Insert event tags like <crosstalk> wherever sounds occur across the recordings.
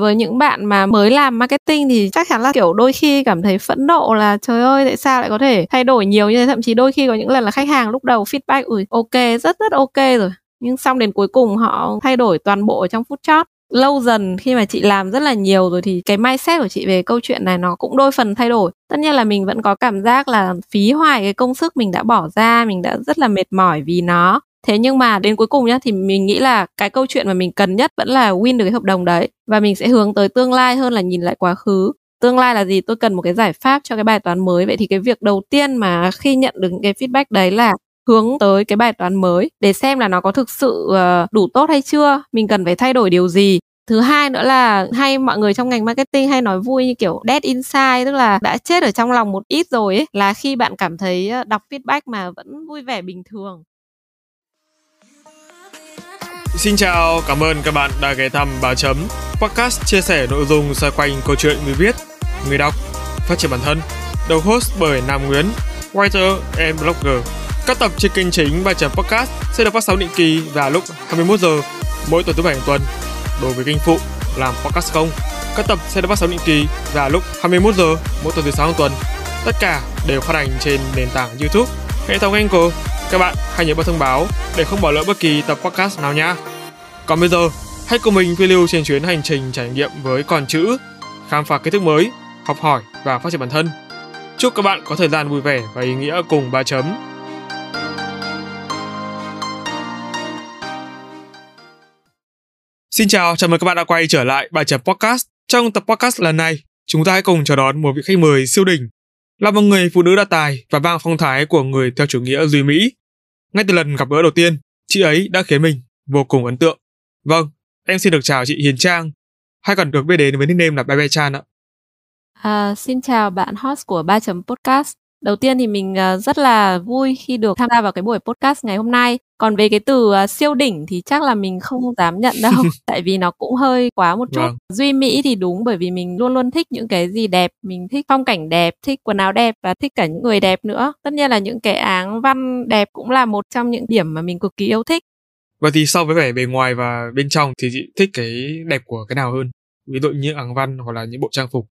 với những bạn mà mới làm marketing thì chắc chắn là, kiểu, đôi khi cảm thấy phẫn nộ là, trời ơi, tại sao lại có thể thay đổi nhiều như thế? Thậm chí đôi khi có những lần là khách hàng lúc đầu feedback, ui, ok, rất rất ok rồi. Nhưng xong đến cuối cùng họ thay đổi toàn bộ ở trong phút chót lâu dần khi mà chị làm rất là nhiều rồi thì cái mindset của chị về câu chuyện này nó cũng đôi phần thay đổi. Tất nhiên là mình vẫn có cảm giác là phí hoài cái công sức mình đã bỏ ra, mình đã rất là mệt mỏi vì nó thế nhưng mà đến cuối cùng nhá, thì mình nghĩ là cái câu chuyện mà mình cần nhất vẫn là win được cái hợp đồng đấy. Và mình sẽ hướng tới tương lai hơn là nhìn lại quá khứ. Tương lai là gì? Tôi cần một cái giải pháp cho cái bài toán mới. Vậy thì cái việc đầu tiên mà khi nhận được những cái feedback đấy là hướng tới cái bài toán mới để xem là nó có thực sự ờ, đủ tốt hay chưa. Mình cần phải thay đổi điều gì. Thứ hai nữa là hay mọi người trong ngành marketing hay nói vui như kiểu dead inside, tức là đã chết ở trong lòng một ít rồi ấy, là khi bạn cảm thấy ờ, đọc feedback mà vẫn vui vẻ bình thường. Xin chào, cảm ơn các bạn đã ghé thăm Báo Chấm. Podcast chia sẻ nội dung xoay quanh câu chuyện người viết, người đọc, phát triển bản thân. Đầu host bởi Nam Nguyễn, writer and blogger. Các tập trên kênh chính Báo Chấm Podcast sẽ được phát sóng định kỳ vào lúc 21 giờ mỗi tuần thứ bảy hàng tuần. Đối với kênh phụ làm podcast không Các tập sẽ được phát sóng định kỳ vào lúc 21 giờ mỗi tuần thứ sáu hàng tuần. Tất cả đều phát hành trên nền tảng YouTube, hệ thống Anchor. Các bạn hãy nhớ bật thông báo để không bỏ lỡ bất kỳ tập podcast nào nhé. Còn bây giờ, hãy cùng mình phiêu lưu trên chuyến hành trình trải nghiệm với con chữ, khám phá kiến thức mới, học hỏi và phát triển bản thân. Chúc các bạn có thời gian vui vẻ và ý nghĩa cùng ba chấm. Xin chào, chào mừng các bạn đã quay trở lại bài chấm podcast. Trong tập podcast lần này, chúng ta hãy cùng chào đón một vị khách mời siêu đỉnh là một người phụ nữ đa tài và mang phong thái của người theo chủ nghĩa duy Mỹ. Ngay từ lần gặp gỡ đầu tiên, chị ấy đã khiến mình vô cùng ấn tượng. Vâng, em xin được chào chị Hiền Trang, hay còn được biết đến với nickname là Bebe Chan ạ. À, xin chào bạn host của 3 chấm podcast. Đầu tiên thì mình uh, rất là vui khi được tham gia vào cái buổi podcast ngày hôm nay. Còn về cái từ uh, siêu đỉnh thì chắc là mình không dám nhận đâu, <laughs> tại vì nó cũng hơi quá một chút. Vâng. Duy Mỹ thì đúng bởi vì mình luôn luôn thích những cái gì đẹp, mình thích phong cảnh đẹp, thích quần áo đẹp và thích cả những người đẹp nữa. Tất nhiên là những cái áng văn đẹp cũng là một trong những điểm mà mình cực kỳ yêu thích. Vậy thì so với vẻ bề ngoài và bên trong thì chị thích cái đẹp của cái nào hơn? Ví dụ như áng văn hoặc là những bộ trang phục.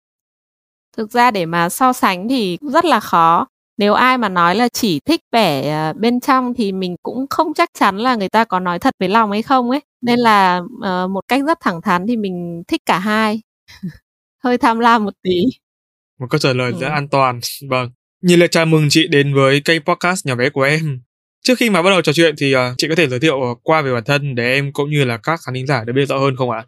Thực ra để mà so sánh thì rất là khó. Nếu ai mà nói là chỉ thích vẻ à, bên trong thì mình cũng không chắc chắn là người ta có nói thật với lòng hay không ấy. Nên là uh, một cách rất thẳng thắn thì mình thích cả hai. <laughs> Hơi tham lam một tí. Một câu trả lời ừ. rất an toàn. Vâng. Như là chào mừng chị đến với kênh podcast nhỏ bé của em trước khi mà bắt đầu trò chuyện thì uh, chị có thể giới thiệu ờ, qua về bản thân để em cũng như là các khán thính giả được biết rõ hơn không ạ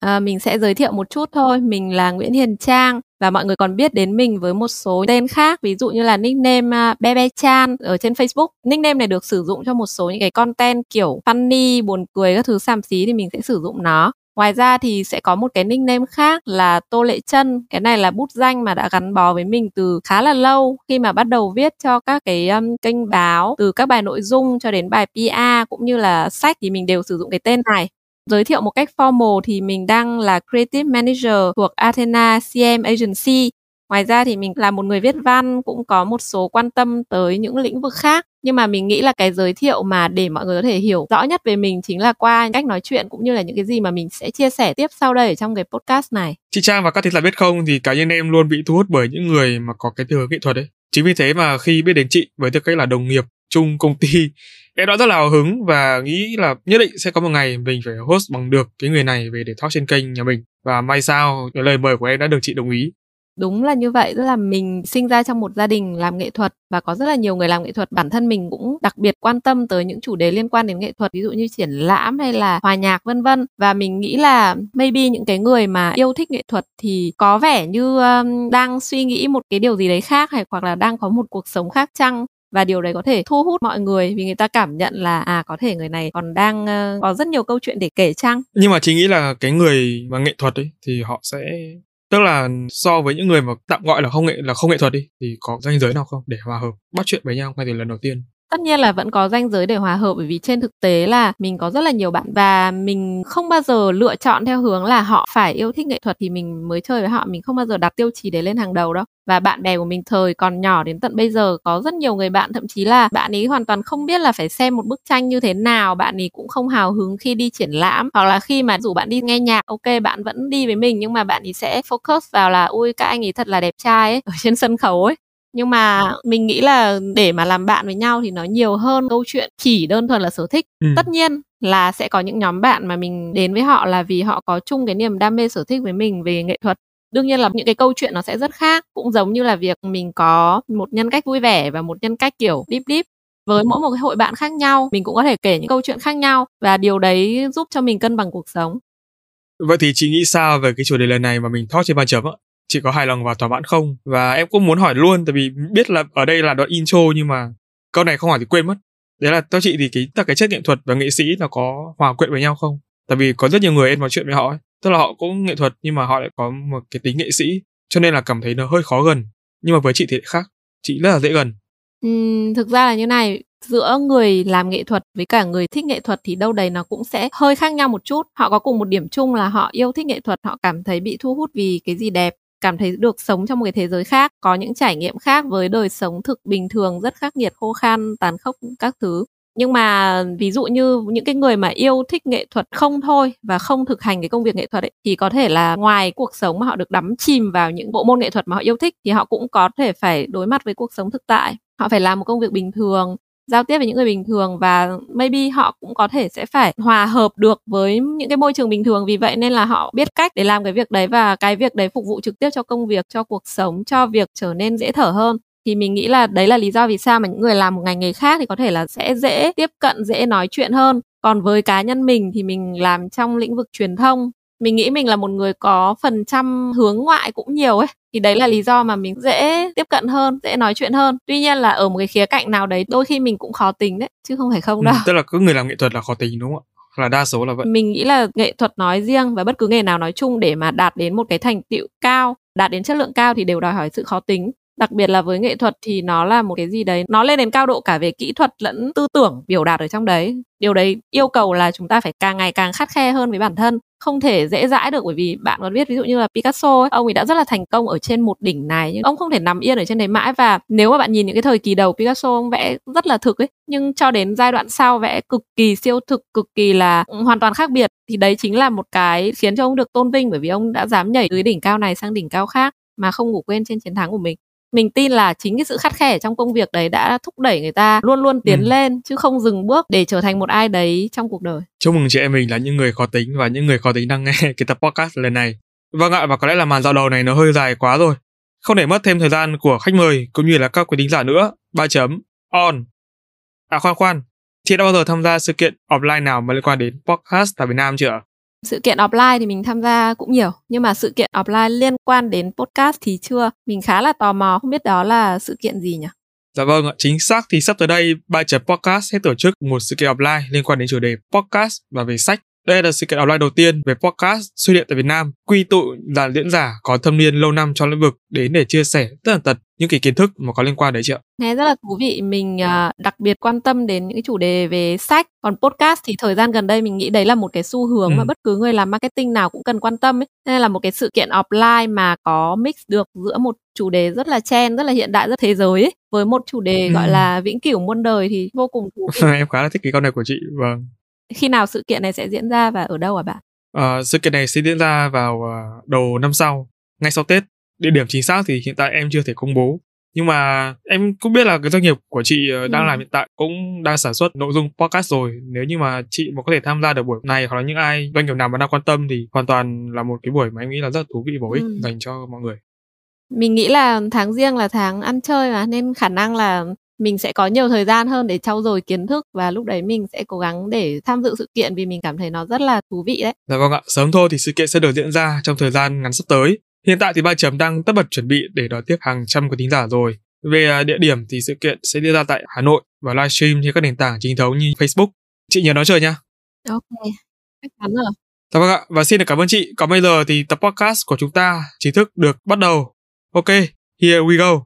À, mình sẽ giới thiệu một chút thôi. Mình là Nguyễn Hiền Trang và mọi người còn biết đến mình với một số tên khác, ví dụ như là nickname à, uh, Bebe Chan ở trên Facebook. Nickname này được sử dụng cho một số những cái content kiểu funny, buồn cười các thứ xàm xí thì mình sẽ sử dụng nó. Ngoài ra thì sẽ có một cái nickname khác là Tô Lệ Chân. Cái này là bút danh mà đã gắn bó với mình từ khá là lâu khi mà bắt đầu viết cho các cái um, kênh báo từ các bài nội dung cho đến bài PR cũng như là sách thì mình đều sử dụng cái tên này. Giới thiệu một cách formal thì mình đang là Creative Manager thuộc Athena CM Agency. Ngoài ra thì mình là một người viết văn, cũng có một số quan tâm tới những lĩnh vực khác nhưng mà mình nghĩ là cái giới thiệu mà để mọi người có thể hiểu rõ nhất về mình chính là qua cách nói chuyện cũng như là những cái gì mà mình sẽ chia sẻ tiếp sau đây ở trong cái podcast này. Chị Trang và các thính giả biết không thì cá nhân em luôn bị thu hút bởi những người mà có cái hướng nghệ thuật ấy. Chính vì thế mà khi biết đến chị với tư cách là đồng nghiệp chung công ty, <laughs> em đã rất là hào hứng và nghĩ là nhất định sẽ có một ngày mình phải host bằng được cái người này về để talk trên kênh nhà mình và may sao lời mời của em đã được chị đồng ý đúng là như vậy tức là mình sinh ra trong một gia đình làm nghệ thuật và có rất là nhiều người làm nghệ thuật. Bản thân mình cũng đặc biệt quan tâm tới những chủ đề liên quan đến nghệ thuật ví dụ như triển lãm hay là hòa nhạc vân vân. Và mình nghĩ là maybe những cái người mà yêu thích nghệ thuật thì có vẻ như um, đang suy nghĩ một cái điều gì đấy khác hay hoặc là đang có một cuộc sống khác chăng? Và điều đấy có thể thu hút mọi người vì người ta cảm nhận là à có thể người này còn đang uh, có rất nhiều câu chuyện để kể chăng? Nhưng mà chị nghĩ là cái người mà nghệ thuật ấy thì họ sẽ tức là so với những người mà tạm gọi là không nghệ, là không nghệ thuật đi, thì có ranh giới nào không? Để hòa hợp, bắt chuyện với nhau ngay từ lần đầu tiên tất nhiên là vẫn có ranh giới để hòa hợp, bởi vì trên thực tế là mình có rất là nhiều bạn và mình không bao giờ lựa chọn theo hướng là họ phải yêu thích nghệ thuật thì mình mới chơi với họ, mình không bao giờ đặt tiêu chí đấy lên hàng đầu đâu. Và bạn bè của mình thời còn nhỏ đến tận bây giờ có rất nhiều người bạn, thậm chí là bạn ấy hoàn toàn không biết là phải xem một bức tranh như thế nào, bạn ấy cũng không hào hứng khi đi triển lãm. Hoặc là khi mà rủ bạn đi nghe nhạc, ok, bạn vẫn đi với mình, nhưng mà bạn ấy sẽ focus vào là, ui, các anh ấy thật là đẹp trai ấy, ở trên sân khấu ấy nhưng mà mình nghĩ là để mà làm bạn với nhau thì nó nhiều hơn câu chuyện chỉ đơn thuần là sở thích. Ừ. tất nhiên là sẽ có những nhóm bạn mà mình đến với họ là vì họ có chung cái niềm đam mê sở thích với mình về nghệ thuật. Đương nhiên là những cái câu chuyện nó sẽ rất khác cũng giống như là việc mình có một nhân cách vui vẻ và một nhân cách kiểu deep deep với mỗi một cái hội bạn khác nhau. Mình cũng có thể kể những câu chuyện khác nhau và điều đấy giúp cho mình cân bằng cuộc sống. Vậy thì chị nghĩ sao về cái chủ đề lần này mà mình talk trên bàn chấm ạ chị có hài lòng và thỏa mãn không? Và em cũng muốn hỏi luôn tại vì biết là ở đây là đoạn intro nhưng mà câu này không hỏi thì quên mất. Đấy là theo chị thì cái tất cái chất nghệ thuật và nghệ sĩ nó có hòa quyện với nhau không? Tại vì có rất nhiều người em nói chuyện với họ ấy. Tức là họ cũng nghệ thuật nhưng mà họ lại có một cái tính nghệ sĩ cho nên là cảm thấy nó hơi khó gần. Nhưng mà với chị thì lại khác. Chị rất là dễ gần. Ừ, thực ra là như này giữa người làm nghệ thuật với cả người thích nghệ thuật thì đâu đấy nó cũng sẽ hơi khác nhau một chút. Họ có cùng một điểm chung là họ yêu thích nghệ thuật họ cảm thấy bị thu hút vì cái gì đẹp cảm thấy được sống trong một cái thế giới khác có những trải nghiệm khác với đời sống thực bình thường rất khắc nghiệt khô khan tàn khốc các thứ. Nhưng mà ví dụ như những cái người mà yêu thích nghệ thuật không thôi và không thực hành cái công việc nghệ thuật ấy, thì có thể là ngoài cuộc sống mà họ được đắm chìm vào những bộ môn nghệ thuật mà họ yêu thích thì họ cũng có thể phải đối mặt với cuộc sống thực tại. Họ phải làm một công việc bình thường giao tiếp với những người bình thường và maybe họ cũng có thể sẽ phải hòa hợp được với những cái môi trường bình thường. Vì vậy nên là họ biết cách để làm cái việc đấy và cái việc đấy phục vụ trực tiếp cho công việc, cho cuộc sống, cho việc trở nên dễ thở hơn. Thì mình nghĩ là đấy là lý do vì sao mà những người làm một ngành nghề khác thì có thể là sẽ dễ tiếp cận, dễ nói chuyện hơn. Còn với cá nhân mình thì mình làm trong lĩnh vực truyền thông mình nghĩ mình là một người có phần trăm hướng ngoại cũng nhiều ấy thì đấy là lý do mà mình dễ tiếp cận hơn dễ nói chuyện hơn. Tuy nhiên là ở một cái khía cạnh nào đấy đôi khi mình cũng khó tính đấy chứ không phải không ừ, đâu. ừ, tức là cứ người làm nghệ thuật là khó tính đúng không ạ? Là đa số là vậy. Mình nghĩ là nghệ thuật nói riêng và bất cứ nghề nào nói chung để mà đạt đến một cái thành tựu cao đạt đến chất lượng cao thì đều đòi hỏi sự khó tính đặc biệt là với nghệ thuật thì nó là một cái gì đấy nó lên đến cao độ cả về kỹ thuật lẫn tư tưởng biểu đạt ở trong đấy. Điều đấy yêu cầu là chúng ta phải càng ngày càng khắt khe hơn với bản thân không thể dễ dãi được bởi vì bạn có biết ví dụ như là Picasso ấy, ông ấy đã rất là thành công ở trên một đỉnh này nhưng ông không thể nằm yên ở trên đấy mãi. Và nếu mà bạn nhìn những cái thời kỳ đầu Picasso ông vẽ rất là thực ấy nhưng cho đến giai đoạn sau vẽ cực kỳ siêu thực cực kỳ là ừ, hoàn toàn khác biệt thì đấy chính là một cái khiến cho ông được tôn vinh bởi vì ông đã dám nhảy từ đỉnh cao này sang đỉnh cao khác mà không ngủ quên trên chiến thắng của mình mình tin là chính cái sự khắt khe trong công việc đấy đã thúc đẩy người ta luôn luôn tiến ừ. lên chứ không dừng bước để trở thành một ai đấy trong cuộc đời. Chúc mừng chị em mình là những người khó tính và những người khó tính đang nghe <laughs> cái tập podcast lần này. Vâng ạ và có lẽ là màn dạo đầu này nó hơi dài quá rồi. Không để mất thêm thời gian của khách mời cũng như là các quý thính giả nữa. Ba chấm on. À khoan khoan. Chị đã bao giờ tham gia sự kiện offline nào mà liên quan đến podcast tại Việt Nam chưa sự kiện offline thì mình tham gia cũng nhiều nhưng mà sự kiện offline liên quan đến podcast thì chưa. Mình khá là tò mò không biết đó là sự kiện gì nhỉ? Dạ vâng ạ, chính xác thì sắp tới đây ba chấm podcast sẽ tổ chức một sự kiện offline liên quan đến chủ đề podcast và về sách đây là sự kiện online đầu tiên về podcast xuất hiện tại Việt Nam, quy tụ dàn diễn giả có thâm niên lâu năm trong lĩnh vực đến để chia sẻ tất tần tật những cái kiến thức mà có liên quan đấy chị ạ. Nghe rất là thú vị, mình uh, đặc biệt quan tâm đến những cái chủ đề về sách, còn podcast thì thời gian gần đây mình nghĩ đấy là một cái xu hướng ừ. mà bất cứ người làm marketing nào cũng cần quan tâm ấy. Nên là một cái sự kiện offline mà có mix được giữa một chủ đề rất là trend, rất là hiện đại, rất thế giới ấy, với một chủ đề ừ. gọi là vĩnh cửu muôn đời thì vô cùng thú vị. <laughs> em khá là thích cái câu này của chị, vâng khi nào sự kiện này sẽ diễn ra và ở đâu à bạn? Uh, sự kiện này sẽ diễn ra vào uh, đầu năm sau, ngay sau Tết. Địa điểm chính xác thì hiện tại em chưa thể công bố. Nhưng mà em cũng biết là cái doanh nghiệp của chị uh, đang ừ. làm hiện tại cũng đang sản xuất nội dung podcast rồi. Nếu như mà chị mà có thể tham gia được buổi này hoặc là những ai doanh nghiệp nào mà đang quan tâm thì hoàn toàn là một cái buổi mà em nghĩ là rất thú vị bổ ích ừ. dành cho mọi người. Mình nghĩ là tháng riêng là tháng ăn chơi mà nên khả năng là mình sẽ có nhiều thời gian hơn để trau dồi kiến thức và lúc đấy mình sẽ cố gắng để tham dự sự kiện vì mình cảm thấy nó rất là thú vị đấy. Dạ vâng ạ, sớm thôi thì sự kiện sẽ được diễn ra trong thời gian ngắn sắp tới. Hiện tại thì ba chấm đang tất bật chuẩn bị để đón tiếp hàng trăm quý thính giả rồi. Về à, địa điểm thì sự kiện sẽ diễn ra tại Hà Nội và livestream trên các nền tảng chính thống như Facebook. Chị nhớ nói chơi nha. Ok, chắc chắn rồi. Dạ vâng ạ, và xin được cảm ơn chị. Còn bây giờ thì tập podcast của chúng ta chính thức được bắt đầu. Ok, here we go.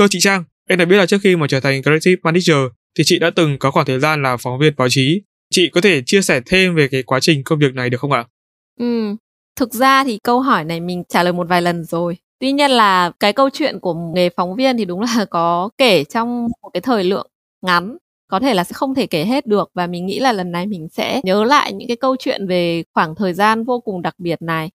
Thưa chị Trang, em đã biết là trước khi mà trở thành Creative Manager thì chị đã từng có khoảng thời gian là phóng viên báo chí. Chị có thể chia sẻ thêm về cái quá trình công việc này được không ạ? Ừ, thực ra thì câu hỏi này mình trả lời một vài lần rồi. Tuy nhiên là cái câu chuyện của nghề phóng viên thì đúng là <laughs> có kể trong một cái thời lượng ngắn có thể là sẽ không thể kể hết được và mình nghĩ là lần này mình sẽ nhớ lại những cái câu chuyện về khoảng thời gian vô cùng đặc biệt này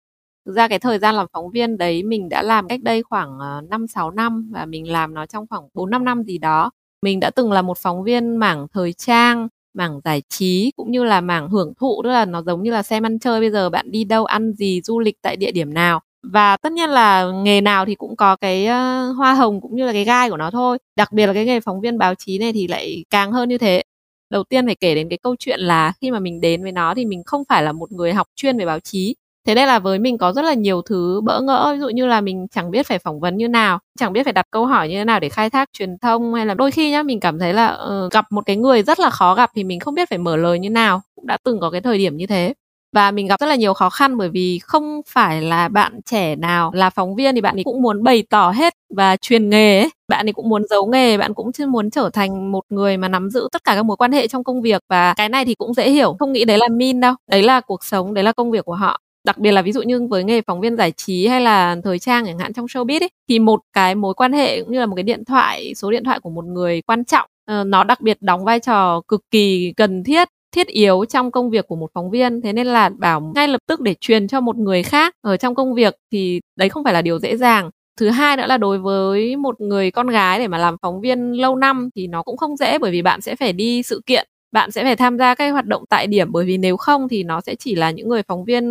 thực ra cái thời gian làm phóng viên đấy mình đã làm cách đây khoảng ờ, 5 6 năm và mình làm nó trong khoảng 4 5 năm gì đó. Mình đã từng là một phóng viên mảng thời trang, mảng giải trí cũng như là mảng hưởng thụ tức là nó giống như là xem ăn chơi bây giờ bạn đi đâu ăn gì du lịch tại địa điểm nào. Và tất nhiên là nghề nào thì cũng có cái uh, hoa hồng cũng như là cái gai của nó thôi. Đặc biệt là cái nghề phóng viên báo chí này thì lại càng hơn như thế. Đầu tiên phải kể đến cái câu chuyện là khi mà mình đến với nó thì mình không phải là một người học chuyên về báo chí thế nên là với mình có rất là nhiều thứ bỡ ngỡ ví dụ như là mình chẳng biết phải phỏng vấn như nào chẳng biết phải đặt câu hỏi như thế nào để khai thác truyền thông hay là đôi khi nhá mình cảm thấy là uh, gặp một cái người rất là khó gặp thì mình không biết phải mở lời như nào cũng đã từng có cái thời điểm như thế. Và mình gặp rất là nhiều khó khăn bởi vì không phải là bạn trẻ nào là phóng viên thì bạn ấy cũng muốn bày tỏ hết và truyền nghề ấy. bạn ấy cũng muốn giấu nghề bạn cũng chưa muốn trở thành một người mà nắm giữ tất cả các mối quan hệ trong công việc. Và cái này thì cũng dễ hiểu không nghĩ đấy là min đâu đấy là cuộc sống đấy là công việc của họ đặc biệt là ví dụ như với nghề phóng viên giải trí hay là thời trang chẳng hạn trong showbiz ấy thì một cái mối quan hệ cũng như là một cái điện thoại số điện thoại của một người quan trọng uh, nó đặc biệt đóng vai trò cực kỳ cần thiết thiết yếu trong công việc của một phóng viên. Thế nên là bảo ngay lập tức để truyền cho một người khác ở trong công việc thì đấy không phải là điều dễ dàng. Thứ hai nữa là đối với một người con gái để mà làm phóng viên lâu năm thì nó cũng không dễ bởi vì bạn sẽ phải đi sự kiện bạn sẽ phải tham gia các hoạt động tại điểm, bởi vì nếu không thì nó sẽ chỉ là những người phóng viên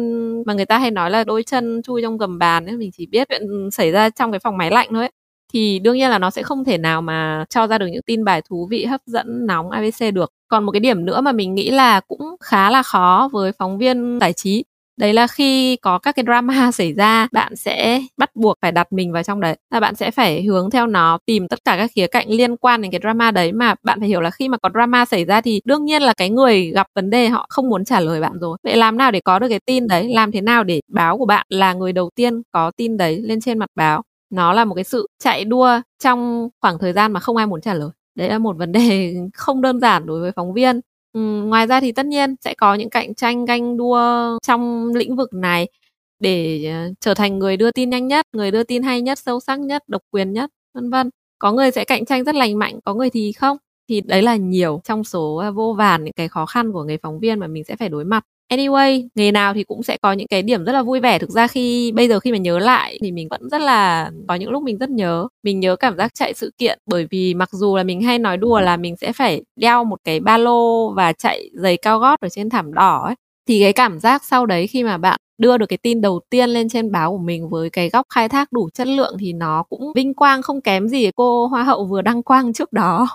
mà người ta hay nói là đôi chân chui trong gầm bàn ấy, mình chỉ biết chuyện xảy ra trong cái phòng máy lạnh thôi ấy. Thì đương nhiên là nó sẽ không thể nào mà cho ra được những tin bài thú vị, hấp dẫn, nóng abc được. Còn một cái điểm nữa mà mình nghĩ là cũng khá là khó với phóng viên giải trí đấy là khi có các cái drama <laughs> xảy ra, bạn sẽ bắt buộc phải đặt mình vào trong đấy là bạn sẽ phải hướng theo nó, tìm tất cả các khía cạnh liên quan đến cái drama đấy mà bạn phải hiểu là khi mà có drama xảy ra thì đương nhiên là cái người gặp vấn đề họ không muốn trả lời bạn rồi. Vậy làm nào để có được cái tin đấy? Làm thế nào để báo của bạn là người đầu tiên có tin đấy lên trên mặt báo? Nó là một cái sự chạy đua trong khoảng thời gian mà không ai muốn trả lời. Đấy là một vấn đề <laughs> không đơn giản đối với phóng viên ừ, ngoài ra thì tất nhiên sẽ có những cạnh tranh ganh đua trong lĩnh vực này để ờ, trở thành người đưa tin nhanh nhất người đưa tin hay nhất sâu sắc nhất độc quyền nhất vân vân. Có người sẽ cạnh tranh rất lành mạnh có người thì không? Thì đấy là nhiều trong số ờ, vô vàn những cái khó khăn của người phóng viên mà mình sẽ phải đối mặt. Anyway, nghề nào thì cũng sẽ có những cái điểm rất là vui vẻ. Thực ra khi bây giờ khi mà nhớ lại thì mình vẫn rất là có những lúc mình rất nhớ. Mình nhớ cảm giác chạy sự kiện bởi vì mặc dù là mình hay nói đùa là mình sẽ phải đeo một cái ba lô và chạy giày cao gót ở trên thảm đỏ ấy thì cái cảm giác sau đấy khi mà bạn đưa được cái tin đầu tiên lên trên báo của mình với cái góc khai thác đủ chất lượng thì nó cũng vinh quang không kém gì cô hoa hậu vừa đăng quang trước đó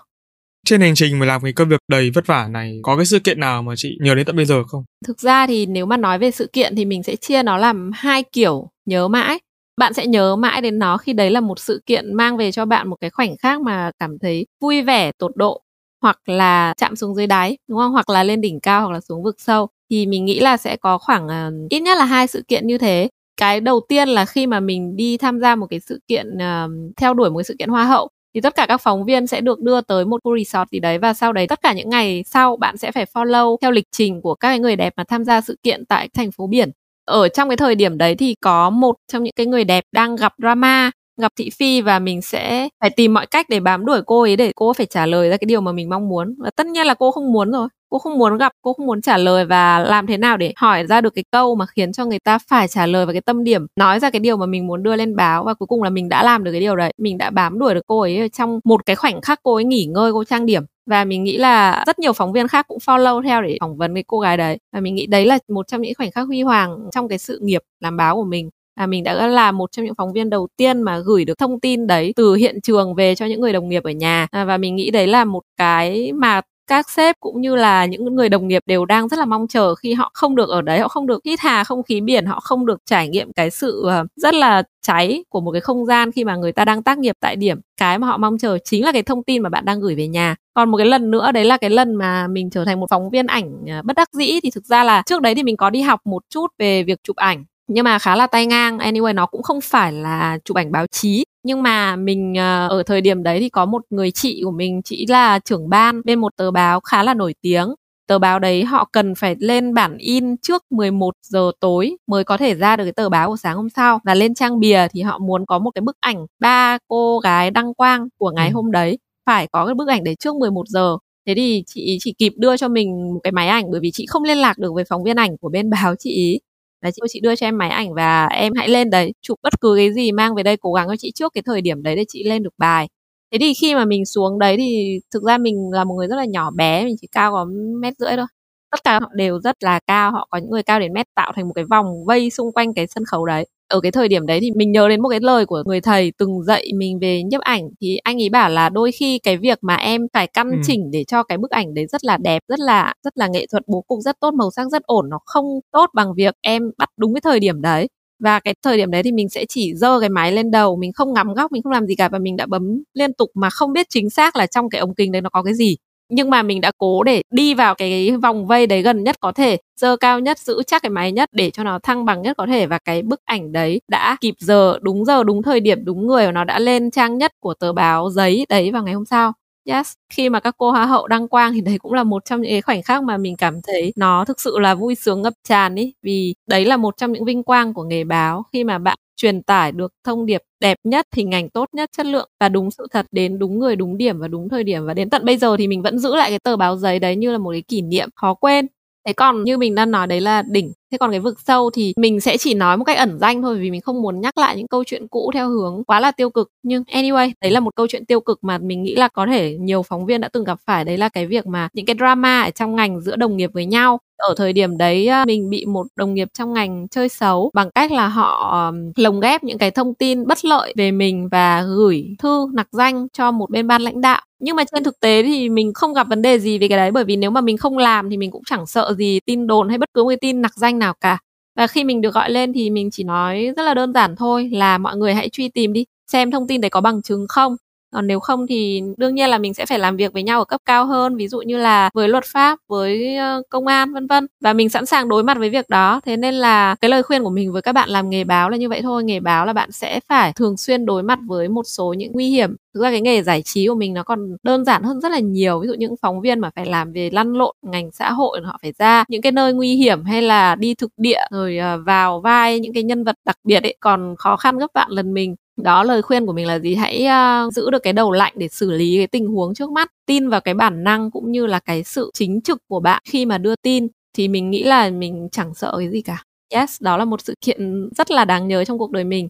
trên hành trình mà làm cái công việc đầy vất vả này có cái sự kiện nào mà chị nhớ đến tận bây giờ không? Thực ra thì nếu mà nói về sự kiện thì mình sẽ chia nó làm hai kiểu nhớ mãi. Bạn sẽ nhớ mãi đến nó khi đấy là một sự kiện mang về cho bạn một cái khoảnh khắc mà cảm thấy vui vẻ tột độ hoặc là chạm xuống dưới đáy đúng không? Hoặc là lên đỉnh cao hoặc là xuống vực sâu thì mình nghĩ là sẽ có khoảng uh, ít nhất là hai sự kiện như thế cái đầu tiên là khi mà mình đi tham gia một cái sự kiện uh, theo đuổi một cái sự kiện hoa hậu thì tất cả các phóng viên sẽ được đưa tới một khu resort gì đấy và sau đấy tất cả những ngày sau bạn sẽ phải follow theo lịch trình của các người đẹp mà tham gia sự kiện tại thành phố biển. Ở trong cái thời điểm đấy thì có một trong những cái người đẹp đang gặp drama gặp thị phi và mình sẽ phải tìm mọi cách để bám đuổi cô ấy, để cô phải trả lời ra cái điều mà mình mong muốn. Và tất nhiên là cô không muốn rồi. Cô không muốn gặp, cô không muốn trả lời và làm thế nào để hỏi ra được cái câu mà khiến cho người ta phải trả lời và cái tâm điểm, nói ra cái điều mà mình muốn đưa lên báo. Và cuối cùng là mình đã làm được cái điều đấy. Mình đã bám đuổi được cô ấy trong một cái khoảnh khắc cô ấy nghỉ ngơi, cô trang điểm. Và mình nghĩ là rất nhiều phóng viên khác cũng follow theo để phỏng vấn cái cô gái đấy. Và mình nghĩ đấy là một trong những khoảnh khắc huy hoàng trong cái sự nghiệp làm báo của mình à, mình đã là một trong những phóng viên đầu tiên mà gửi được thông tin đấy từ hiện trường về cho những người đồng nghiệp ở nhà. À, và mình nghĩ đấy là một cái mà các sếp cũng như là những người đồng nghiệp đều đang rất là mong chờ khi họ không được ở đấy họ không được hít hà không khí biển họ không được trải nghiệm cái sự ờ, rất là cháy của một cái không gian khi mà người ta đang tác nghiệp tại điểm. Cái mà họ mong chờ chính là cái thông tin mà bạn đang gửi về nhà. Còn một cái lần nữa đấy là cái lần mà mình trở thành một phóng viên ảnh ờ, bất đắc dĩ. Thì thực ra là trước đấy thì mình có đi học một chút về việc chụp ảnh nhưng mà khá là tay ngang. Anyway nó cũng không phải là chụp ảnh báo chí. Nhưng mà mình ờ, ở thời điểm đấy thì có một người chị của mình chị là trưởng ban bên một tờ báo khá là nổi tiếng. Tờ báo đấy họ cần phải lên bản in trước 11 giờ tối mới có thể ra được cái tờ báo của sáng hôm sau. Và lên trang bìa thì họ muốn có một cái bức ảnh ba cô gái đăng quang của ngày ừ. hôm đấy. Phải có cái bức ảnh đấy trước 11 giờ. Thế thì chị chỉ kịp đưa cho mình một cái máy ảnh bởi vì chị không liên lạc được với phóng viên ảnh của bên báo chị ý là chị chị đưa cho em máy ảnh và em hãy lên đấy, chụp bất cứ cái gì mang về đây, cố gắng cho chị trước cái thời điểm đấy để chị lên được bài. Thế thì khi mà mình xuống đấy thì thực ra mình là một người rất là nhỏ bé, mình chỉ cao có mét rưỡi thôi. Tất cả họ đều rất là cao, họ có những người cao đến mét tạo thành một cái vòng vây xung quanh cái sân khấu đấy ở cái thời điểm đấy thì mình nhớ đến một cái lời của người thầy từng dạy mình về nhiếp ảnh. Thì anh ấy bảo là đôi khi cái việc mà em phải căn ừ. chỉnh để cho cái bức ảnh đấy rất là đẹp rất là rất là nghệ thuật bố cục rất tốt màu sắc rất ổn nó không tốt bằng việc em bắt đúng cái thời điểm đấy. Và cái thời điểm đấy thì mình sẽ chỉ dơ cái máy lên đầu mình không ngắm góc mình không làm gì cả và mình đã bấm liên tục mà không biết chính xác là trong cái ống kính đấy nó có cái gì nhưng mà mình đã cố để đi vào cái vòng vây đấy gần nhất có thể dơ cao nhất giữ chắc cái máy nhất để cho nó thăng bằng nhất có thể. Và cái bức ảnh đấy đã kịp giờ đúng giờ đúng thời điểm đúng người và nó đã lên trang nhất của tờ báo giấy đấy vào ngày hôm sau. Yes, khi mà các cô hoa hậu đăng quang thì đấy cũng là một trong những cái khoảnh khắc mà mình cảm thấy nó thực sự là vui sướng ngập tràn ý. Vì đấy là một trong những vinh quang của nghề báo. Khi mà bạn truyền tải được thông điệp đẹp nhất, hình ảnh tốt nhất, chất lượng và đúng sự thật đến đúng người, đúng điểm và đúng thời điểm và đến tận bây giờ thì mình vẫn giữ lại cái tờ báo giấy đấy như là một cái kỷ niệm khó quên. Thế còn như mình đang nói đấy là đỉnh. Thế còn cái vực sâu thì mình sẽ chỉ nói một cách ẩn danh thôi vì mình không muốn nhắc lại những câu chuyện cũ theo hướng quá là tiêu cực. Nhưng anyway, đấy là một câu chuyện tiêu cực mà mình nghĩ là có thể nhiều phóng viên đã từng gặp phải. Đấy là cái việc mà những cái drama ở trong ngành giữa đồng nghiệp với nhau ở thời điểm đấy à, mình bị một đồng nghiệp trong ngành chơi xấu, bằng cách là họ lồng ghép những cái thông tin bất lợi về mình và gửi thư, nặc danh cho một bên ban lãnh đạo. Nhưng mà trên thực tế thì mình không gặp vấn đề gì về cái đấy, bởi vì nếu mà mình không làm thì mình cũng chẳng sợ gì tin đồn hay bất cứ một cái tin nặc danh nào cả. Và khi mình được gọi lên thì mình chỉ nói rất là đơn giản thôi là, mọi người hãy truy tìm đi, xem thông tin đấy có bằng chứng không? Còn nếu không thì đương nhiên là mình sẽ phải làm việc với nhau ở cấp cao hơn, ví dụ như là với luật pháp, với ờ, công an, vân vân. Và mình sẵn sàng đối mặt với việc đó. Thế nên là cái lời khuyên của mình với các bạn làm nghề báo là như vậy thôi. Nghề báo là bạn sẽ phải thường xuyên đối mặt với một số những nguy hiểm. Thực ra cái nghề giải trí của mình nó còn đơn giản hơn rất là nhiều. Ví dụ những phóng viên mà phải làm về lăn lộn, ngành xã hội, họ phải ra những cái nơi nguy hiểm hay là đi thực địa, rồi ờ, vào vai những cái nhân vật đặc biệt ấy, còn khó khăn gấp vạn lần mình đó lời khuyên của mình là gì? Hãy uh, giữ được cái đầu lạnh để xử lý cái tình huống trước mắt. Tin vào cái bản năng cũng như là cái sự chính trực của bạn khi mà đưa tin thì mình nghĩ là mình chẳng sợ cái gì cả. Yes đó là một sự kiện rất là đáng nhớ trong cuộc đời mình.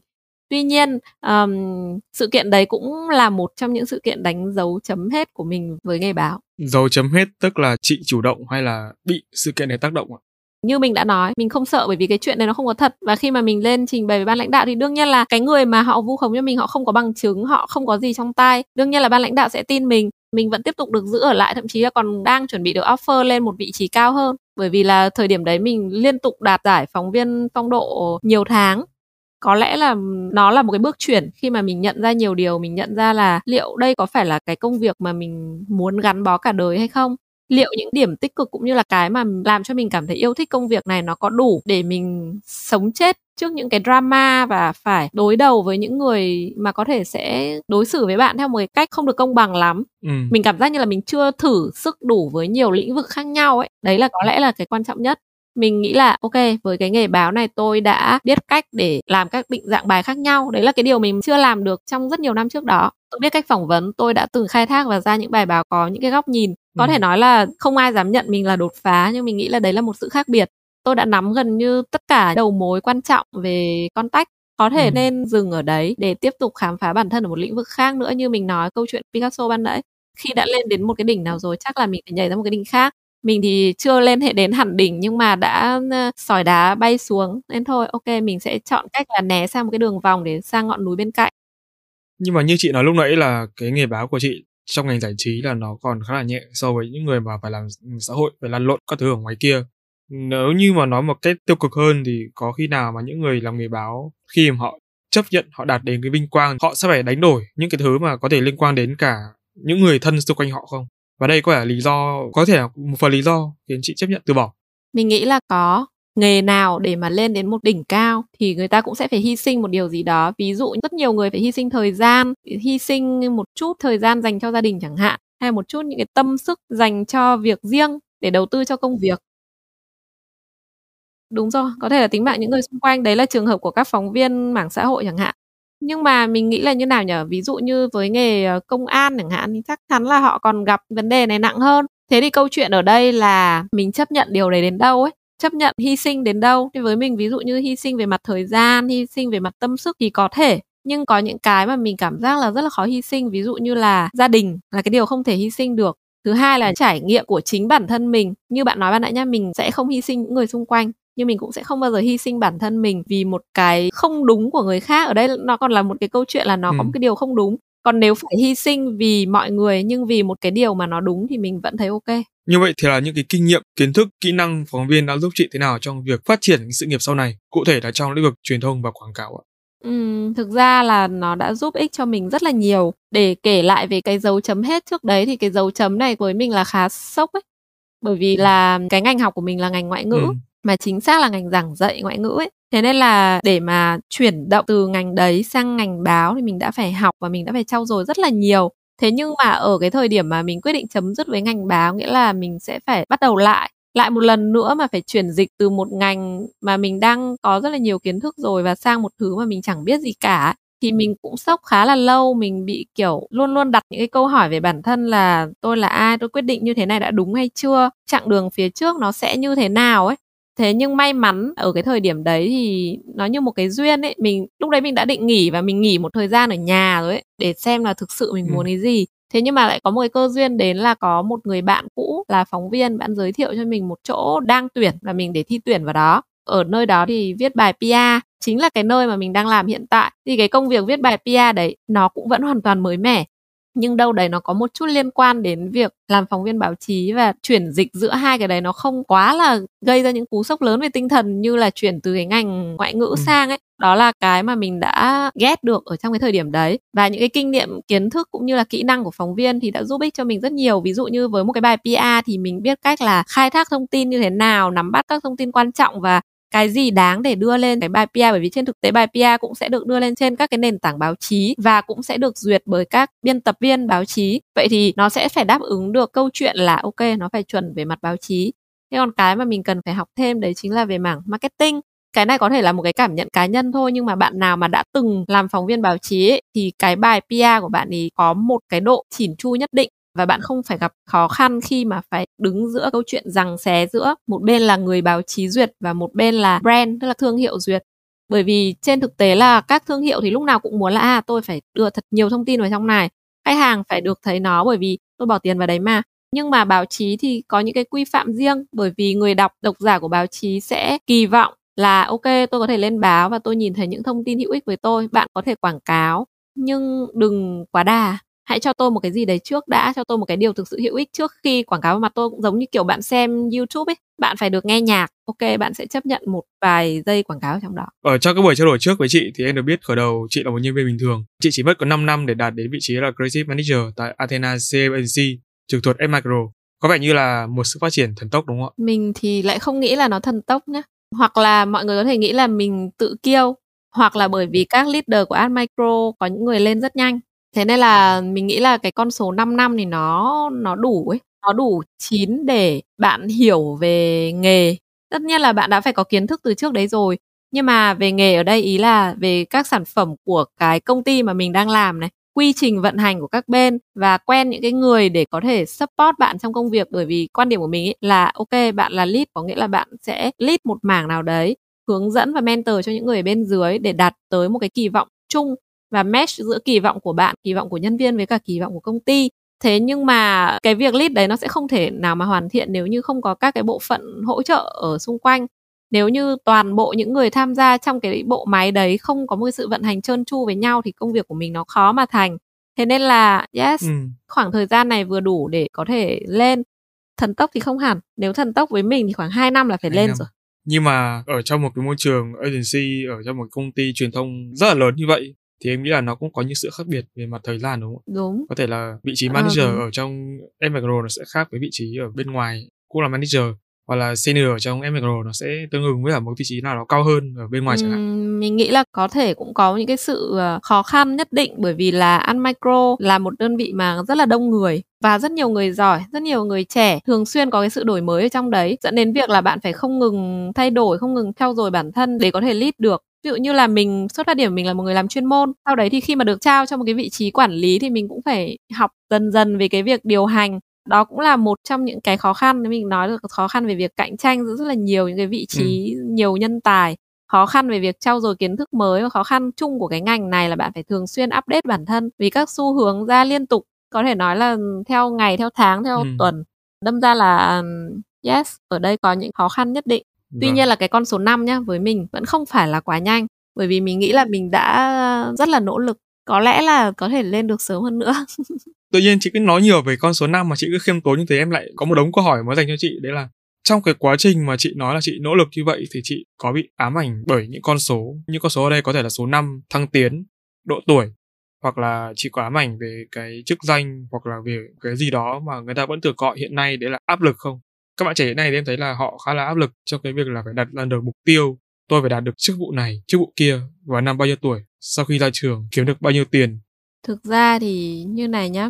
Tuy nhiên um, sự kiện đấy cũng là một trong những sự kiện đánh dấu chấm hết của mình với nghề báo. Dấu chấm hết tức là chị chủ động hay là bị sự kiện này tác động ạ? Như mình đã nói, mình không sợ bởi vì cái chuyện này nó không có thật. Và khi mà mình lên trình bày với ban lãnh đạo thì đương nhiên là cái người mà họ vu khống cho mình, họ không có bằng chứng, họ không có gì trong tay đương nhiên là ban lãnh đạo sẽ tin mình mình vẫn tiếp tục được giữ ở lại, thậm chí là còn đang chuẩn bị được offer lên một vị trí cao hơn. Bởi vì là thời điểm đấy mình liên tục đạt giải phóng viên phong độ nhiều tháng. Có lẽ là nó là một cái bước chuyển khi mà mình nhận ra nhiều điều, mình nhận ra là liệu đây có phải là cái công việc mà mình muốn gắn bó cả đời hay không liệu những điểm tích cực cũng như là cái mà làm cho mình cảm thấy yêu thích công việc này nó có đủ để mình sống chết trước những cái drama và phải đối đầu với những người mà có thể sẽ đối xử với bạn theo một cái cách không được công bằng lắm? Ừ. mình cảm giác như là mình chưa thử sức đủ với nhiều lĩnh vực khác nhau ấy. Đấy là có lẽ là cái quan trọng nhất. Mình nghĩ là ok với cái nghề báo này tôi đã biết cách để làm các định dạng bài khác nhau. Đấy là cái điều mình chưa làm được trong rất nhiều năm trước đó. Tôi biết cách phỏng vấn tôi đã từng khai thác và ra những bài báo có những cái góc nhìn có ừ. thể nói là không ai dám nhận mình là đột phá nhưng mình nghĩ là đấy là một sự khác biệt tôi đã nắm gần như tất cả đầu mối quan trọng về contact có thể ừ. nên dừng ở đấy để tiếp tục khám phá bản thân ở một lĩnh vực khác nữa như mình nói câu chuyện Picasso ban nãy khi đã lên đến một cái đỉnh nào rồi chắc là mình phải nhảy ra một cái đỉnh khác mình thì chưa lên hệ đến hẳn đỉnh nhưng mà đã sỏi đá bay xuống nên thôi ok mình sẽ chọn cách là né sang một cái đường vòng để sang ngọn núi bên cạnh nhưng mà như chị nói lúc nãy là cái nghề báo của chị trong ngành giải trí là nó còn khá là nhẹ so với những người mà phải làm xã hội, phải lăn lộn các thứ ở ngoài kia. Nếu như mà nói một cách tiêu cực hơn thì có khi nào mà những người làm nghề báo, khi mà họ chấp nhận, họ đạt đến cái vinh quang, họ sẽ phải đánh đổi những cái thứ mà có thể liên quan đến cả những người thân xung quanh họ không? Và đây có phải là lý do, có thể là một phần lý do khiến chị chấp nhận từ bỏ? Mình nghĩ là có nghề nào để mà lên đến một đỉnh cao thì người ta cũng sẽ phải hy sinh một điều gì đó. Ví dụ rất nhiều người phải hy sinh thời gian, hy sinh một chút thời gian dành cho gia đình chẳng hạn, hay một chút những cái tâm sức dành cho việc riêng để đầu tư cho công việc. Đúng rồi, có thể là tính mạng những người xung quanh, đấy là trường hợp của các phóng viên mảng xã hội chẳng hạn. Nhưng mà mình nghĩ là như nào nhỉ ví dụ như với nghề ờ, công an chẳng hạn thì chắc chắn là họ còn gặp vấn đề này nặng hơn. Thế thì câu chuyện ở đây là mình chấp nhận điều đấy đến đâu ấy? Chấp nhận hy sinh đến đâu. Thì với mình ví dụ như hy sinh về mặt thời gian hy sinh về mặt tâm sức thì có thể. Nhưng có những cái mà mình cảm giác là rất là khó hy sinh. Ví dụ như là gia đình là cái điều không thể hy sinh được. Thứ hai là trải nghiệm của chính bản thân mình. Như bạn nói ban nãy nhá mình sẽ không hy sinh những người xung quanh nhưng mình cũng sẽ không bao giờ hy sinh bản thân mình vì một cái không đúng của người khác. Ở đây nó còn là một cái câu chuyện là nó ừ. có một cái điều không đúng còn nếu phải hy sinh vì mọi người nhưng vì một cái điều mà nó đúng thì mình vẫn thấy ok. Như vậy thì là những cái kinh nghiệm kiến thức kỹ năng phóng viên đã giúp chị thế nào trong việc phát triển sự nghiệp sau này cụ thể là trong lĩnh vực truyền thông và quảng cáo ạ? Ừ, thực ra là nó đã giúp ích cho mình rất là nhiều. Để kể lại về cái dấu chấm hết trước đấy thì cái dấu chấm này với mình là khá sốc ấy. Bởi vì là cái ngành học của mình là ngành ngoại ngữ ừ. mà chính xác là ngành giảng dạy ngoại ngữ ấy thế nên là để mà chuyển động từ ngành đấy sang ngành báo thì mình đã phải học và mình đã phải trau dồi rất là nhiều. Thế nhưng mà ở cái thời điểm mà mình quyết định chấm dứt với ngành báo, nghĩa là mình sẽ phải bắt đầu lại lại một lần nữa mà phải chuyển dịch từ một ngành mà mình đang có rất là nhiều kiến thức rồi và sang một thứ mà mình chẳng biết gì cả, thì mình cũng sốc khá là lâu. Mình bị, kiểu, luôn luôn đặt những cái câu hỏi về bản thân là tôi là ai? Tôi quyết định như thế này đã đúng hay chưa? Chặng đường phía trước nó sẽ như thế nào? ấy thế nhưng may mắn ở cái thời điểm đấy thì nó như một cái duyên ấy. Mình lúc đấy mình đã định nghỉ và mình nghỉ một thời gian ở nhà rồi ấy để xem là thực sự mình ừ. muốn cái gì. Thế nhưng mà lại có một cái cơ duyên đến là có một người bạn cũ là phóng viên bạn giới thiệu cho mình một chỗ đang tuyển và mình để thi tuyển vào đó. Ở nơi đó thì viết bài PR chính là cái nơi mà mình đang làm hiện tại. Thì cái công việc viết bài PR đấy nó cũng vẫn hoàn toàn mới mẻ nhưng đâu đấy nó có một chút liên quan đến việc làm phóng viên báo chí và chuyển dịch giữa hai cái đấy nó không quá là gây ra những cú sốc lớn về tinh thần như là chuyển từ cái ngành ngoại ngữ ừ. sang ấy. Đó là cái mà mình đã ghét được ở trong cái thời điểm đấy. Và những cái kinh nghiệm kiến thức cũng như là kỹ năng của phóng viên thì đã giúp ích cho mình rất nhiều. Ví dụ như với một cái bài PR thì mình biết cách là khai thác thông tin như thế nào nắm bắt các thông tin quan trọng và cái gì đáng để đưa lên cái bài PR bởi vì trên thực tế bài PR cũng sẽ được đưa lên trên các cái nền tảng báo chí và cũng sẽ được duyệt bởi các biên tập viên báo chí. Vậy thì nó sẽ phải đáp ứng được câu chuyện là ok nó phải chuẩn về mặt báo chí. Thế còn cái mà mình cần phải học thêm đấy chính là về mảng marketing. Cái này có thể là một cái cảm nhận cá nhân thôi nhưng mà bạn nào mà đã từng làm phóng viên báo chí ấy, thì cái bài PR của bạn ấy có một cái độ chỉn chu nhất định và bạn không phải gặp khó khăn khi mà phải đứng giữa câu chuyện rằng xé giữa một bên là người báo chí duyệt và một bên là brand, tức là thương hiệu duyệt. Bởi vì trên thực tế là các thương hiệu thì lúc nào cũng muốn là à tôi phải đưa thật nhiều thông tin vào trong này, khách hàng phải được thấy nó bởi vì tôi bỏ tiền vào đấy mà. Nhưng mà báo chí thì có những cái quy phạm riêng, bởi vì người đọc, độc giả của báo chí sẽ kỳ vọng là, ok, tôi có thể lên báo và tôi nhìn thấy những thông tin hữu ích với tôi, bạn có thể quảng cáo, nhưng đừng quá đà hãy cho tôi một cái gì đấy trước đã cho tôi một cái điều thực sự hữu ích trước khi quảng cáo vào mặt tôi cũng giống như kiểu bạn xem youtube ấy. Bạn phải được nghe nhạc ok bạn sẽ chấp nhận một vài giây quảng cáo trong đó. Ở trong cái buổi trao đổi trước với chị thì em được biết khởi đầu chị là một nhân viên bình thường. Chị chỉ mất có 5 năm để đạt đến vị trí là creative manager tại Athena CMC trực thuộc Micro có vẻ như là một sự phát triển thần tốc đúng không ạ? Mình thì lại không nghĩ là nó thần tốc nhé hoặc là mọi người có thể nghĩ là mình tự kiêu hoặc là bởi vì các leader của Ad Micro có những người lên rất nhanh thế nên là mình nghĩ là cái con số 5 năm thì nó nó đủ ấy. Nó đủ chín để bạn hiểu về nghề. Tất nhiên là bạn đã phải có kiến thức từ trước đấy rồi. Nhưng mà về nghề ở đây, ý là về các sản phẩm của cái công ty mà mình đang làm này, quy trình vận hành của các bên và quen những cái người để có thể support bạn trong công việc. Bởi vì quan điểm của mình ý là, ok, bạn là lead, có nghĩa là bạn sẽ lead một mảng nào đấy, hướng dẫn và mentor cho những người ở bên dưới để đạt tới một cái kỳ vọng chung và match giữa kỳ vọng của bạn kỳ vọng của nhân viên với cả kỳ vọng của công ty. Thế nhưng mà cái việc lead đấy nó sẽ không thể nào mà hoàn thiện nếu như không có các cái bộ phận hỗ trợ ở xung quanh. Nếu như toàn bộ những người tham gia trong cái bộ máy đấy không có một sự vận hành trơn tru với nhau thì công việc của mình nó khó mà thành. Thế nên là yes ừ. khoảng thời gian này vừa đủ để có thể lên. Thần tốc thì không hẳn nếu thần tốc với mình thì khoảng 2 năm là phải 2 lên năm. rồi. Nhưng mà ở trong một cái môi trường agency ở trong một công ty truyền thông rất là lớn như vậy thì em nghĩ là nó cũng có những sự khác biệt về mặt thời gian đúng không? Đúng. Có thể là vị trí ờ, manager à, ở trong Emagro nó sẽ khác với vị trí ở bên ngoài cũng là manager hoặc là senior ở trong Emigro nó sẽ tương ứng với ở một vị trí nào đó cao hơn ở bên ngoài chẳng hạn mình nghĩ là có thể cũng có những cái sự ờ, khó khăn nhất định bởi vì là ăn micro là một đơn vị mà rất là đông người và rất nhiều người giỏi, rất nhiều người trẻ thường xuyên có cái sự đổi mới ở trong đấy dẫn đến việc là bạn phải không ngừng thay đổi, không ngừng theo dõi bản thân để có thể lead được ví dụ như là mình xuất phát điểm mình là một người làm chuyên môn sau đấy thì khi mà được trao cho một cái vị trí quản lý thì mình cũng phải học dần dần về cái việc điều hành đó cũng là một trong những cái khó khăn nếu mình nói được khó khăn về việc cạnh tranh giữa rất là nhiều những cái vị trí ừ. nhiều nhân tài khó khăn về việc trau dồi kiến thức mới và khó khăn chung của cái ngành này là bạn phải thường xuyên update bản thân vì các xu hướng ra liên tục có thể nói là theo ngày theo tháng theo ừ. tuần đâm ra là yes ở đây có những khó khăn nhất định tuy vâng. nhiên là cái con số 5 nhá với mình vẫn không phải là quá nhanh bởi vì mình nghĩ là mình đã rất là nỗ lực có lẽ là có thể lên được sớm hơn nữa. <laughs> Tự nhiên chị cứ nói nhiều về con số 5 mà chị cứ khiêm tốn như thế em lại có một đống câu hỏi muốn dành cho chị. Đấy là trong cái quá trình mà chị nói là chị nỗ lực như vậy thì chị có bị ám ảnh bởi những con số những con số ở đây có thể là số năm thăng tiến độ tuổi hoặc là chị có ám ảnh về cái chức danh hoặc là về cái gì đó mà người ta vẫn thường gọi hiện nay đấy là áp lực không các bạn trẻ hiện nay thì em thấy là họ khá là áp lực trong cái việc là phải đặt ra được mục tiêu, tôi phải đạt được chức vụ này, chức vụ kia vào năm bao nhiêu tuổi, sau khi ra trường kiếm được bao nhiêu tiền. Thực ra thì như này nhá,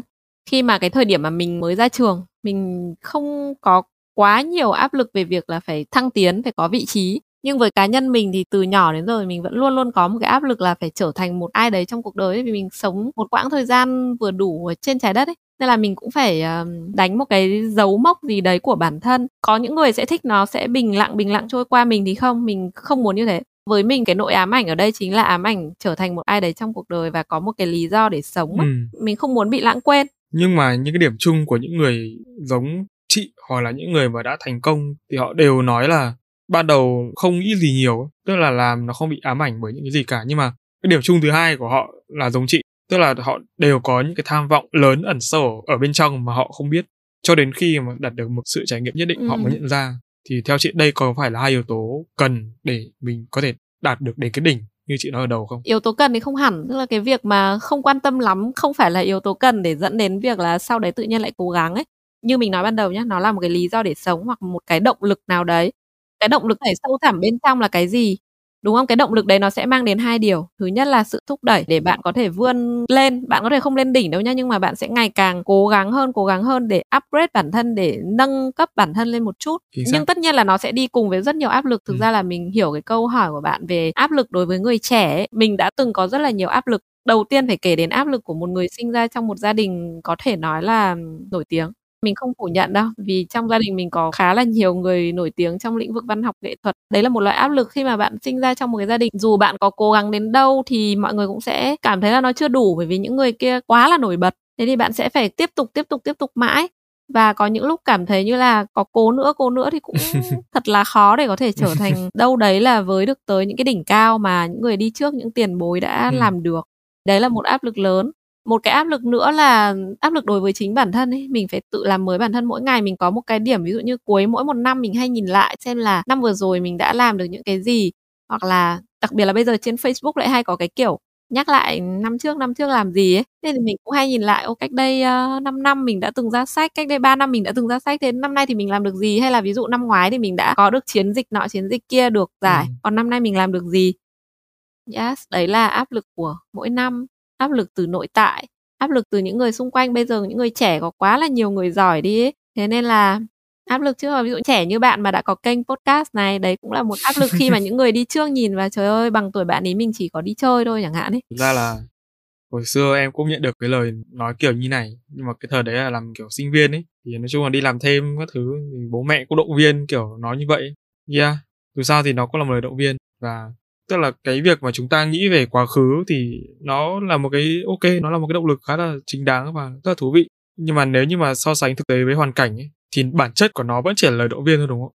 khi mà cái thời điểm mà mình mới ra trường, mình không có quá nhiều áp lực về việc là phải thăng tiến, phải có vị trí nhưng với cá nhân mình thì từ nhỏ đến giờ mình vẫn luôn luôn có một cái áp lực là phải trở thành một ai đấy trong cuộc đời vì mình sống một quãng thời gian vừa đủ ở trên trái đất ấy. Nên là mình cũng phải đánh một cái dấu mốc gì đấy của bản thân. Có những người sẽ thích nó sẽ bình lặng bình lặng trôi qua mình thì không mình không muốn như thế. Với mình cái nội ám ảnh ở đây chính là ám ảnh trở thành một ai đấy trong cuộc đời và có một cái lý do để sống ừ. mình không muốn bị lãng quên. Nhưng mà những cái điểm chung của những người giống chị hoặc là những người mà đã thành công thì họ đều nói là ban đầu không nghĩ gì nhiều tức là làm nó không bị ám ảnh bởi những cái gì cả nhưng mà cái điểm chung thứ hai của họ là giống chị tức là họ đều có những cái tham vọng lớn ẩn sâu ở bên trong mà họ không biết cho đến khi mà đạt được một sự trải nghiệm nhất định ừ. họ mới nhận ra thì theo chị đây có phải là hai yếu tố cần để mình có thể đạt được đến cái đỉnh như chị nói ở đầu không? Yếu tố cần thì không hẳn, tức là cái việc mà không quan tâm lắm không phải là yếu tố cần để dẫn đến việc là sau đấy tự nhiên lại cố gắng ấy. Như mình nói ban đầu nhé, nó là một cái lý do để sống hoặc một cái động lực nào đấy. Cái động lực này sâu thẳm bên trong là cái gì? đúng không? Cái động lực đấy nó sẽ mang đến hai điều. Thứ nhất là sự thúc đẩy để bạn có thể vươn lên bạn có thể không lên đỉnh đâu nhá nhưng mà bạn sẽ ngày càng cố gắng hơn cố gắng hơn để upgrade bản thân để nâng cấp bản thân lên một chút. Nhưng tất nhiên là nó sẽ đi cùng với rất nhiều áp lực. Thực ừ. ra là mình hiểu cái câu hỏi của bạn về áp lực đối với người trẻ ấy. mình đã từng có rất là nhiều áp lực. Đầu tiên phải kể đến áp lực của một người sinh ra trong một gia đình có thể nói là nổi tiếng mình không phủ nhận đâu vì trong gia đình mình có khá là nhiều người nổi tiếng trong lĩnh vực văn học nghệ thuật. Đấy là một loại áp lực khi mà bạn sinh ra trong một cái gia đình. Dù bạn có cố gắng đến đâu thì mọi người cũng sẽ cảm thấy là nó chưa đủ bởi vì những người kia quá là nổi bật. Thế thì bạn sẽ phải tiếp tục tiếp tục tiếp tục mãi. Và có những lúc cảm thấy như là có cố nữa cố nữa thì cũng <laughs> thật là khó để có thể trở thành đâu đấy là với được tới những cái đỉnh cao mà những người đi trước những tiền bối đã ừ. làm được. Đấy là một áp lực lớn một cái áp lực nữa là áp lực đối với chính bản thân ấy. Mình phải tự làm mới bản thân. Mỗi ngày mình có một cái điểm ví dụ như cuối mỗi một năm mình hay nhìn lại xem là năm vừa rồi mình đã làm được những cái gì. Hoặc là đặc biệt là bây giờ trên Facebook lại hay có cái kiểu nhắc lại năm trước năm trước làm gì ấy. Nên thì mình cũng hay nhìn lại ô cách đây uh, 5 năm mình đã từng ra sách cách đây 3 năm mình đã từng ra sách thế năm nay thì mình làm được gì? Hay là ví dụ năm ngoái thì mình đã có được chiến dịch nọ chiến dịch kia được giải. Ừ. còn năm nay mình làm được gì? Yes đấy là áp lực của mỗi năm áp lực từ nội tại áp lực từ những người xung quanh. Bây giờ những người trẻ có quá là nhiều người giỏi đi ấy. thế nên là áp lực chứ ví dụ trẻ như bạn mà đã có kênh podcast này đấy cũng là một áp lực khi mà <laughs> những người đi trước nhìn và trời ơi bằng tuổi bạn ấy mình chỉ có đi chơi thôi chẳng hạn ấy. Thực ra là hồi xưa em cũng nhận được cái lời nói kiểu như này nhưng mà cái thời đấy là làm kiểu sinh viên ấy. Thì nói chung là đi làm thêm các thứ thì bố mẹ cũng động viên kiểu nói như vậy yeah dù sao thì nó cũng là một lời động viên. Và tức là cái việc mà chúng ta nghĩ về quá khứ thì nó là một cái ok nó là một cái động lực khá là chính đáng và rất là thú vị. Nhưng mà nếu như mà so sánh thực tế với hoàn cảnh ấy, thì bản chất của nó vẫn chỉ là lời động viên thôi đúng không?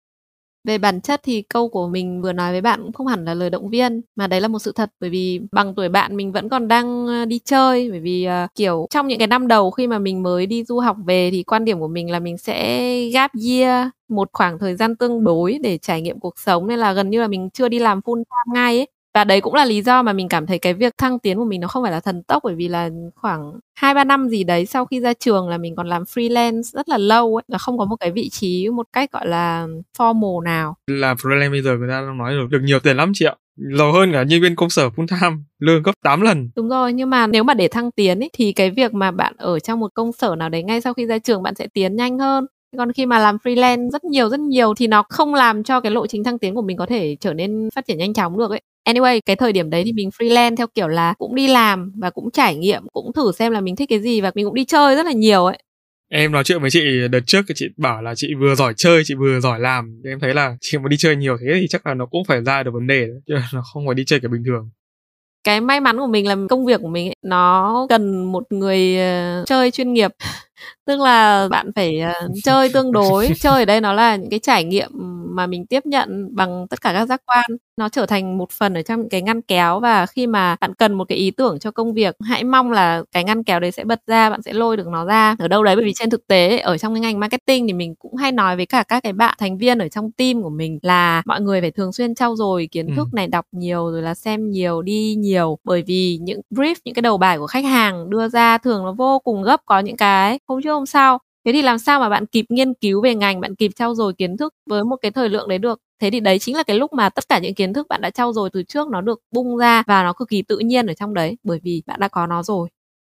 Về bản chất thì câu của mình vừa nói với bạn cũng không hẳn là lời động viên mà đấy là một sự thật. Bởi vì bằng tuổi bạn mình vẫn còn đang ờ, đi chơi bởi vì uh, kiểu trong những cái năm đầu khi mà mình mới đi du học về thì quan điểm của mình là mình sẽ gap year một khoảng thời gian tương đối để trải nghiệm cuộc sống. Nên là gần như là mình chưa đi làm full time ngay ấy và đấy cũng là lý do mà mình cảm thấy cái việc thăng tiến của mình nó không phải là thần tốc bởi vì là khoảng hai ba năm gì đấy sau khi ra trường là mình còn làm freelance rất là lâu ấy là không có một cái vị trí một cách gọi là formal nào. Làm freelance bây giờ người ta đang nói được, được nhiều tiền lắm chị ạ. Giàu hơn cả nhân viên công sở full time lương gấp 8 lần. Đúng rồi nhưng mà nếu mà để thăng tiến ấy, thì cái việc mà bạn ở trong một công sở nào đấy ngay sau khi ra trường bạn sẽ tiến nhanh hơn. Còn khi mà làm freelance rất nhiều rất nhiều thì nó không làm cho cái lộ trình thăng tiến của mình có thể trở nên phát triển nhanh chóng được ấy anyway cái thời điểm đấy thì mình freelance theo kiểu là cũng đi làm và cũng trải nghiệm cũng thử xem là mình thích cái gì và mình cũng đi chơi rất là nhiều ấy. Em nói chuyện với chị đợt trước chị bảo là chị vừa giỏi chơi chị vừa giỏi làm. Em thấy là chị mà đi chơi nhiều thế thì chắc là nó cũng phải ra được vấn đề chứ nó không phải đi chơi kiểu bình thường. Cái may mắn của mình là công việc của mình ấy, nó cần một người uh, chơi chuyên nghiệp tức là bạn phải uh, <laughs> chơi tương đối chơi ở đây nó là những cái trải nghiệm mà mình tiếp nhận bằng tất cả các giác quan. Nó trở thành một phần ở trong cái ngăn kéo và khi mà bạn cần một cái ý tưởng cho công việc hãy mong là cái ngăn kéo đấy sẽ bật ra bạn sẽ lôi được nó ra. Ở đâu đấy bởi vì trên thực tế ở trong cái ngành marketing thì mình cũng hay nói với cả các cái bạn thành viên ở trong team của mình là mọi người phải thường xuyên trau dồi kiến thức ừ. này đọc nhiều rồi là xem nhiều đi nhiều. Bởi vì những brief những cái đầu bài của khách hàng đưa ra thường nó vô cùng gấp có những cái hôm trước hôm sau thế thì làm sao mà bạn kịp nghiên cứu về ngành bạn kịp trau dồi kiến thức với một cái thời lượng đấy được? Thế thì đấy chính là cái lúc mà tất cả những kiến thức bạn đã trau dồi từ trước nó được bung ra và nó cực kỳ tự nhiên ở trong đấy bởi vì bạn đã có nó rồi.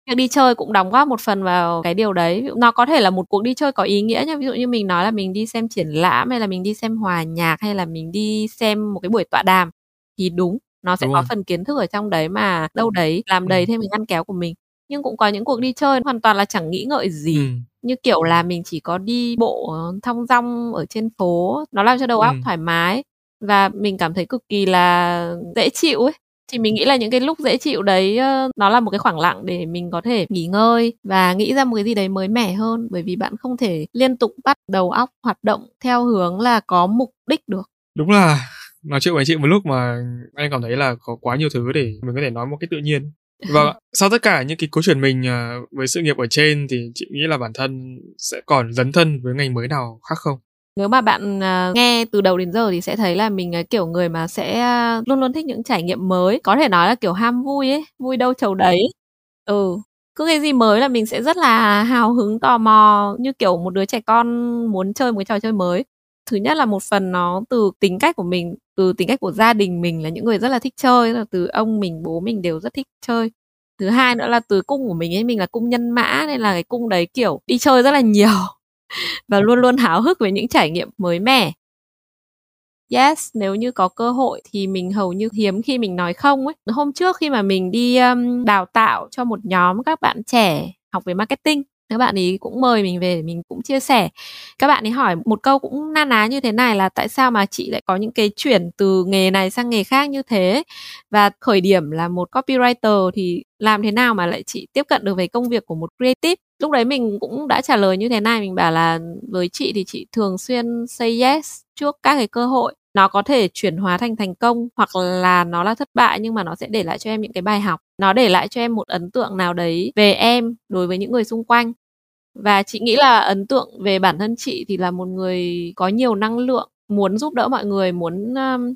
Việc đi chơi cũng đóng góp một phần vào cái điều đấy. Nó có thể là một cuộc đi chơi có ý nghĩa nha. Ví dụ như mình nói là mình đi xem triển lãm hay là mình đi xem hòa nhạc hay là mình đi xem một cái buổi tọa đàm thì đúng nó sẽ đúng có rồi. phần kiến thức ở trong đấy mà đâu đấy làm đầy thêm cái ngăn kéo của mình nhưng cũng có những cuộc đi chơi hoàn toàn là chẳng nghĩ ngợi gì. Ừ. như kiểu là mình chỉ có đi bộ thong dong ở trên phố nó làm cho đầu óc ừ. thoải mái và mình cảm thấy cực kỳ là dễ chịu ấy. Thì mình nghĩ là những cái lúc dễ chịu đấy nó là một cái khoảng lặng để mình có thể nghỉ ngơi và nghĩ ra một cái gì đấy mới mẻ hơn. Bởi vì bạn không thể liên tục bắt đầu óc hoạt động theo hướng là có mục đích được. Đúng là nói chuyện với chị một lúc mà anh cảm thấy là có quá nhiều thứ để mình có thể nói một cách tự nhiên Vâng, sau tất cả những cái cố chuyển mình ờ, với sự nghiệp ở trên thì chị nghĩ là bản thân sẽ còn dấn thân với ngành mới nào khác không? Nếu mà bạn ờ, nghe từ đầu đến giờ thì sẽ thấy là mình kiểu người mà sẽ ờ, luôn luôn thích những trải nghiệm mới, có thể nói là kiểu ham vui ấy, vui đâu chầu đấy. Ừ, cứ cái gì mới là mình sẽ rất là hào hứng tò mò như kiểu một đứa trẻ con muốn chơi một cái trò chơi mới thứ nhất là một phần nó từ tính cách của mình từ tính cách của gia đình mình là những người rất là thích chơi là từ ông mình bố mình đều rất thích chơi. Thứ hai nữa là từ cung của mình ấy mình là cung nhân mã nên là cái cung đấy kiểu đi chơi rất là nhiều <laughs> và luôn luôn háo hức với những trải nghiệm mới mẻ. Yes nếu như có cơ hội thì mình hầu như hiếm khi mình nói không ấy. Hôm trước khi mà mình đi um, đào tạo cho một nhóm các bạn trẻ học về marketing các bạn ấy cũng mời mình về để mình cũng chia sẻ. Các bạn ấy hỏi một câu cũng na ná như thế này là tại sao mà chị lại có những cái chuyển từ nghề này sang nghề khác như thế? Và khởi điểm là một copywriter thì làm thế nào mà lại chị tiếp cận được về công việc của một creative? Lúc đấy mình cũng đã trả lời như thế này, mình bảo là với chị thì chị thường xuyên say yes trước các cái cơ hội. Nó có thể chuyển hóa thành thành công hoặc là nó là thất bại nhưng mà nó sẽ để lại cho em những cái bài học. Nó để lại cho em một ấn tượng nào đấy về em đối với những người xung quanh và chị nghĩ là ấn tượng về bản thân chị thì là một người có nhiều năng lượng muốn giúp đỡ mọi người muốn um,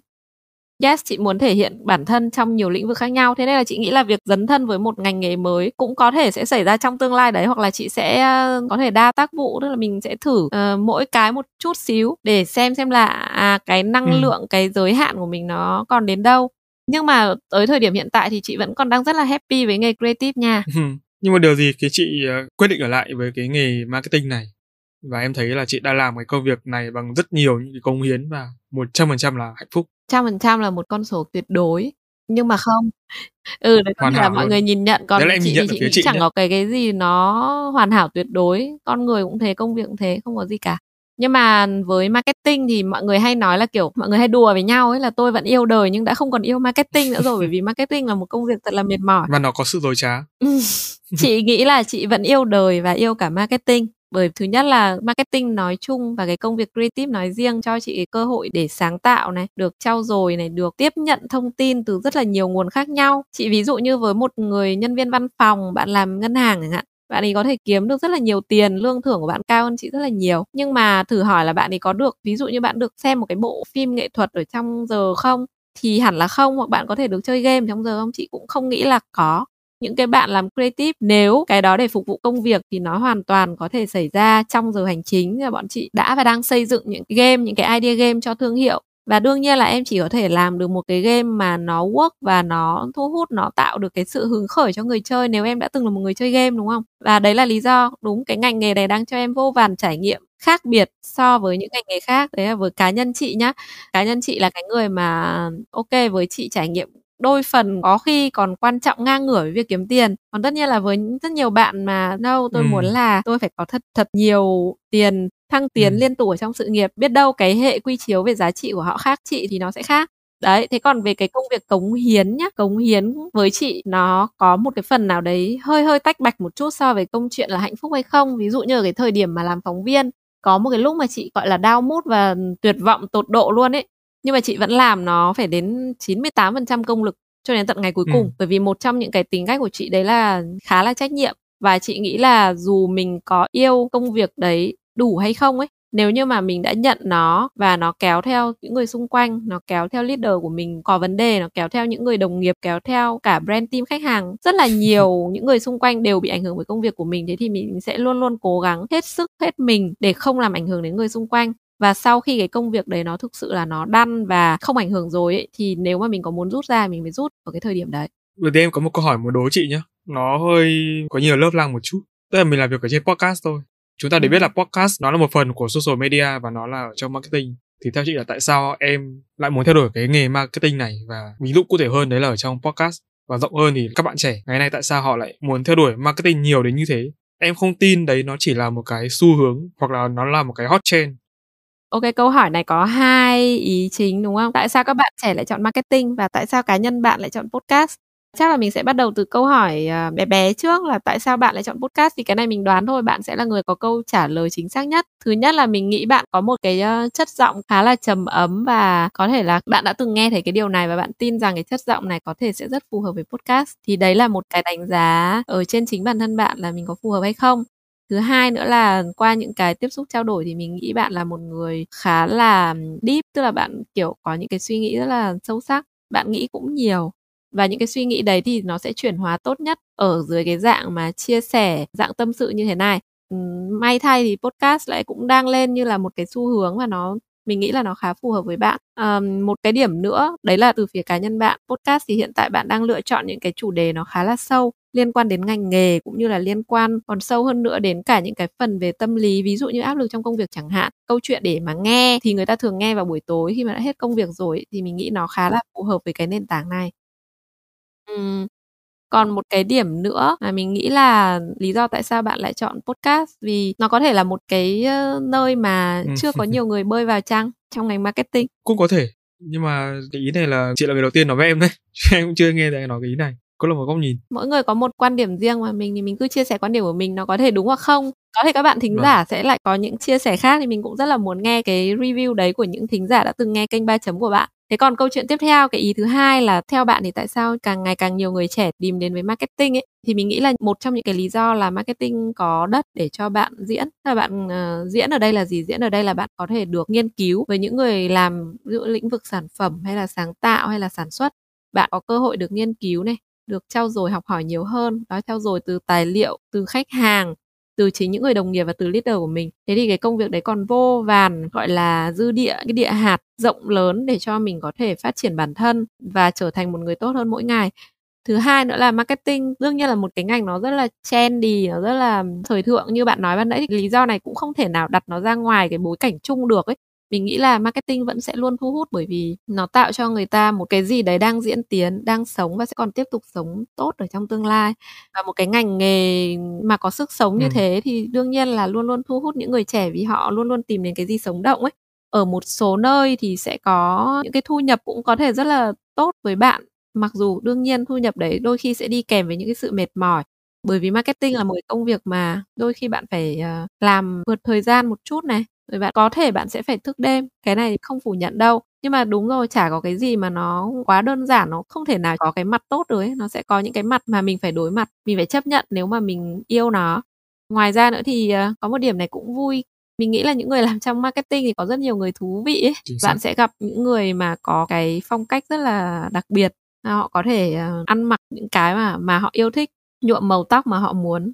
yes chị muốn thể hiện bản thân trong nhiều lĩnh vực khác nhau thế nên là chị nghĩ là việc dấn thân với một ngành nghề mới cũng có thể sẽ xảy ra trong tương lai đấy hoặc là chị sẽ uh, có thể đa tác vụ tức là mình sẽ thử uh, mỗi cái một chút xíu để xem xem là à, cái năng ừ. lượng cái giới hạn của mình nó còn đến đâu nhưng mà tới thời điểm hiện tại thì chị vẫn còn đang rất là happy với nghề creative nha <laughs> ừ. Nhưng mà điều gì khiến chị uh, quyết định ở lại với cái nghề marketing này? Và em thấy là chị đã làm cái công việc này bằng rất nhiều những cái công hiến và một trăm phần trăm là hạnh phúc. Trăm phần trăm là một con số tuyệt đối. Nhưng mà không. Ừ đấy có là mọi luôn. người nhìn nhận còn chị nhìn nhận thì chị, chị chẳng nhé. có cái cái gì nó hoàn hảo tuyệt đối. Con người cũng thế công việc cũng thế không có gì cả nhưng mà với marketing thì mọi người hay nói là kiểu mọi người hay đùa với nhau ấy là tôi vẫn yêu đời nhưng đã không còn yêu marketing nữa rồi bởi vì marketing là một công việc thật là mệt mỏi. Và nó có sự dối trá. <laughs> Chị nghĩ là chị vẫn yêu đời và yêu cả marketing bởi thứ nhất là marketing nói chung và cái công việc creative nói riêng cho chị cơ hội để sáng tạo này được trau dồi này được tiếp nhận thông tin từ rất là nhiều nguồn khác nhau. Chị ví dụ như với một người nhân viên văn phòng bạn làm ngân hàng chẳng hạn bạn ấy có thể kiếm được rất là nhiều tiền, lương thưởng của bạn cao hơn chị rất là nhiều. Nhưng mà thử hỏi là bạn ấy có được, ví dụ như bạn được xem một cái bộ phim nghệ thuật ở trong giờ không, thì hẳn là không, hoặc bạn có thể được chơi game trong giờ không? Chị cũng không nghĩ là có. Những cái bạn làm creative, nếu cái đó để phục vụ công việc thì nó hoàn toàn có thể xảy ra trong giờ hành chính. Là bọn chị đã và đang xây dựng những game, những cái idea game cho thương hiệu và đương nhiên là em chỉ có thể làm được một cái game mà nó work và nó thu hút nó tạo được cái sự hứng khởi cho người chơi nếu em đã từng là một người chơi game đúng không? Và đấy là lý do đúng cái ngành nghề này đang cho em vô vàn trải nghiệm khác biệt so với những ngành nghề khác. Đấy là với cá nhân chị nhá. Cá nhân chị là cái người mà ok với chị trải nghiệm đôi phần có khi còn quan trọng ngang ngửa với việc kiếm tiền. Còn tất nhiên là với rất nhiều bạn mà đâu tôi ừ. muốn là tôi phải có thật thật nhiều tiền thăng tiến ừ. liên tục ở trong sự nghiệp biết đâu cái hệ quy chiếu về giá trị của họ khác chị thì nó sẽ khác đấy thế còn về cái công việc cống hiến nhá cống hiến với chị nó có một cái phần nào đấy hơi hơi tách bạch một chút so với công chuyện là hạnh phúc hay không ví dụ như ở cái thời điểm mà làm phóng viên có một cái lúc mà chị gọi là đau mút và tuyệt vọng tột độ luôn ấy nhưng mà chị vẫn làm nó phải đến 98% công lực cho đến tận ngày cuối ừ. cùng bởi vì một trong những cái tính cách của chị đấy là khá là trách nhiệm và chị nghĩ là dù mình có yêu công việc đấy đủ hay không ấy. Nếu như mà mình đã nhận nó và nó kéo theo những người xung quanh nó kéo theo leader của mình có vấn đề nó kéo theo những người đồng nghiệp kéo theo cả brand team khách hàng rất là nhiều <laughs> những người xung quanh đều bị ảnh hưởng với công việc của mình. Thế thì mình sẽ luôn luôn cố gắng hết sức hết mình để không làm ảnh hưởng đến người xung quanh. Và sau khi cái công việc đấy nó thực sự là nó đăn và không ảnh hưởng rồi ấy, thì nếu mà mình có muốn rút ra mình mới rút ở cái thời điểm đấy. Vừa tiên em có một câu hỏi muốn đố chị nhé nó hơi có nhiều lớp lang một chút. Tức là mình làm việc ở trên podcast thôi chúng ta đều biết là podcast nó là một phần của social media và nó là ở trong marketing thì theo chị là tại sao em lại muốn theo đuổi cái nghề marketing này và ví dụ cụ thể hơn đấy là ở trong podcast và rộng hơn thì các bạn trẻ ngày nay tại sao họ lại muốn theo đuổi marketing nhiều đến như thế em không tin đấy nó chỉ là một cái xu hướng hoặc là nó là một cái hot trend Ok, câu hỏi này có hai ý chính đúng không? Tại sao các bạn trẻ lại chọn marketing và tại sao cá nhân bạn lại chọn podcast? Chắc là mình sẽ bắt đầu từ câu hỏi à, bé bé trước là tại sao bạn lại chọn podcast thì cái này mình đoán thôi, bạn sẽ là người có câu trả lời chính xác nhất. Thứ nhất là mình nghĩ bạn có một cái à, chất giọng khá là trầm ấm và có thể là bạn đã từng nghe thấy cái điều này và bạn tin rằng cái chất giọng này có thể sẽ rất phù hợp với podcast. Thì đấy là một cái đánh giá ở trên chính bản thân bạn là mình có phù hợp hay không thứ hai nữa là qua những cái tiếp xúc trao đổi thì mình nghĩ bạn là một người khá là deep tức là bạn kiểu có những cái suy nghĩ rất là sâu sắc bạn nghĩ cũng nhiều và những cái suy nghĩ đấy thì nó sẽ chuyển hóa tốt nhất ở dưới cái dạng mà chia sẻ dạng tâm sự như thế này. May thay thì podcast lại cũng đang lên như là một cái xu hướng và nó mình nghĩ là nó khá phù hợp với bạn. À, một cái điểm nữa đấy là từ phía cá nhân bạn. Podcast thì hiện tại bạn đang lựa chọn những cái chủ đề nó khá là sâu liên quan đến ngành nghề cũng như là liên quan còn sâu hơn nữa đến cả những cái phần về tâm lý ví dụ như áp lực trong công việc chẳng hạn. Câu chuyện để mà nghe thì người ta thường nghe vào buổi tối khi mà đã hết công việc rồi thì mình nghĩ nó khá là phù hợp với cái nền tảng này còn một cái điểm nữa mà mình nghĩ là lý do tại sao bạn lại chọn podcast vì nó có thể là một cái nơi mà chưa có nhiều người bơi vào chăng trong ngành marketing? Cũng có thể nhưng mà cái ý này là chị là người đầu tiên nói với em đấy <laughs> em cũng chưa nghe thấy nói cái ý này cũng là một góc nhìn. Mỗi người có một quan điểm riêng mà mình thì mình cứ chia sẻ quan điểm của mình nó có thể đúng hoặc không có thể các bạn thính vâng. giả sẽ lại có những chia sẻ khác thì mình cũng rất là muốn nghe cái review đấy của những thính giả đã từng nghe kênh ba chấm của bạn. Thế còn câu chuyện tiếp theo cái ý thứ hai là theo bạn thì tại sao càng ngày càng nhiều người trẻ tìm đến với marketing ấy? Thì mình nghĩ là một trong những cái lý do là marketing có đất để cho bạn diễn. Là bạn uh, diễn ở đây là gì? Diễn ở đây là bạn có thể được nghiên cứu với những người làm ví dụ lĩnh vực sản phẩm hay là sáng tạo hay là sản xuất. Bạn có cơ hội được nghiên cứu này được trau dồi học hỏi nhiều hơn đó trau dồi từ tài liệu từ khách hàng từ chính những người đồng nghiệp và từ leader của mình. Thế thì cái công việc đấy còn vô vàn, gọi là dư địa, cái địa hạt rộng lớn để cho mình có thể phát triển bản thân và trở thành một người tốt hơn mỗi ngày. Thứ hai nữa là marketing, đương nhiên là một cái ngành nó rất là trendy, nó rất là thời thượng. Như bạn nói ban nãy thì lý do này cũng không thể nào đặt nó ra ngoài cái bối cảnh chung được ấy mình nghĩ là marketing vẫn sẽ luôn thu hút bởi vì nó tạo cho người ta một cái gì đấy đang diễn tiến đang sống và sẽ còn tiếp tục sống tốt ở trong tương lai. Và một cái ngành nghề mà có sức sống như ừ. thế thì đương nhiên là luôn luôn thu hút những người trẻ vì họ luôn luôn tìm đến cái gì sống động ấy. Ở một số nơi thì sẽ có những cái thu nhập cũng có thể rất là tốt với bạn mặc dù đương nhiên thu nhập đấy đôi khi sẽ đi kèm với những cái sự mệt mỏi. Bởi vì marketing là một công việc mà đôi khi bạn phải uh, làm vượt thời gian một chút này rồi bạn có thể bạn sẽ phải thức đêm cái này không phủ nhận đâu. Nhưng mà đúng rồi chả có cái gì mà nó quá đơn giản nó không thể nào có cái mặt tốt được ấy. Nó sẽ có những cái mặt mà mình phải đối mặt mình phải chấp nhận nếu mà mình yêu nó. Ngoài ra nữa thì uh, có một điểm này cũng vui. Mình nghĩ là những người <laughs> làm trong marketing thì có rất nhiều người thú vị ấy. bạn sẽ gặp những người mà có cái phong cách rất là đặc biệt họ có thể uh, ăn mặc những cái mà mà họ yêu thích nhuộm màu tóc mà họ muốn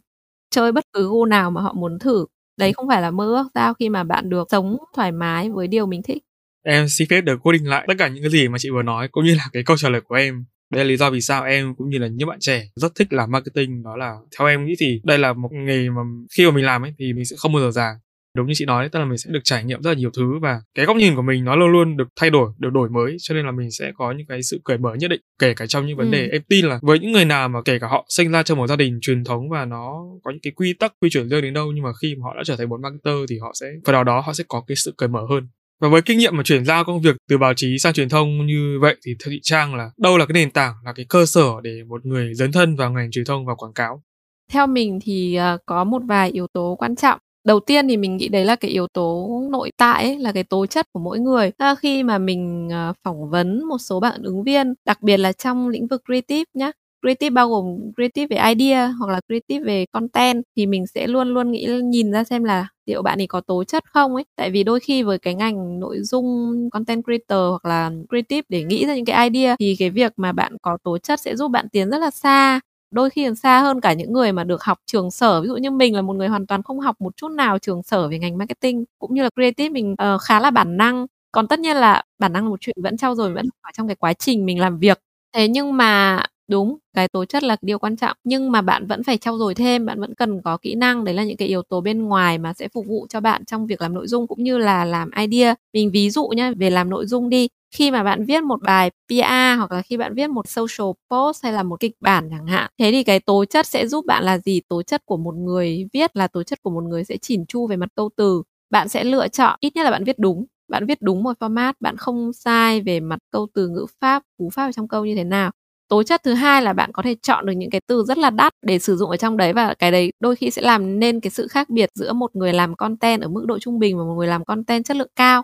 chơi bất cứ gu nào mà họ muốn thử đấy không phải là mơ ước sao? Khi mà bạn được sống thoải mái với điều mình thích. Em xin phép được cố định lại tất cả những cái gì mà chị vừa nói cũng như là cái câu trả lời của em. Đây là lý do vì sao em cũng như là những bạn trẻ rất thích làm marketing đó là theo em nghĩ thì đây là một nghề mà khi mà mình làm ấy thì mình sẽ không bao giờ già đúng như chị nói tức là mình sẽ được trải nghiệm rất là nhiều thứ và cái góc nhìn của mình nó luôn luôn được thay đổi được đổi mới. Cho nên là mình sẽ có những cái sự cởi mở nhất định kể cả trong những vấn ừ. đề em tin là với những người nào mà kể cả họ sinh ra trong một gia đình truyền thống và nó có những cái quy tắc quy chuẩn riêng đến đâu nhưng mà khi mà họ đã trở thành một marketer thì họ sẽ phần nào đó họ sẽ có cái sự cởi mở hơn. Và với kinh nghiệm mà chuyển giao công việc từ báo chí sang truyền thông như vậy thì theo thị trang là đâu là cái nền tảng là cái cơ sở để một người dấn thân vào ngành truyền thông và quảng cáo? Theo mình thì uh, có một vài yếu tố quan trọng đầu tiên thì mình nghĩ đấy là cái yếu tố nội tại ấy, là cái tố chất của mỗi người. À, khi mà mình uh, phỏng vấn một số bạn ứng viên đặc biệt là trong lĩnh vực creative nhé creative bao gồm creative về idea hoặc là creative về content thì mình sẽ luôn luôn nghĩ nhìn ra xem là liệu bạn ấy có tố chất không ấy. Tại vì đôi khi với cái ngành nội dung content creator hoặc là creative để nghĩ ra những cái idea thì cái việc mà bạn có tố chất sẽ giúp bạn tiến rất là xa đôi khi còn xa hơn cả những người mà được học trường sở. Ví dụ như mình là một người hoàn toàn không học một chút nào trường sở về ngành marketing cũng như là creative mình uh, khá là bản năng. Còn tất nhiên là bản năng là một chuyện vẫn trau dồi vẫn ở trong cái quá trình mình làm việc. Thế nhưng mà đúng, cái tố chất là điều quan trọng, nhưng mà bạn vẫn phải trau dồi thêm, bạn vẫn cần có kỹ năng. Đấy là những cái yếu tố bên ngoài mà sẽ phục vụ cho bạn trong việc làm nội dung cũng như là làm idea. Mình ví dụ nhé về làm nội dung đi, khi mà bạn viết một bài PR hoặc là khi bạn viết một social post hay là một kịch bản chẳng hạn, thế thì cái tố chất sẽ giúp bạn là gì? Tố chất của một người viết là tố chất của một người sẽ chỉn chu về mặt câu từ. Bạn sẽ lựa chọn, ít nhất là bạn viết đúng, bạn viết đúng một format, bạn không sai về mặt câu từ ngữ pháp, cú pháp ở trong câu như thế nào tố chất thứ hai là bạn có thể chọn được những cái từ rất là đắt để sử dụng ở trong đấy và cái đấy đôi khi sẽ làm nên cái sự khác biệt giữa một người làm content ở mức độ trung bình và một người làm content chất lượng cao.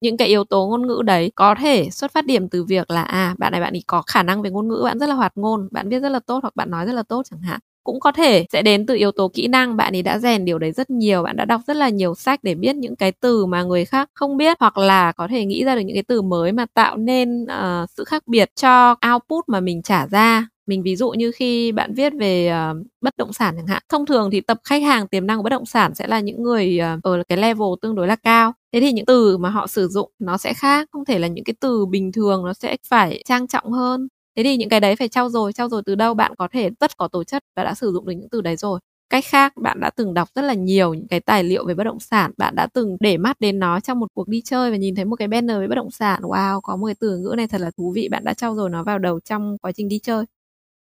Những cái yếu tố ngôn ngữ đấy có thể xuất phát điểm từ việc là à bạn này bạn ấy có khả năng về ngôn ngữ, bạn rất là hoạt ngôn, bạn viết rất là tốt hoặc bạn nói rất là tốt chẳng hạn cũng có thể sẽ đến từ yếu tố kỹ năng bạn ấy đã rèn điều đấy rất nhiều bạn đã đọc rất là nhiều sách để biết những cái từ mà người khác không biết hoặc là có thể nghĩ ra được những cái từ mới mà tạo nên uh, sự khác biệt cho output mà mình trả ra. Mình ví dụ như khi bạn viết về uh, bất động sản chẳng hạn thông thường thì tập khách hàng tiềm năng của bất động sản sẽ là những người uh, ở cái level tương đối là cao. Thế thì những từ mà họ sử dụng nó sẽ khác không thể là những cái từ bình thường nó sẽ phải trang trọng hơn thế thì những cái đấy phải trau dồi trau dồi từ đâu bạn có thể rất có tố chất và đã sử dụng được những từ đấy rồi. Cách khác, bạn đã từng đọc rất là nhiều những cái tài liệu về bất động sản, bạn đã từng để mắt đến nó trong một cuộc đi chơi và nhìn thấy một cái banner về bất động sản. Wow, có một cái từ ngữ này thật là thú vị, bạn đã trau dồi nó vào đầu trong quá trình đi chơi.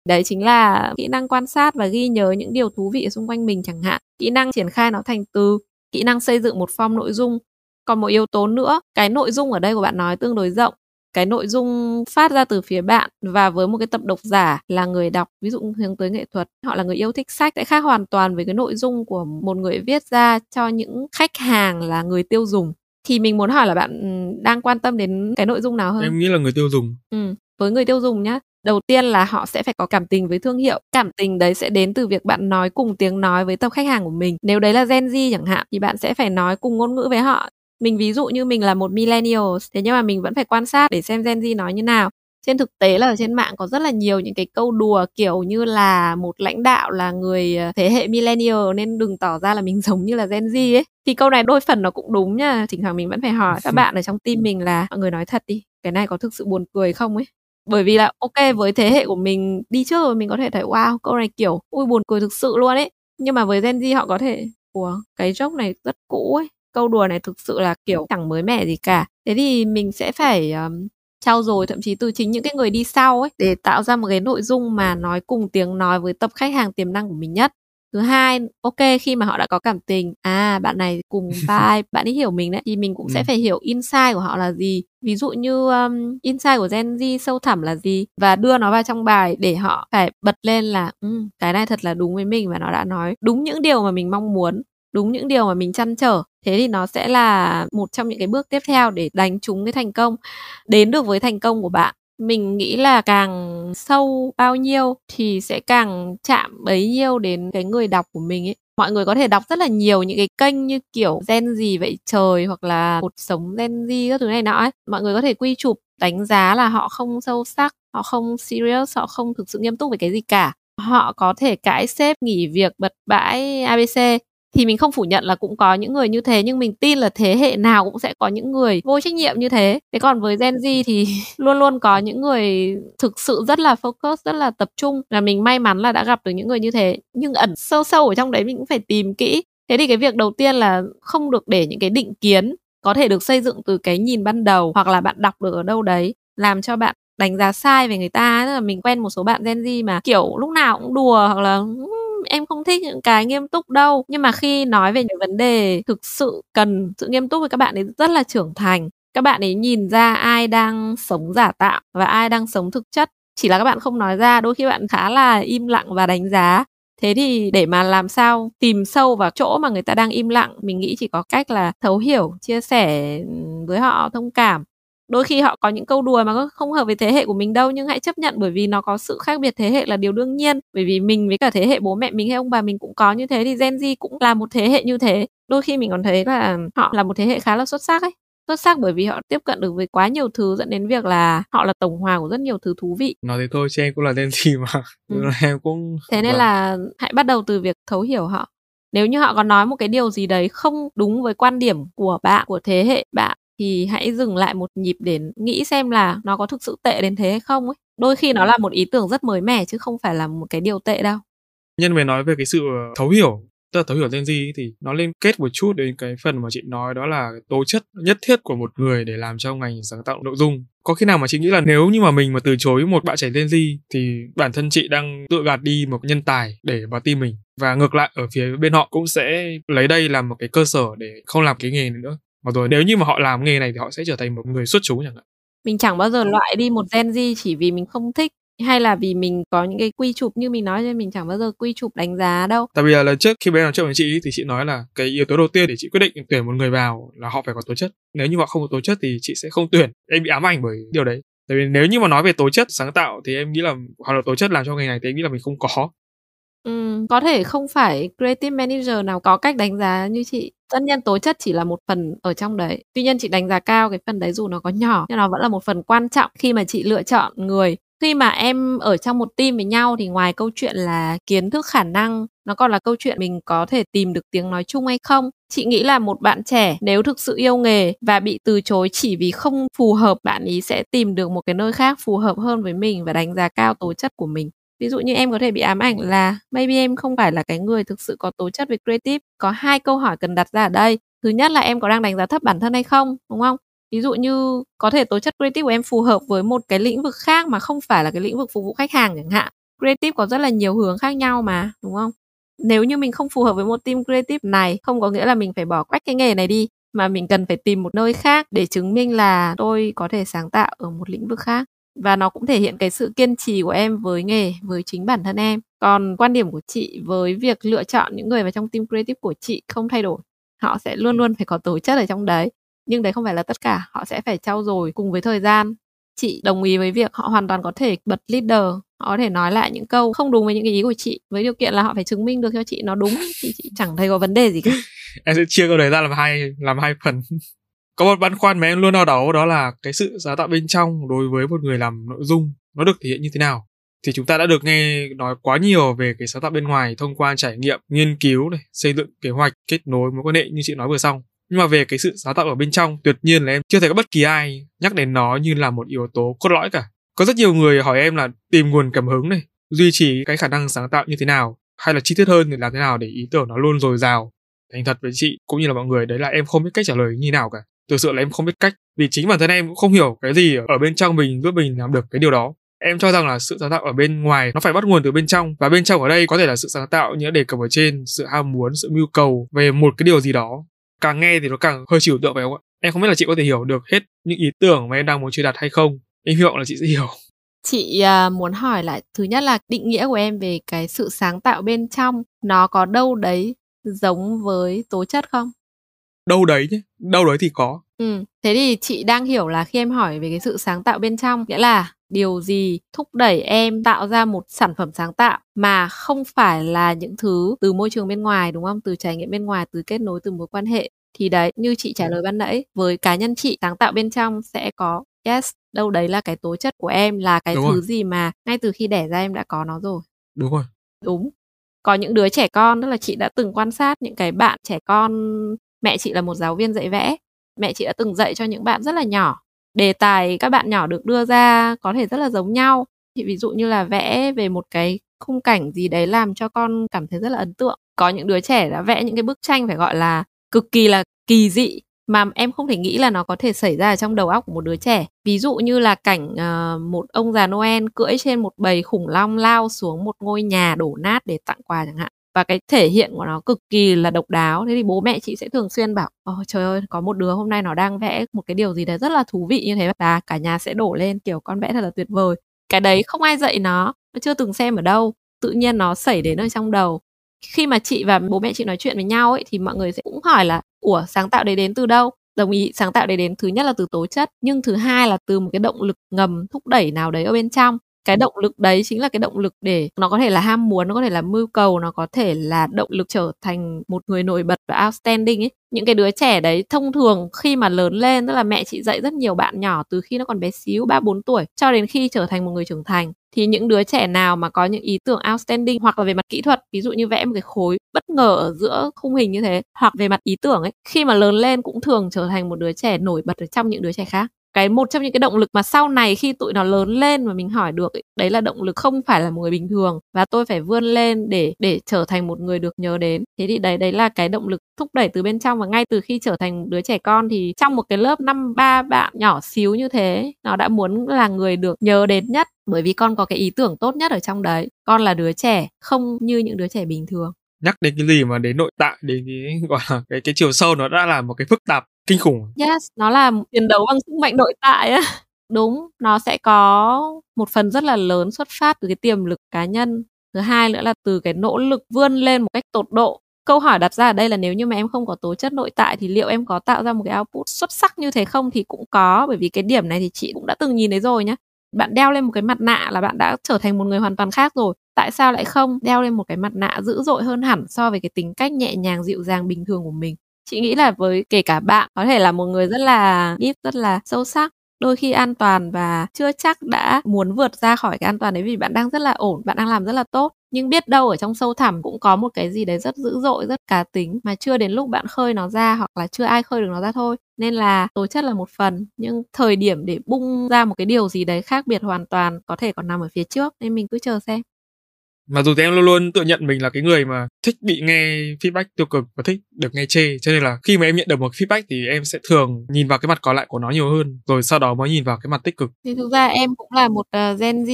Đấy chính là kỹ năng quan sát và ghi nhớ những điều thú vị xung quanh mình chẳng hạn. Kỹ năng triển khai nó thành từ, kỹ năng xây dựng một form nội dung. Còn một yếu tố nữa, cái nội dung ở đây của bạn nói tương đối rộng cái nội dung phát ra từ phía bạn và với một cái tập độc giả là người đọc ví dụ hướng tới nghệ thuật. Họ là người yêu thích sách sẽ khác hoàn toàn với cái nội dung của một người viết ra cho những khách hàng là người tiêu dùng. Thì mình muốn hỏi là bạn đang quan tâm đến cái nội dung nào hơn? Em nghĩ là người tiêu dùng. Ừ với người tiêu dùng nhá. Đầu tiên là họ sẽ phải có cảm tình với thương hiệu. Cảm tình đấy sẽ đến từ việc bạn nói cùng tiếng nói với tập khách hàng của mình. Nếu đấy là gen z chẳng hạn thì bạn sẽ phải nói cùng ngôn ngữ với họ mình ví dụ như mình là một millennial thế nhưng mà mình vẫn phải quan sát để xem Gen Z nói như nào. Trên thực tế là ở trên mạng có rất là nhiều những cái câu đùa kiểu như là một lãnh đạo là người ờ, thế hệ millennial nên đừng tỏ ra là mình <laughs> giống như là Gen Z ấy. Thì câu này đôi phần nó cũng đúng nha thỉnh thoảng mình vẫn phải hỏi các bạn ở trong team mình là mọi người nói thật đi cái này có thực sự buồn cười không ấy? Bởi vì là ok với thế hệ của mình đi trước rồi mình có thể thấy wow câu này kiểu ui buồn cười thực sự luôn ấy. Nhưng mà với Gen Z họ có thể ủa cái joke này rất cũ ấy câu đùa này thực sự là kiểu chẳng mới mẻ gì cả. Thế thì mình sẽ phải um, trao dồi thậm chí từ chính những cái người đi sau ấy để tạo ra một cái nội dung mà nói cùng tiếng nói với tập khách hàng tiềm năng của mình nhất. Thứ hai ok khi mà họ đã có cảm tình à bạn này cùng <laughs> vibe bạn ấy hiểu mình đấy thì mình cũng ừ. sẽ phải hiểu insight của họ là gì. Ví dụ như um, insight của Gen Z sâu thẳm là gì và đưa nó vào trong bài để họ phải bật lên là um, cái này thật là đúng với mình và nó đã nói đúng những điều mà mình mong muốn đúng những điều mà mình chăn trở. Thế thì nó sẽ là một trong những cái bước tiếp theo để đánh trúng cái thành công, đến được với thành công của bạn. Mình nghĩ là càng sâu bao nhiêu thì sẽ càng chạm bấy nhiêu đến cái người đọc của mình ấy. Mọi người có thể đọc rất là nhiều những cái kênh như kiểu gen gì vậy, trời, hoặc là cuộc sống gen gì các thứ này nọ ấy. mọi người có thể quy chụp, đánh giá là họ không sâu sắc, họ không serious, họ không thực sự nghiêm túc về cái gì cả. Họ có thể cãi sếp, nghỉ việc, bật bãi abc thì mình không phủ nhận là cũng có những người như thế, nhưng mình tin là thế hệ nào cũng sẽ có những người vô trách nhiệm như thế. Thế còn với Gen Z thì <laughs> luôn luôn có những người thực sự rất là focus, rất là tập trung là mình may mắn là đã gặp được những người như thế. Nhưng ẩn sâu sâu ở trong đấy mình cũng phải tìm kỹ. Thế thì cái việc đầu tiên là không được để những cái định kiến có thể được xây dựng từ cái nhìn ban đầu hoặc là bạn đọc được ở đâu đấy làm cho bạn đánh giá sai về người ta. Tức là mình quen một số bạn Gen Z mà kiểu lúc nào cũng đùa hoặc là ừ, em không thích những cái nghiêm túc đâu. Nhưng mà khi nói về những vấn đề thực sự cần sự nghiêm túc thì các bạn ấy rất là trưởng thành, các bạn ấy nhìn ra ai đang sống giả tạo và ai đang sống thực chất. Chỉ là các bạn không nói ra, đôi khi bạn khá là im lặng và đánh giá. Thế thì để mà làm sao tìm sâu vào chỗ mà người ta đang im lặng, mình nghĩ chỉ có cách là thấu hiểu, chia sẻ với họ thông cảm đôi khi họ có những câu đùa mà không hợp với thế hệ của mình đâu nhưng hãy chấp nhận bởi vì nó có sự khác biệt thế hệ là điều đương nhiên. Bởi vì mình với cả thế hệ bố mẹ mình hay ông bà mình cũng có như thế thì Gen Z cũng là một thế hệ như thế. Đôi khi mình còn thấy là họ là một thế hệ khá là xuất sắc ấy. Xuất sắc bởi vì họ tiếp cận được với quá nhiều thứ dẫn đến việc là họ là tổng hòa của rất nhiều thứ thú vị. Nói thế thôi chứ em cũng là Gen Z mà. <laughs> Ừ. <laughs> em cũng thế nên vâng. là hãy bắt đầu từ việc thấu hiểu họ. Nếu như họ có nói một cái điều gì đấy không đúng với quan điểm của bạn của thế hệ bạn thì hãy dừng lại một nhịp để nghĩ xem là nó có thực sự tệ đến thế hay không ấy. Đôi khi nó là một ý tưởng rất mới mẻ chứ không phải là một cái điều tệ đâu. Nhân về nói về cái sự ờ, thấu hiểu tức là thấu hiểu tên gì thì nó liên kết một chút đến cái phần mà chị nói đó là tố chất nhất thiết của một người để làm cho ngành sáng tạo nội dung. Có khi nào mà chị nghĩ là nếu như mà mình mà từ chối một bạn trẻ tên gì thì bản thân chị đang tự gạt đi một nhân tài để vào tim mình. Và ngược lại ở phía bên họ cũng sẽ lấy đây làm một cái cơ sở để không làm cái nghề này nữa mà rồi nếu như mà họ làm nghề này thì họ sẽ trở thành một người xuất chúng chẳng hạn mình chẳng bao giờ loại đi một gen Z chỉ vì mình không thích hay là vì mình có những cái quy chụp như mình nói nên mình chẳng bao giờ quy chụp đánh giá đâu. Tại vì là lần trước khi bé nói chuyện với chị thì chị nói là cái yếu tố đầu tiên để chị quyết định tuyển một người vào là họ phải có tố chất. Nếu như họ không có tố chất thì chị sẽ không tuyển. Em bị ám ảnh bởi điều đấy. Tại vì nếu như mà nói về tố chất sáng tạo thì em nghĩ là hoặc là tố chất làm cho ngành này thì em nghĩ là mình không có. Có thể không phải creative manager nào có cách đánh giá như chị. Tất nhiên tố chất chỉ là một phần ở trong đấy. Tuy nhiên chị đánh giá cao cái phần đấy dù nó có nhỏ, nhưng nó vẫn là một phần quan trọng khi mà chị lựa chọn người. Khi mà em ở trong một team với nhau thì ngoài câu chuyện là kiến thức, khả năng, nó còn là câu chuyện mình có thể tìm được tiếng nói chung hay không. Chị nghĩ là một bạn trẻ nếu thực sự yêu nghề và bị từ chối chỉ vì không phù hợp, bạn ý sẽ tìm được một cái nơi khác phù hợp hơn với mình và đánh giá cao tố chất của mình ví dụ như em có thể bị ám ảnh là maybe em không phải là cái người thực sự có tố chất về creative. Có hai câu hỏi cần đặt ra ở đây. Thứ nhất là em có đang đánh giá thấp bản thân hay không, đúng không? Ví dụ như có thể tố chất creative của em phù hợp với một cái lĩnh vực khác mà không phải là cái lĩnh vực phục vụ khách hàng chẳng hạn. Creative có rất là nhiều hướng khác nhau mà, đúng không? Nếu như mình không phù hợp với một team creative này, không có nghĩa là mình phải bỏ quách cái nghề này đi, mà mình cần phải tìm một nơi khác để chứng minh là tôi có thể sáng tạo ở một lĩnh vực khác và nó cũng thể hiện cái sự kiên trì của em với nghề, với chính bản thân em. Còn quan điểm của chị với việc lựa chọn những người vào trong team creative của chị không thay đổi, họ sẽ luôn luôn phải có tố chất ở trong đấy. Nhưng đấy không phải là tất cả, họ sẽ phải trau dồi cùng với thời gian. Chị đồng ý với việc họ hoàn toàn có thể bật leader, họ có thể nói lại những câu không đúng với những cái ý của chị, với điều kiện là họ phải chứng minh được cho chị nó đúng. Thì chị chẳng thấy có vấn đề gì cả. <laughs> Em sẽ chia câu đấy ra làm hai làm hai phần có một băn khoăn mà em luôn đau đầu, đó là cái sự sáng tạo bên trong đối với một người làm nội dung, nó được thể hiện như thế nào? Thì chúng ta đã được nghe nói quá nhiều về cái sáng tạo bên ngoài thông qua trải nghiệm, nghiên cứu này, xây dựng kế hoạch, kết nối mối quan hệ như chị nói vừa xong. Nhưng mà về cái sự sáng tạo ở bên trong, tuyệt nhiên là em chưa thấy có bất kỳ ai nhắc đến nó như là một yếu tố cốt lõi cả. Có rất nhiều người hỏi em là tìm nguồn cảm hứng này, duy trì cái khả năng sáng tạo như thế nào, hay là chi tiết hơn thì làm thế nào để ý tưởng nó luôn dồi dào. Thành thật với chị cũng như là mọi người, đấy là em không biết cách trả lời như nào cả thực sự là em không biết cách vì chính bản thân em cũng không hiểu cái gì ở bên trong mình giúp mình làm được cái điều đó. Em cho rằng là sự sáng tạo ở bên ngoài nó phải bắt nguồn từ bên trong và bên trong ở đây có thể là sự sáng tạo như đề cập ở trên sự ham muốn sự mưu cầu về một cái điều gì đó. Càng nghe thì nó càng hơi chịu tượng phải không ạ? Em không biết là chị có thể hiểu được hết những ý tưởng mà em đang muốn truyền đạt hay không. Em hy vọng là chị sẽ hiểu. Chị uh, muốn hỏi lại thứ nhất là định nghĩa của em về cái sự sáng tạo bên trong nó có đâu đấy giống với tố chất không? Đâu đấy nhé đâu đấy thì có. Ừ thế thì chị đang hiểu là khi em hỏi về cái sự sáng tạo bên trong nghĩa là điều gì thúc đẩy em tạo ra một sản phẩm sáng tạo mà không phải là những thứ từ môi trường bên ngoài đúng không? Từ trải nghiệm bên ngoài từ kết nối từ mối quan hệ. Thì đấy như chị trả lời ban nãy với cá nhân chị sáng tạo bên trong sẽ có yes đâu đấy là cái tố chất của em là cái Đúng thứ rồi. gì mà ngay từ khi đẻ ra em đã có nó rồi. Đúng rồi. Đúng. Có những đứa trẻ con tức là chị đã từng quan sát những cái bạn trẻ con mẹ chị là một giáo viên dạy vẽ. Mẹ chị đã từng dạy cho những bạn rất là nhỏ. Đề tài các bạn nhỏ được đưa ra có thể rất là giống nhau. Thì ví dụ như là vẽ về một cái khung cảnh gì đấy làm cho con cảm thấy rất là ấn tượng. Có những đứa trẻ đã vẽ những cái bức tranh phải gọi là cực kỳ là kỳ dị mà em không thể nghĩ là nó có thể xảy ra ở trong đầu óc của một đứa trẻ. Ví dụ như là cảnh uh, một ông già noel cưỡi trên một bầy khủng long lao xuống một ngôi nhà đổ nát để tặng quà chẳng hạn và cái thể hiện của nó cực kỳ là độc đáo. Thế thì bố mẹ chị sẽ thường xuyên bảo oh, trời ơi có một đứa hôm nay nó đang vẽ một cái điều gì đấy rất là thú vị như thế và cả nhà sẽ đổ lên kiểu con vẽ thật là tuyệt vời. Cái đấy không ai dạy nó nó chưa từng xem ở đâu. Tự nhiên nó xảy đến ở trong đầu. Khi mà chị và bố mẹ chị nói chuyện với nhau ấy thì mọi người sẽ cũng hỏi là ủa sáng tạo đấy đến từ đâu? Đồng ý sáng tạo đấy đến thứ nhất là từ tố chất nhưng thứ hai là từ một cái động lực ngầm thúc đẩy nào đấy ở bên trong cái động lực đấy chính là cái động lực để nó có thể là ham muốn, nó có thể là mưu cầu, nó có thể là động lực trở thành một người nổi bật và outstanding ấy. Những cái đứa trẻ đấy thông thường khi mà lớn lên, tức là mẹ chị dạy rất nhiều bạn nhỏ từ khi nó còn bé xíu, ba bốn tuổi, cho đến khi trở thành một người trưởng thành, thì những đứa trẻ nào mà có những ý tưởng outstanding hoặc là về mặt kỹ thuật, ví dụ như vẽ một cái khối bất ngờ ở giữa khung hình như thế, hoặc về mặt ý tưởng ấy, khi mà lớn lên cũng thường trở thành một đứa trẻ nổi bật ở trong những đứa trẻ khác cái một trong những cái động lực mà sau này khi tụi nó lớn lên mà mình hỏi được ấy, đấy là động lực không phải là một người bình thường và tôi phải vươn lên để để trở thành một người được nhớ đến. Thế thì đấy đấy là cái động lực thúc đẩy từ bên trong và ngay từ khi trở thành đứa trẻ con thì trong một cái lớp năm ba bạn nhỏ xíu như thế nó đã muốn là người được nhớ đến nhất bởi vì con có cái ý tưởng tốt nhất ở trong đấy. Con là đứa trẻ không như những đứa trẻ bình thường nhắc đến cái gì mà đến nội tại, đến cái, <laughs> gọi là, cái cái chiều sâu, nó đã là một cái phức tạp, kinh khủng. Yes, nó là chiến đấu bằng sức mạnh nội tại á. <laughs> Đúng, nó sẽ có một phần rất là lớn xuất phát từ cái tiềm lực cá nhân. Thứ hai nữa là từ cái nỗ lực vươn lên một cách tột độ. Câu hỏi đặt ra ở đây là nếu như mà em không có tố chất nội tại thì liệu em có tạo ra một cái output xuất sắc như thế không? Thì cũng có, bởi vì cái điểm này thì chị cũng đã từng nhìn thấy rồi nhá. Bạn đeo lên một cái mặt nạ là bạn đã trở thành một người hoàn toàn khác rồi tại sao lại không? Đeo lên một cái mặt nạ dữ dội hơn hẳn so với cái tính cách nhẹ nhàng, dịu dàng, bình thường của mình. Chị nghĩ là với kể cả bạn, có thể là một người rất là deep rất là sâu sắc, đôi khi an toàn và chưa chắc đã muốn vượt ra khỏi cái an toàn đấy vì bạn đang rất là ổn, bạn đang làm rất là tốt. Nhưng biết đâu ở trong sâu thẳm cũng có một cái gì đấy rất dữ dội, rất cá tính mà chưa đến lúc bạn khơi nó ra hoặc là chưa ai khơi được nó ra thôi. Nên là tố chất là một phần, nhưng thời điểm để bung ra một cái điều gì đấy khác biệt hoàn toàn có thể còn nằm ở phía trước, nên mình cứ chờ xem mặc dù thì em luôn luôn tự nhận mình là cái người mà thích bị nghe feedback tiêu cực và thích được nghe chê cho nên là khi mà em nhận được một feedback thì em sẽ thường nhìn vào cái mặt còn lại của nó nhiều hơn rồi sau đó mới nhìn vào cái mặt tích cực. Thì thực ra em cũng là một uh, Gen Z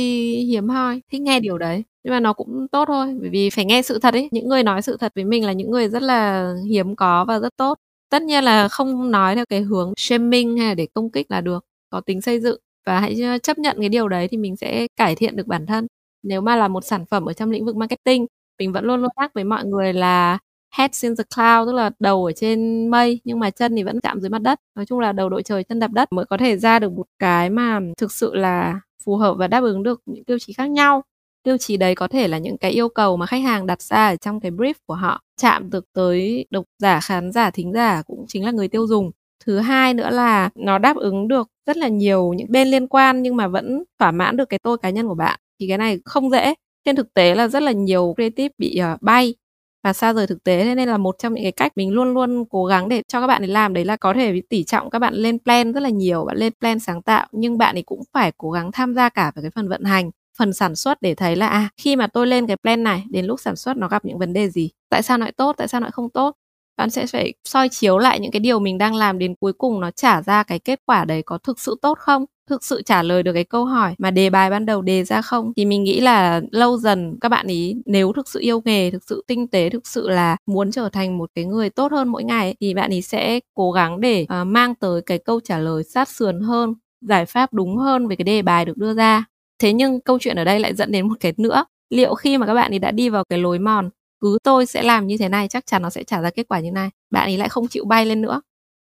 hiếm hoi thích nghe điều đấy nhưng mà nó cũng tốt thôi bởi vì phải nghe sự thật ấy. Những người nói sự thật với mình là những người rất là hiếm có và rất tốt. Tất nhiên là không nói theo cái hướng shaming hay là để công kích là được có tính xây dựng và hãy ờ, chấp nhận cái điều đấy thì mình sẽ cải thiện được bản thân nếu mà là một sản phẩm ở trong lĩnh vực marketing, mình vẫn luôn luôn nhắc với mọi người là head in the cloud, tức là đầu ở trên mây, nhưng mà chân thì vẫn chạm dưới mặt đất. Nói chung là đầu đội trời, chân đạp đất mới có thể ra được một cái mà thực sự là phù hợp và đáp ứng được những tiêu chí khác nhau. Tiêu chí đấy có thể là những cái yêu cầu mà khách hàng đặt ra ở trong cái brief của họ. Chạm được tới độc giả, khán giả, thính giả cũng chính là người tiêu dùng. Thứ hai nữa là nó đáp ứng được rất là nhiều những bên liên quan nhưng mà vẫn thỏa mãn được cái tôi cá nhân của bạn thì cái này không dễ. Trên thực tế là rất là nhiều creative bị uh, bay và xa rời thực tế thế nên là một trong những cái cách mình luôn luôn cố gắng để cho các bạn ấy làm đấy là có thể tỉ trọng các bạn lên plan rất là nhiều bạn lên plan sáng tạo nhưng bạn ấy cũng phải cố gắng tham gia cả vào cái phần vận hành phần sản xuất để thấy là à khi mà tôi lên cái plan này đến lúc sản xuất nó gặp những vấn đề gì tại sao nó lại tốt tại sao nó lại không tốt bạn sẽ phải soi chiếu lại những cái điều mình đang làm đến cuối cùng nó trả ra cái kết quả đấy có thực sự tốt không? Thực sự trả lời được cái câu hỏi mà đề bài ban đầu đề ra không? Thì mình nghĩ là lâu dần các bạn ý nếu thực sự yêu nghề thực sự tinh tế thực sự là muốn trở thành một cái người tốt hơn mỗi ngày thì bạn ý sẽ cố gắng để uh, mang tới cái câu trả lời sát sườn hơn giải pháp đúng hơn về cái đề bài được đưa ra. Thế nhưng câu chuyện ở đây lại dẫn đến một cái nữa. Liệu khi mà các bạn ấy đã đi vào cái lối mòn cứ tôi sẽ làm như thế này chắc chắn nó sẽ trả ra kết quả như này bạn ấy lại không chịu bay lên nữa?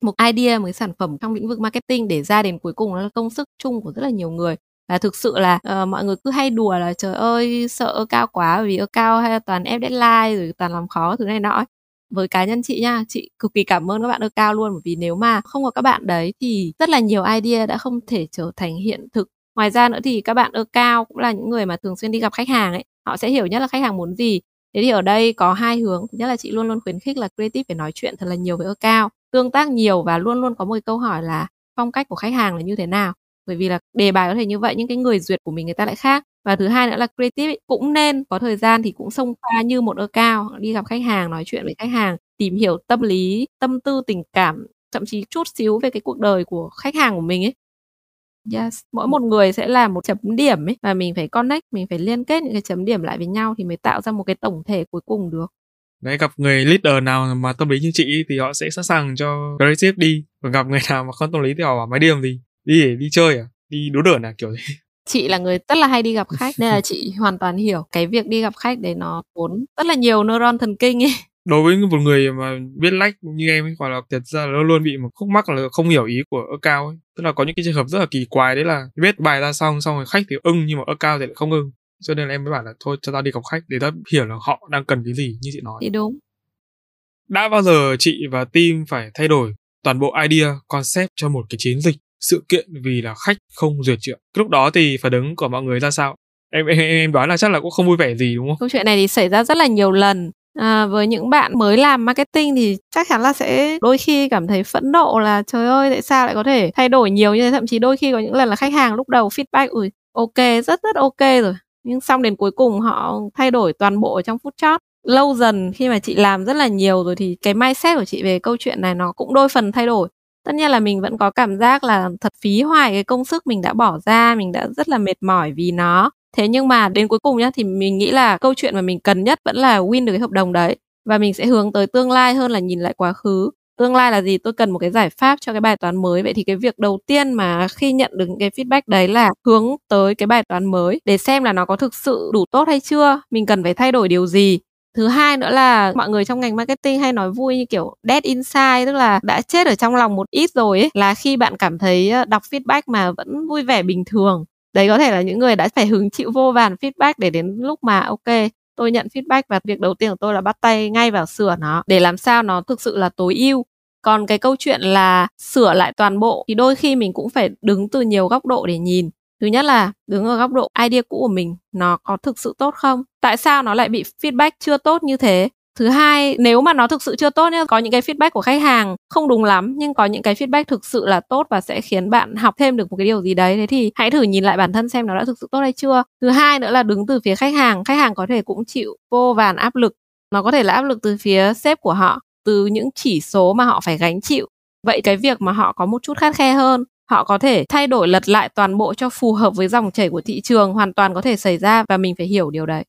Một idea một cái sản phẩm trong lĩnh vực marketing để ra đến cuối cùng nó là công sức chung của rất là nhiều người. Và thực sự là uh, mọi người cứ hay đùa là trời ơi sợ ơ cao quá vì ơ cao hay là toàn ép deadline rồi toàn làm khó thứ này nọ với cá nhân chị nha chị cực kỳ cảm ơn các bạn ơ cao luôn bởi vì nếu mà không có các bạn đấy thì rất là nhiều idea đã không thể trở thành hiện thực. Ngoài ra nữa thì các bạn ơ cao cũng là những người mà thường xuyên đi gặp khách hàng ấy họ sẽ hiểu nhất là khách hàng muốn gì. Thế thì ở đây có hai hướng thứ nhất là chị luôn luôn khuyến khích là creative phải nói chuyện thật là nhiều với ơ cao tương tác nhiều và luôn luôn có một câu hỏi là phong cách của khách hàng là như thế nào. Bởi vì là đề bài có thể như vậy nhưng cái người duyệt của mình người ta lại khác. Và thứ hai nữa là creative cũng nên có thời gian thì cũng xông pha như một ơ cao đi gặp khách hàng nói chuyện với khách hàng tìm hiểu tâm lý tâm tư tình cảm thậm chí chút xíu về cái cuộc đời của khách hàng của mình ấy. Yes, mỗi một người sẽ là một chấm điểm ấy và mình phải connect, mình phải liên kết những cái chấm điểm lại với nhau thì mới tạo ra một cái tổng thể cuối cùng được. Đấy gặp người leader nào mà tâm lý như chị thì họ sẽ sẵn sàng cho creative đi, còn gặp người nào mà không tâm lý thì họ bảo máy đi làm gì? Đi để đi chơi à? Đi đố đởn à kiểu gì? <laughs> chị là người rất là hay đi gặp khách nên là chị hoàn toàn hiểu cái việc đi gặp khách đấy nó tốn rất là nhiều neuron thần kinh ấy <laughs> đối với một người mà biết lách như em ấy gọi là thật ra là luôn luôn bị một khúc mắc là không hiểu ý của ơ cao ấy tức là có những cái trường hợp rất là kỳ quái đấy là viết bài ra xong xong rồi khách thì ưng nhưng mà ơ cao thì lại không ưng cho nên là em mới bảo là thôi cho tao đi gặp khách để tao hiểu là họ đang cần cái gì như chị nói. Thì đúng. Đã bao giờ chị và team phải thay đổi toàn bộ idea concept cho một cái chiến dịch sự kiện vì là khách không duyệt chuyện lúc đó thì phản ứng của mọi người ra sao? Em, em em đoán là chắc là cũng không vui vẻ gì đúng không? Câu chuyện này thì xảy ra rất là nhiều lần. À, với những bạn mới làm marketing thì chắc chắn là sẽ đôi khi cảm thấy phẫn nộ là trời ơi tại sao lại có thể thay đổi nhiều như thế? Thậm chí đôi khi có những lần là khách hàng lúc đầu feedback ui ok rất rất ok rồi nhưng xong đến cuối cùng họ thay đổi toàn bộ trong phút chót lâu dần khi mà chị làm rất là nhiều rồi thì cái mindset của chị về câu chuyện này nó cũng đôi phần thay đổi. Tất nhiên là mình vẫn có cảm giác là thật phí hoài cái công sức mình đã bỏ ra, mình đã rất là mệt mỏi vì nó. Thế nhưng mà đến cuối cùng nhá, thì mình nghĩ là câu chuyện mà mình cần nhất vẫn là win được cái hợp đồng đấy. Và mình sẽ hướng tới tương lai hơn là nhìn lại quá khứ tương lai là gì? Tôi cần một cái giải pháp cho cái bài toán mới. Vậy thì cái việc đầu tiên mà khi nhận được những cái feedback đấy là hướng tới cái bài toán mới để xem là nó có thực sự đủ tốt hay chưa. Mình cần phải thay đổi điều gì. Thứ hai nữa là mọi người trong ngành marketing hay nói vui như kiểu dead inside, tức là đã chết ở trong lòng một ít rồi ấy, là khi bạn cảm thấy ờ, đọc feedback mà vẫn vui vẻ bình thường, đấy có thể là những người đã phải hứng chịu vô vàn feedback để đến lúc mà, ok tôi nhận feedback và việc đầu tiên của tôi là bắt tay ngay vào sửa nó để làm sao nó thực sự là tối ưu. Còn cái câu chuyện là sửa lại toàn bộ thì đôi khi mình cũng phải đứng từ nhiều góc độ để nhìn. Thứ nhất là đứng ở góc độ idea cũ của mình, nó có thực sự tốt không? Tại sao nó lại bị feedback chưa tốt như thế? Thứ hai, nếu mà nó thực sự chưa tốt nhá, có những cái feedback của khách hàng không đúng lắm, nhưng có những cái feedback thực sự là tốt và sẽ khiến bạn học thêm được một cái điều gì đấy, thế thì hãy thử nhìn lại bản thân xem nó đã thực sự tốt hay chưa. Thứ hai nữa là đứng từ phía khách hàng khách hàng có thể cũng chịu vô vàn áp lực. Nó có thể là áp lực từ phía sếp của họ, từ những chỉ số mà họ phải gánh chịu. Vậy cái việc mà họ có một chút khắt khe hơn, họ có thể thay đổi lật lại toàn bộ cho phù hợp với dòng chảy của thị trường, hoàn toàn có thể xảy ra và mình phải hiểu điều đấy.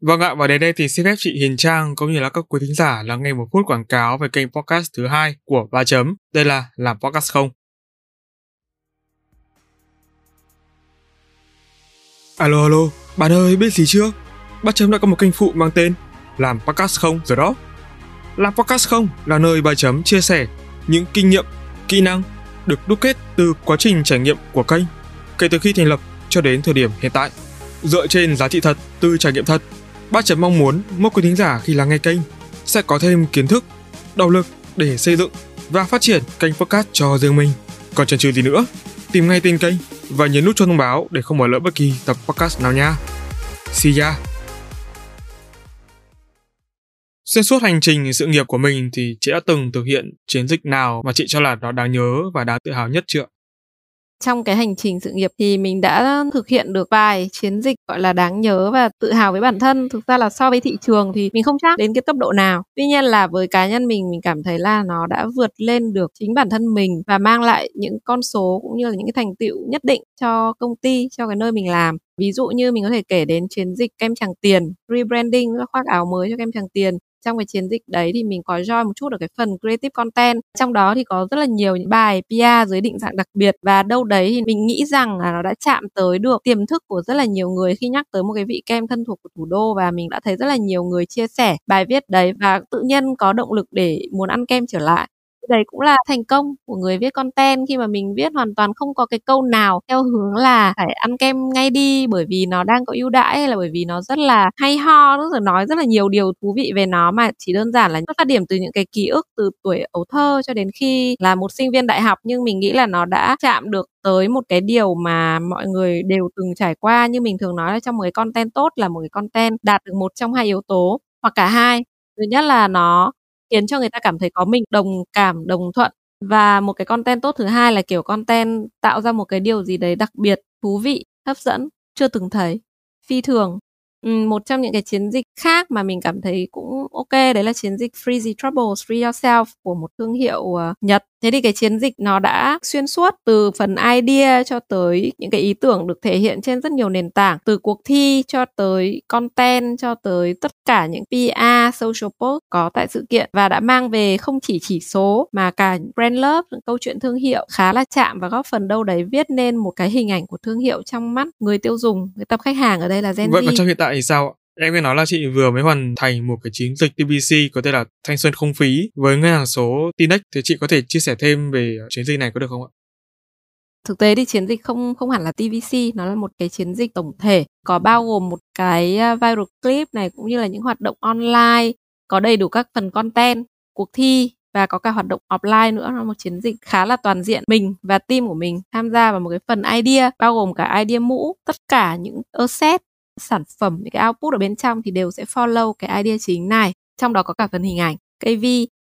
Vâng ạ, và đến đây thì xin phép chị Hiền Trang cũng như là các quý thính giả lắng nghe một phút quảng cáo về kênh podcast thứ hai của Ba Chấm. Đây là Làm Podcast Không. Alo alo, bạn ơi biết gì chưa? Ba Chấm đã có một kênh phụ mang tên Làm Podcast Không rồi đó. Làm Podcast Không là nơi Ba Chấm chia sẻ những kinh nghiệm, kỹ năng được đúc kết từ quá trình trải nghiệm của kênh kể từ khi thành lập cho đến thời điểm hiện tại. Dựa trên giá trị thật từ trải nghiệm thật Ba chấm mong muốn mỗi quý thính giả khi lắng nghe kênh sẽ có thêm kiến thức, động lực để xây dựng và phát triển kênh podcast cho riêng mình. Còn chần chừ gì nữa, tìm ngay tên kênh và nhấn nút cho thông báo để không bỏ lỡ bất kỳ tập podcast nào nha. See ya! Xuyên suốt hành trình sự nghiệp của mình thì chị đã từng thực hiện chiến dịch nào mà chị cho là nó đáng nhớ và đáng tự hào nhất chưa? Trong cái hành trình sự nghiệp thì mình đã thực hiện được vài chiến dịch, gọi là, đáng nhớ và tự hào với bản thân. Thực ra là so với thị trường thì mình không chắc đến cái cấp độ nào. Tuy nhiên là với cá nhân mình mình cảm thấy là nó đã vượt lên được chính bản thân mình và mang lại những con số cũng như là những cái thành tựu nhất định cho công ty, cho cái nơi mình làm. Ví dụ như mình có thể kể đến chiến dịch kem Tràng Tiền, rebranding, khoác áo mới cho kem Tràng Tiền trong cái chiến dịch đấy thì mình có join một chút ở cái phần creative content. Trong đó thì có rất là nhiều những bài PR dưới định dạng đặc biệt. Và đâu đấy thì mình nghĩ rằng là nó đã chạm tới được tiềm thức của rất là nhiều người khi nhắc tới một cái vị kem thân thuộc của thủ đô. Và mình đã thấy rất là nhiều người chia sẻ bài viết đấy. Và tự nhiên có động lực để muốn ăn kem trở lại đấy cũng là thành công của người viết content khi mà mình viết hoàn toàn không có cái câu nào theo hướng là phải ăn kem ngay đi bởi vì nó đang có ưu đãi hay là bởi vì nó rất là hay ho, nó là nói rất là nhiều điều thú vị về nó mà chỉ đơn giản là xuất phát điểm từ những cái ký ức từ tuổi ấu thơ cho đến khi là một sinh viên đại học. Nhưng mình nghĩ là nó đã chạm được tới một cái điều mà mọi người đều từng trải qua. Như mình thường nói là trong một cái content tốt là một cái content đạt được một trong hai yếu tố hoặc cả hai. Thứ nhất là nó khiến cho người ta cảm thấy có mình đồng cảm đồng thuận. Và một cái content tốt thứ hai là kiểu content tạo ra một cái điều gì đấy đặc biệt thú vị hấp dẫn chưa từng thấy. Phi thường. Một trong những cái chiến dịch khác mà mình cảm thấy cũng ok đấy là chiến dịch Freezy Troubles, Free Yourself của một thương hiệu uh, Nhật. Thế thì cái chiến dịch nó đã xuyên suốt từ phần idea cho tới những cái ý tưởng được thể hiện trên rất nhiều nền tảng, từ cuộc thi cho tới content cho tới tất cả những PR, social post có tại sự kiện và đã mang về không chỉ chỉ số mà cả brand love, câu chuyện thương hiệu khá là chạm và góp phần đâu đấy viết nên một cái hình ảnh của thương hiệu trong mắt người tiêu dùng, người tập khách hàng ở đây là Gen Vậy còn trong hiện tại thì sao Em nghe nói là chị vừa mới hoàn thành một cái chiến dịch TBC có tên là Thanh Xuân Không Phí. Với ngân hàng số Tinex thì chị có thể chia sẻ thêm về chiến dịch này có được không ạ? Thực tế thì chiến dịch không không hẳn là TVC, nó là một cái chiến dịch tổng thể, có bao gồm một cái à, viral clip này cũng như là những hoạt động online, có đầy đủ các phần content, cuộc thi và có cả hoạt động offline nữa. Nó là một chiến dịch khá là toàn diện mình và team của mình tham gia vào một cái phần idea bao gồm cả idea mũ tất cả những asset sản phẩm, những cái output ở bên trong thì đều sẽ follow cái idea chính này, trong đó có cả phần hình ảnh KV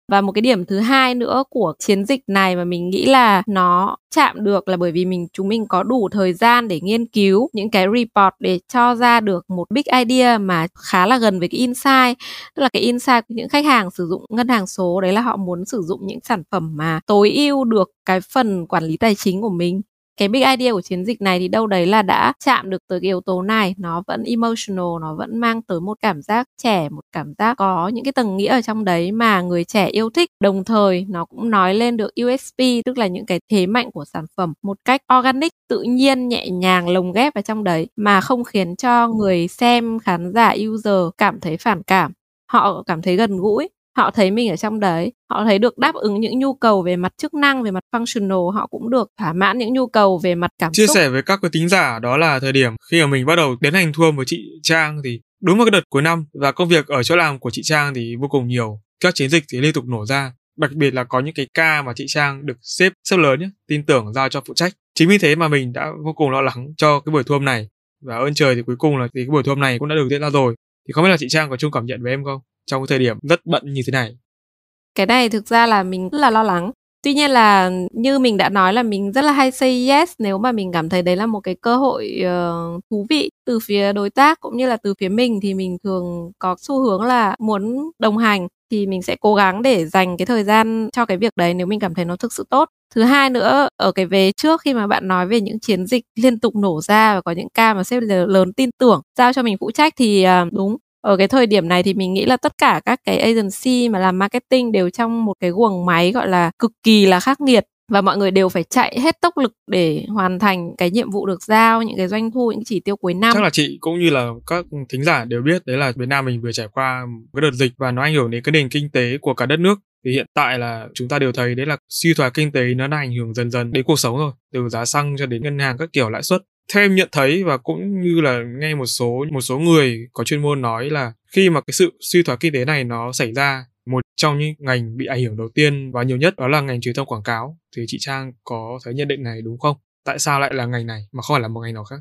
và một cái điểm thứ hai nữa của chiến dịch này mà mình nghĩ là nó chạm được là bởi vì mình, chúng mình có đủ thời gian để nghiên cứu những cái report để cho ra được một big idea mà khá là gần với cái insight. Tức là cái insight của những khách hàng sử dụng ngân hàng số, đấy là họ muốn sử dụng những sản phẩm mà tối ưu được cái phần quản lý tài chính của mình cái big idea của chiến dịch này thì đâu đấy là đã chạm được tới cái yếu tố này, nó vẫn emotional, nó vẫn mang tới một cảm giác trẻ, một cảm giác có những cái tầng nghĩa ở trong đấy mà người trẻ yêu thích. Đồng thời, nó cũng nói lên được USP tức là những cái thế mạnh của sản phẩm một cách organic, tự nhiên, nhẹ nhàng, lồng ghép vào trong đấy mà không khiến cho người xem, khán giả, user cảm thấy phản cảm. Họ cảm thấy gần gũi họ thấy mình ở trong đấy. Họ thấy được đáp ứng những nhu cầu về mặt chức năng về mặt functional họ cũng được thỏa mãn những nhu cầu về mặt cảm chia xúc. chia sẻ với các quý tính giả đó là thời điểm khi mà mình bắt đầu tiến hành thua với chị trang thì đúng vào cái đợt cuối năm và công việc ở chỗ làm của chị trang thì vô cùng nhiều. Các chiến dịch thì liên tục nổ ra. Đặc biệt là có những cái ca mà chị trang được xếp xếp lớn nhé tin tưởng giao cho phụ trách. Chính vì thế mà mình đã vô cùng lo lắng cho cái buổi thu âm này và ơn trời thì cuối cùng là thì cái buổi thu âm này cũng đã được diễn ra rồi. Thì không biết là chị trang có chung cảm nhận với em không trong thời điểm rất bận như thế này. Cái này thực ra là mình rất là lo lắng. Tuy nhiên là như mình đã nói là mình rất là hay say yes nếu mà mình cảm thấy đấy là một cái cơ hội uh, thú vị từ phía đối tác cũng như là từ phía mình thì mình thường có xu hướng là muốn đồng hành thì mình sẽ cố gắng để dành cái thời gian cho cái việc đấy nếu mình cảm thấy nó thực sự tốt. Thứ hai nữa ở cái về trước khi mà bạn nói về những chiến dịch liên tục nổ ra và có những ca mà sếp lớn tin tưởng giao cho mình phụ trách thì uh, đúng ở cái thời điểm này thì mình nghĩ là tất cả các cái agency mà làm marketing đều trong một cái guồng máy gọi là cực kỳ là khắc nghiệt và mọi người đều phải chạy hết tốc lực để hoàn thành cái nhiệm vụ được giao, những cái doanh thu, những chỉ tiêu cuối năm. Chắc là chị cũng như là các thính giả đều biết đấy là Việt Nam mình vừa trải qua cái đợt dịch và nó ảnh hưởng đến cái nền kinh tế của cả đất nước. Thì hiện tại là chúng ta đều thấy đấy là suy thoái kinh tế nó đã ảnh hưởng dần dần đến cuộc sống rồi, từ giá xăng cho đến ngân hàng các kiểu, lãi suất theo em nhận thấy và cũng như là nghe một số một số người có chuyên môn nói là khi mà cái sự suy thoái kinh tế này nó xảy ra một trong những ngành bị ảnh hưởng đầu tiên và nhiều nhất đó là ngành truyền thông quảng cáo thì chị Trang có thấy nhận định này đúng không? Tại sao lại là ngành này mà không phải là một ngành nào khác?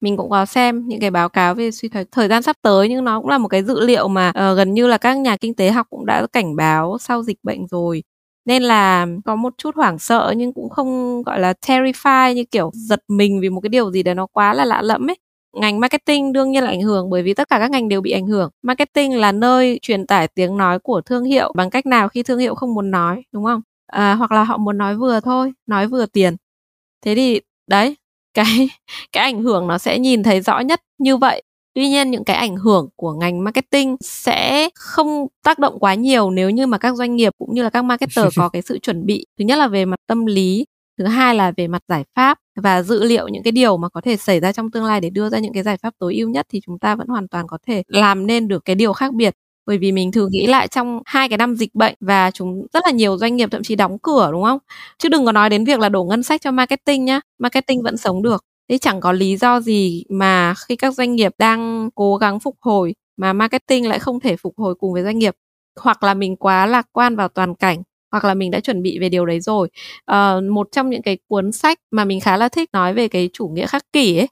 mình cũng có xem những cái báo cáo về suy thoái thời gian sắp tới nhưng nó cũng là một cái dữ liệu mà uh, gần như là các nhà kinh tế học cũng đã cảnh báo sau dịch bệnh rồi nên là có một chút hoảng sợ nhưng cũng không gọi là terrify như kiểu giật mình vì một cái điều gì đấy nó quá là lạ lẫm ấy. Ngành marketing đương nhiên là ảnh hưởng bởi vì tất cả các ngành đều bị ảnh hưởng. Marketing là nơi truyền tải tiếng nói của thương hiệu bằng cách nào khi thương hiệu không muốn nói đúng không? À, hoặc là họ muốn nói vừa thôi nói vừa tiền. Thế thì đấy <laughs> cái cái ảnh hưởng nó sẽ nhìn thấy rõ nhất như vậy. Tuy nhiên những cái ảnh hưởng của ngành marketing sẽ không tác động quá nhiều nếu như mà các doanh nghiệp cũng như là các marketer <laughs> có cái sự chuẩn bị. Thứ nhất là về mặt tâm lý, thứ hai là về mặt giải pháp và dự liệu những cái điều mà có thể xảy ra trong tương lai để đưa ra những cái giải pháp tối ưu nhất thì chúng ta vẫn hoàn toàn có thể làm nên được cái điều khác biệt. Bởi vì mình thử nghĩ lại trong hai cái năm dịch bệnh và chúng rất là nhiều doanh nghiệp thậm chí đóng cửa đúng không? Chứ đừng có nói đến việc là đổ ngân sách cho marketing nhá. Marketing vẫn sống được thế chẳng có lý do gì mà khi các doanh nghiệp đang cố gắng phục hồi mà marketing lại không thể phục hồi cùng với doanh nghiệp. Hoặc là mình quá lạc quan vào toàn cảnh hoặc là mình đã chuẩn bị về điều đấy rồi. À, một trong những cái cuốn sách mà mình khá là thích nói về cái chủ nghĩa khắc kỷ ấy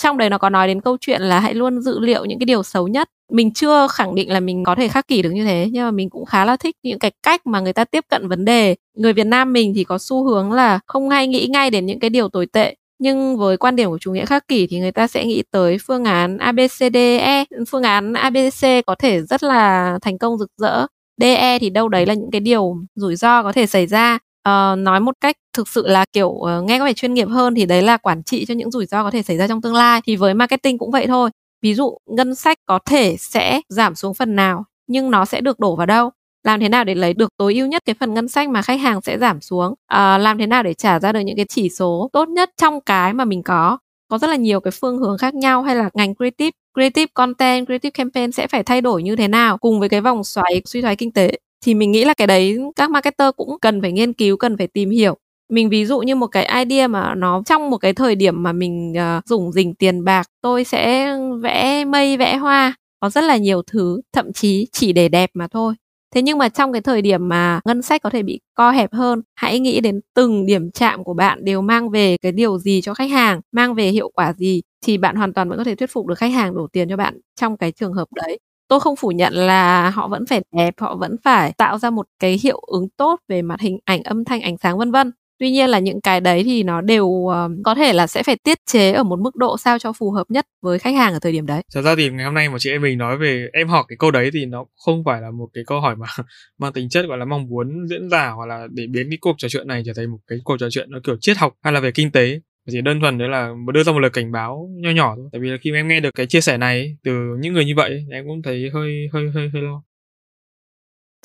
trong đấy nó có nói đến câu chuyện là hãy luôn dự liệu những cái điều xấu nhất. Mình chưa khẳng định là mình có thể khắc kỷ được như thế nhưng mà mình cũng khá là thích những cái cách mà người ta tiếp cận vấn đề. Người việt nam mình thì có xu hướng là không hay nghĩ ngay đến những cái điều tồi tệ nhưng với quan điểm của chủ nghĩa khắc kỷ thì người ta sẽ nghĩ tới phương án ABCDE phương án ABC có thể rất là thành công rực rỡ. DE thì đâu đấy là những cái điều rủi ro có thể xảy ra. Uh, nói một cách thực sự là kiểu uh, nghe có vẻ chuyên nghiệp hơn thì đấy là quản trị cho những rủi ro có thể xảy ra trong tương lai. Thì với marketing cũng vậy thôi. Ví dụ ngân sách có thể sẽ giảm xuống phần nào nhưng nó sẽ được đổ vào đâu? Làm thế nào để lấy được tối ưu nhất cái phần ngân sách mà khách hàng sẽ giảm xuống? À, làm thế nào để trả ra được những cái chỉ số tốt nhất trong cái mà mình có? Có rất là nhiều cái phương hướng khác nhau hay là ngành creative creative content creative campaign sẽ phải thay đổi như thế nào cùng với cái vòng xoáy suy thoái kinh tế? Thì mình nghĩ là cái đấy các marketer cũng cần phải nghiên cứu cần phải tìm hiểu. Mình ví dụ như một cái idea mà nó trong một cái thời điểm mà mình uh, dùng dình tiền bạc tôi sẽ vẽ mây vẽ hoa. Có rất là nhiều thứ thậm chí chỉ để đẹp mà thôi thế nhưng mà trong cái thời điểm mà ngân sách có thể bị co hẹp hơn, hãy nghĩ đến từng điểm chạm của bạn đều mang về cái điều gì cho khách hàng, mang về hiệu quả gì, thì bạn hoàn toàn vẫn có thể thuyết phục được khách hàng đổ tiền cho bạn trong cái trường hợp đấy. Tôi không phủ nhận là họ vẫn phải đẹp, họ vẫn phải tạo ra một cái hiệu ứng tốt về mặt hình ảnh, âm thanh, ánh sáng, vân vân tuy nhiên là những cái đấy thì nó đều uh, có thể là sẽ phải tiết chế ở một mức độ sao cho phù hợp nhất với khách hàng ở thời điểm đấy. Thật ra thì ngày hôm nay mà chị em mình nói về em hỏi cái câu đấy thì nó không phải là một cái câu hỏi mà <laughs> mang tính chất gọi là mong muốn diễn giả hoặc là để biến cái cuộc trò chuyện này trở thành một cái cuộc trò chuyện nó kiểu triết học hay là về kinh tế. Chỉ đơn thuần đấy là đưa ra một lời cảnh báo nho nhỏ thôi. Tại vì là khi em nghe được cái chia sẻ này từ những người như vậy em cũng thấy hơi hơi hơi hơi lo.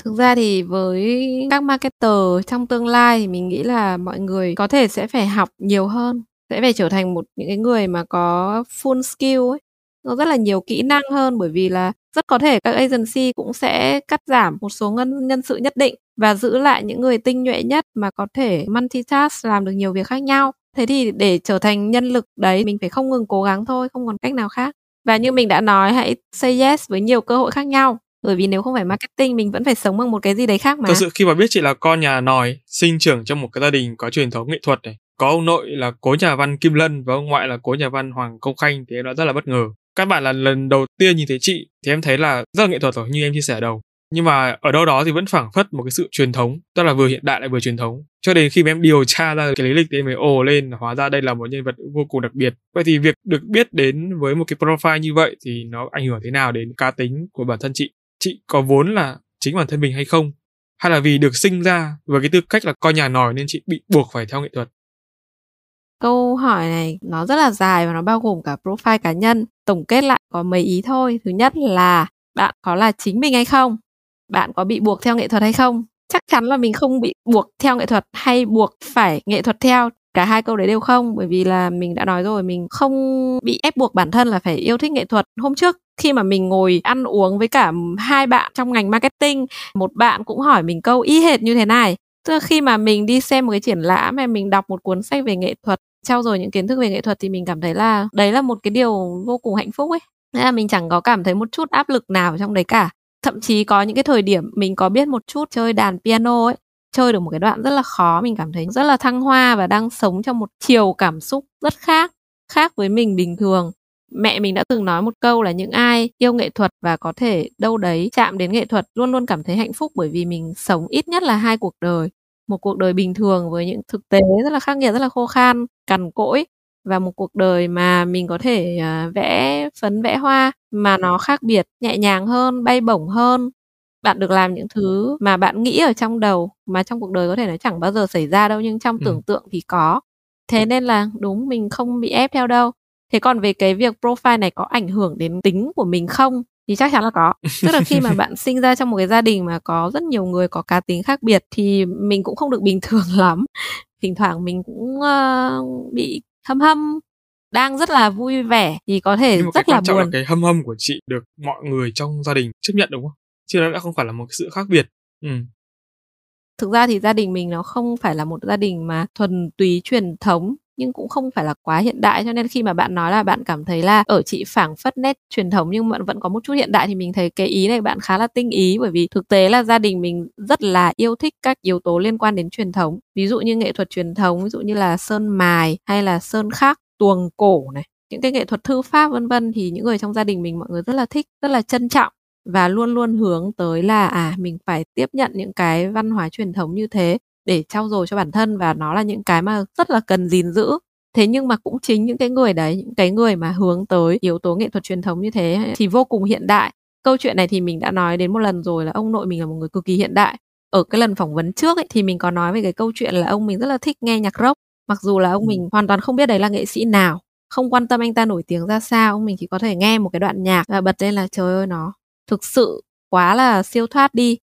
Thực ra thì với các marketer trong tương lai thì mình nghĩ là mọi người có thể sẽ phải học nhiều hơn, sẽ phải trở thành một những cái người mà có full skill ấy. Nó rất là nhiều kỹ năng hơn bởi vì là rất có thể các agency cũng sẽ cắt giảm một số ngân nhân sự nhất định và giữ lại những người tinh nhuệ nhất mà có thể multitask làm được nhiều việc khác nhau. Thế thì để trở thành nhân lực đấy mình phải không ngừng cố gắng thôi, không còn cách nào khác. Và như mình đã nói hãy say yes với nhiều cơ hội khác nhau bởi vì nếu không phải marketing, mình vẫn phải sống bằng một cái gì đấy khác mà. Thật sự khi mà biết chị là con nhà nòi, sinh trưởng trong một cái gia đình có truyền thống nghệ thuật này, có ông nội là cố nhà văn kim lân và ông ngoại là cố nhà văn hoàng công khanh thì em đã rất là bất ngờ. Các bạn là lần đầu tiên nhìn thấy chị thì em thấy là rất là nghệ thuật rồi, như em chia sẻ ở đầu. Nhưng mà ở đâu đó thì vẫn phảng phất một cái sự truyền thống, tức là vừa hiện đại lại vừa truyền thống. Cho đến khi mà em điều tra ra cái lý lịch thì em mới ồ lên, hóa ra đây là một nhân vật vô cùng đặc biệt. Vậy thì việc được biết đến với một cái profile như vậy thì nó ảnh hưởng thế nào đến cá tính của bản thân chị? Chị có vốn là chính bản thân mình hay không? Hay là vì được sinh ra với cái tư cách là con nhà nòi nên chị bị buộc phải theo nghệ thuật? Câu hỏi này nó rất là dài và nó bao gồm cả profile cá nhân. Tổng kết lại có mấy ý thôi. Thứ nhất là bạn có là chính mình hay không? Bạn có bị buộc theo nghệ thuật hay không? Chắc chắn là mình không bị buộc theo nghệ thuật hay buộc phải nghệ thuật theo cả hai câu đấy đều không. Bởi vì là mình đã nói rồi, mình không bị ép buộc bản thân là phải yêu thích nghệ thuật. Hôm trước khi mà mình ngồi ăn uống với cả hai bạn trong ngành marketing, một bạn cũng hỏi mình câu y hệt như thế này. Tức là khi mà mình đi xem một cái triển lãm hay mình đọc một cuốn sách về nghệ thuật trao dồi những kiến thức về nghệ thuật thì mình cảm thấy là đấy là một cái điều vô cùng hạnh phúc ấy. Nên là mình chẳng có cảm thấy một chút áp lực nào trong đấy cả. Thậm chí có những cái thời điểm mình có biết một chút chơi đàn piano ấy, chơi được một cái đoạn rất là khó, mình cảm thấy rất là thăng hoa và đang sống trong một chiều cảm xúc rất khác khác với mình bình thường mẹ mình đã từng nói một câu là những ai yêu nghệ thuật và có thể đâu đấy chạm đến nghệ thuật luôn luôn cảm thấy hạnh phúc bởi vì mình sống ít nhất là hai cuộc đời. Một cuộc đời bình thường với những thực tế rất là khắc nghiệt rất là khô khan cằn cỗi và một cuộc đời mà mình có thể uh, vẽ phấn vẽ hoa mà nó khác biệt nhẹ nhàng hơn bay bổng hơn. Bạn được làm những thứ mà bạn nghĩ ở trong đầu mà trong cuộc đời có thể nó chẳng bao giờ xảy ra đâu nhưng trong ừ. tưởng tượng thì có. Thế nên là đúng mình không bị ép theo đâu thế còn về cái việc profile này có ảnh hưởng đến tính của mình không? Thì chắc chắn là có. Tức là khi mà <laughs> bạn sinh ra trong một cái gia đình mà có rất nhiều người có cá tính khác biệt thì mình cũng không được bình thường <laughs> lắm. Thỉnh thoảng mình cũng uh, bị hâm hâm đang rất là vui vẻ thì có thể Nhưng mà rất cái là quan trọng buồn. là cái hâm hâm của chị được mọi người trong gia đình chấp nhận đúng không? Chứ nó đã không phải là một sự khác biệt. Ừ. thực ra thì gia đình mình nó không phải là một gia đình mà thuần túy truyền thống nhưng cũng không phải là quá hiện đại, cho nên khi mà bạn nói là bạn cảm thấy là ở chị phảng phất nét truyền thống nhưng mà vẫn có một chút hiện đại thì mình thấy cái ý này bạn khá là tinh ý, bởi vì thực tế là gia đình mình rất là yêu thích các yếu tố liên quan đến truyền thống. Ví dụ như nghệ thuật truyền thống, ví dụ như là sơn mài hay là sơn khắc, tuồng cổ này, những cái nghệ thuật thư pháp vân vân thì những người trong gia đình mình mọi người rất là thích, rất là trân trọng và luôn luôn hướng tới là à mình phải tiếp nhận những cái văn hóa truyền thống như thế để trau dồi cho bản thân và nó là những cái mà rất là cần gìn giữ. Thế nhưng mà cũng chính những cái người đấy những cái người mà hướng tới yếu tố nghệ thuật truyền thống như thế thì vô cùng hiện đại. Câu chuyện này thì mình đã nói đến một lần rồi là ông nội mình là một người cực kỳ hiện đại. Ở cái lần phỏng vấn trước ấy, thì mình có nói về cái câu chuyện là ông mình rất là thích nghe nhạc rock. Mặc dù là ông mình hoàn toàn không biết đấy là nghệ sĩ nào không quan tâm anh ta nổi tiếng ra sao ông mình chỉ có thể nghe một cái đoạn nhạc và bật lên là trời ơi nó thực sự quá là siêu thoát đi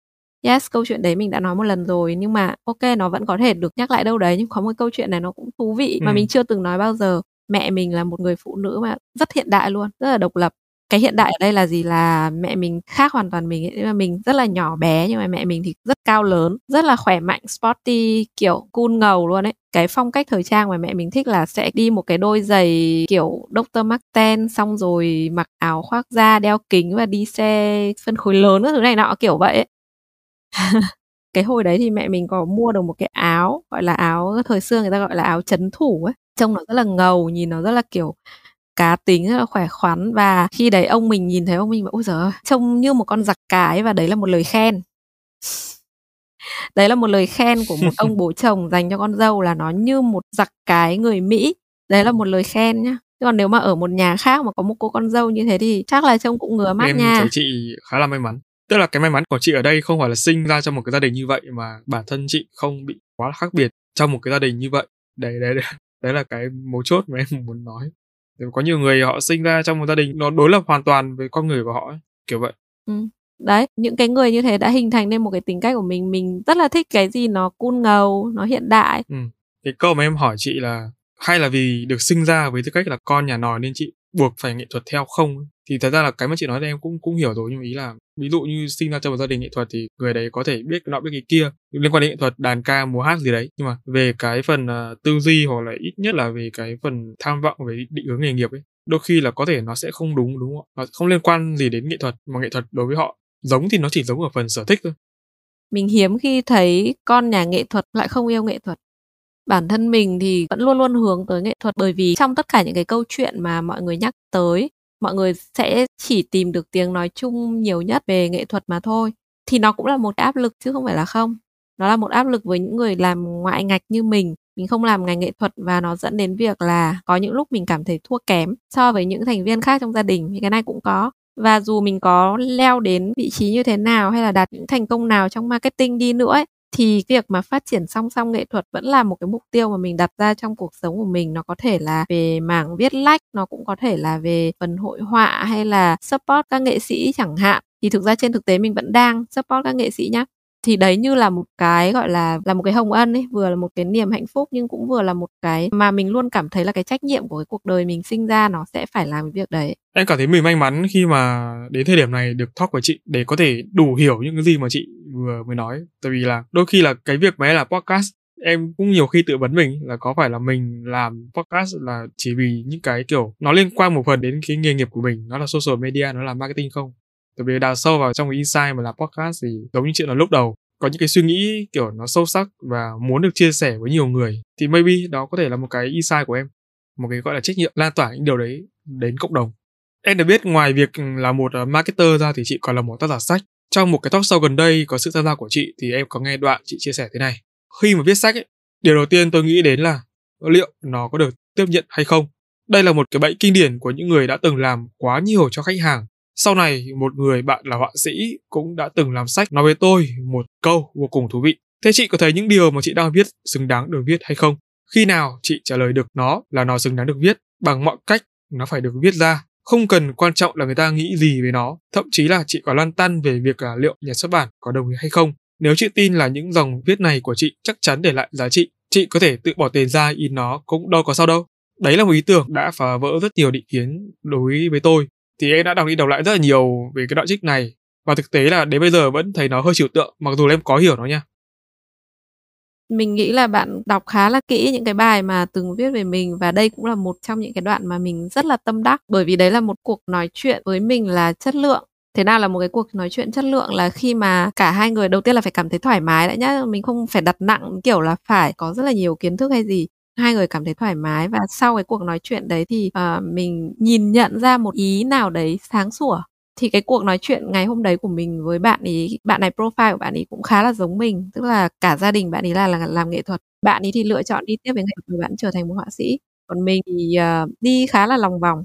yes câu chuyện đấy mình đã nói một lần rồi nhưng mà ok nó vẫn có thể được nhắc lại đâu đấy nhưng có một câu chuyện này nó cũng thú vị mà ừ. mình chưa từng nói bao giờ mẹ mình là một người phụ nữ mà rất hiện đại luôn rất là độc lập cái hiện đại ở đây là gì là mẹ mình khác hoàn toàn mình ấy. mình rất là nhỏ bé nhưng mà mẹ mình thì rất cao lớn rất là khỏe mạnh sporty kiểu cool ngầu luôn ấy cái phong cách thời trang mà mẹ mình thích là sẽ đi một cái đôi giày kiểu Dr. Marten xong rồi mặc áo khoác da đeo kính và đi xe phân khối lớn các thứ này nọ kiểu vậy ấy. <laughs> cái hồi đấy thì mẹ mình có mua được một cái áo gọi là áo thời xưa người ta gọi là áo chấn thủ ấy. Trông nó rất là ngầu nhìn nó rất là kiểu cá tính rất là khỏe khoắn. Và khi đấy ông mình nhìn thấy ông mình bảo ôi giời trông như một con giặc cái và đấy là một lời khen. <laughs> Đấy là một lời khen của một ông <laughs> bố chồng dành cho con dâu là nó như một giặc cái người mỹ. Đấy là một lời khen nhá. Còn nếu mà ở một nhà khác mà có một cô con dâu như thế thì chắc là trông cũng ngứa mắt em nha. chị khá là may mắn tức là cái may mắn của chị ở đây không phải là sinh ra trong một cái gia đình như vậy mà bản thân chị không bị quá là khác biệt trong một cái gia đình như vậy. Đấy đấy đấy, <laughs> đấy là cái mấu chốt mà em muốn nói. Có nhiều người họ sinh ra trong một gia đình nó đối lập hoàn toàn với con người của họ ấy, kiểu vậy. Ừ. đấy những cái người như thế đã hình thành nên một cái tính cách của mình. Mình rất là thích cái gì nó cool ngầu nó hiện đại. Ừ. cái câu mà em hỏi chị là hay là vì được sinh ra với tư cách là con nhà nòi nên chị buộc phải nghệ thuật theo không thì thật ra là cái mà chị nói thì em cũng cũng hiểu rồi nhưng ý là ví dụ như sinh ra trong một gia đình nghệ thuật thì người đấy có thể biết cái nọ biết cái kia liên quan đến nghệ thuật đàn ca múa hát gì đấy. Nhưng mà về cái phần uh, tư duy hoặc là ít nhất là về cái phần tham vọng về định hướng nghề nghiệp ấy đôi khi là có thể nó sẽ không đúng đúng không nó không liên quan gì đến nghệ thuật mà nghệ thuật đối với họ giống thì nó chỉ giống ở phần sở thích thôi. Mình hiếm khi thấy con nhà nghệ thuật lại không yêu nghệ thuật bản thân mình thì vẫn luôn luôn hướng tới nghệ thuật. Bởi vì trong tất cả những cái câu chuyện mà mọi người nhắc tới mọi người sẽ chỉ tìm được tiếng nói chung nhiều nhất về nghệ thuật mà thôi. Thì nó cũng là một áp lực chứ không phải là không. Nó là một áp lực với những người làm ngoại ngạch như mình. Mình không làm ngành nghệ thuật và nó dẫn đến việc là có những lúc mình cảm thấy thua kém so với những thành viên khác trong gia đình thì cái này cũng có. Và dù mình có leo đến vị trí như thế nào hay là đạt những thành công nào trong marketing đi nữa ấy, thì việc mà phát triển song song nghệ thuật vẫn là một cái mục tiêu mà mình đặt ra trong cuộc sống của mình. Nó có thể là về mảng viết lách, nó cũng có thể là về phần hội họa hay là support các nghệ sĩ chẳng hạn. Thì thực ra trên thực tế mình vẫn đang support các nghệ sĩ nhá thì đấy như là một cái, gọi là là một cái hồng ân ấy, vừa là một cái niềm hạnh phúc nhưng cũng vừa là một cái mà mình luôn cảm thấy là cái trách nhiệm của cái cuộc đời mình sinh ra nó sẽ phải làm cái việc đấy. Em cảm thấy mình may mắn khi mà đến thời điểm này được talk với chị để có thể đủ hiểu những cái gì mà chị vừa mới nói. Tại vì là đôi khi là cái việc mà là podcast, em cũng nhiều khi tự vấn mình là có phải là mình làm podcast là chỉ vì những cái kiểu nó liên quan một phần đến cái nghề nghiệp của mình, nó là social media, nó là marketing không? Tại vì đào sâu vào trong cái insight mà làm podcast thì giống như chuyện là lúc đầu có những cái suy nghĩ kiểu nó sâu sắc và muốn được chia sẻ với nhiều người thì maybe đó có thể là một cái insight của em một cái gọi là trách nhiệm lan tỏa những điều đấy đến cộng đồng. Em được biết ngoài việc là một ờ, marketer ra thì chị còn là một tác giả sách. Trong một cái talk show gần đây có sự tham gia của chị thì em có nghe đoạn chị chia sẻ thế này. Khi mà viết sách ấy, điều đầu tiên tôi nghĩ đến là liệu nó có được tiếp nhận hay không. Đây là một cái bẫy kinh điển của những người đã từng làm quá nhiều cho khách hàng sau này, một người bạn là họa sĩ cũng đã từng làm sách nói với tôi một câu vô cùng thú vị. Thế chị có thấy những điều mà chị đang viết xứng đáng được viết hay không? Khi nào chị trả lời được nó là nó xứng đáng được viết, bằng mọi cách nó phải được viết ra. Không cần quan trọng là người ta nghĩ gì về nó, thậm chí là chị có lăn tăn về việc là liệu nhà xuất bản có đồng ý hay không. Nếu chị tin là những dòng viết này của chị chắc chắn để lại giá trị, chị có thể tự bỏ tiền ra in nó cũng đâu có sao đâu. Đấy là một ý tưởng đã phá vỡ rất nhiều định kiến đối với tôi thì em đã đọc đi đọc lại rất là nhiều về cái đoạn trích này. Và thực tế là đến bây giờ vẫn thấy nó hơi trừu tượng, mặc dù là em có hiểu nó nha. Mình nghĩ là bạn đọc khá là kỹ những cái bài mà từng viết về mình và đây cũng là một trong những cái đoạn mà mình rất là tâm đắc, bởi vì đấy là một cuộc nói chuyện với mình là chất lượng. Thế nào là một cái cuộc nói chuyện chất lượng là khi mà cả hai người đầu tiên là phải cảm thấy thoải mái đã nhá, mình không phải đặt nặng, kiểu là phải có rất là nhiều kiến thức hay gì hai người cảm thấy thoải mái và sau cái cuộc nói chuyện đấy thì uh, mình nhìn nhận ra một ý nào đấy sáng sủa. Thì cái cuộc nói chuyện ngày hôm đấy của mình với bạn ấy bạn này profile của bạn ấy cũng khá là giống mình tức là cả gia đình bạn ấy là, là làm nghệ thuật. Bạn ấy thì lựa chọn đi tiếp với nghệ thuật và bạn trở thành một họa sĩ. Còn mình thì uh, đi khá là lòng vòng.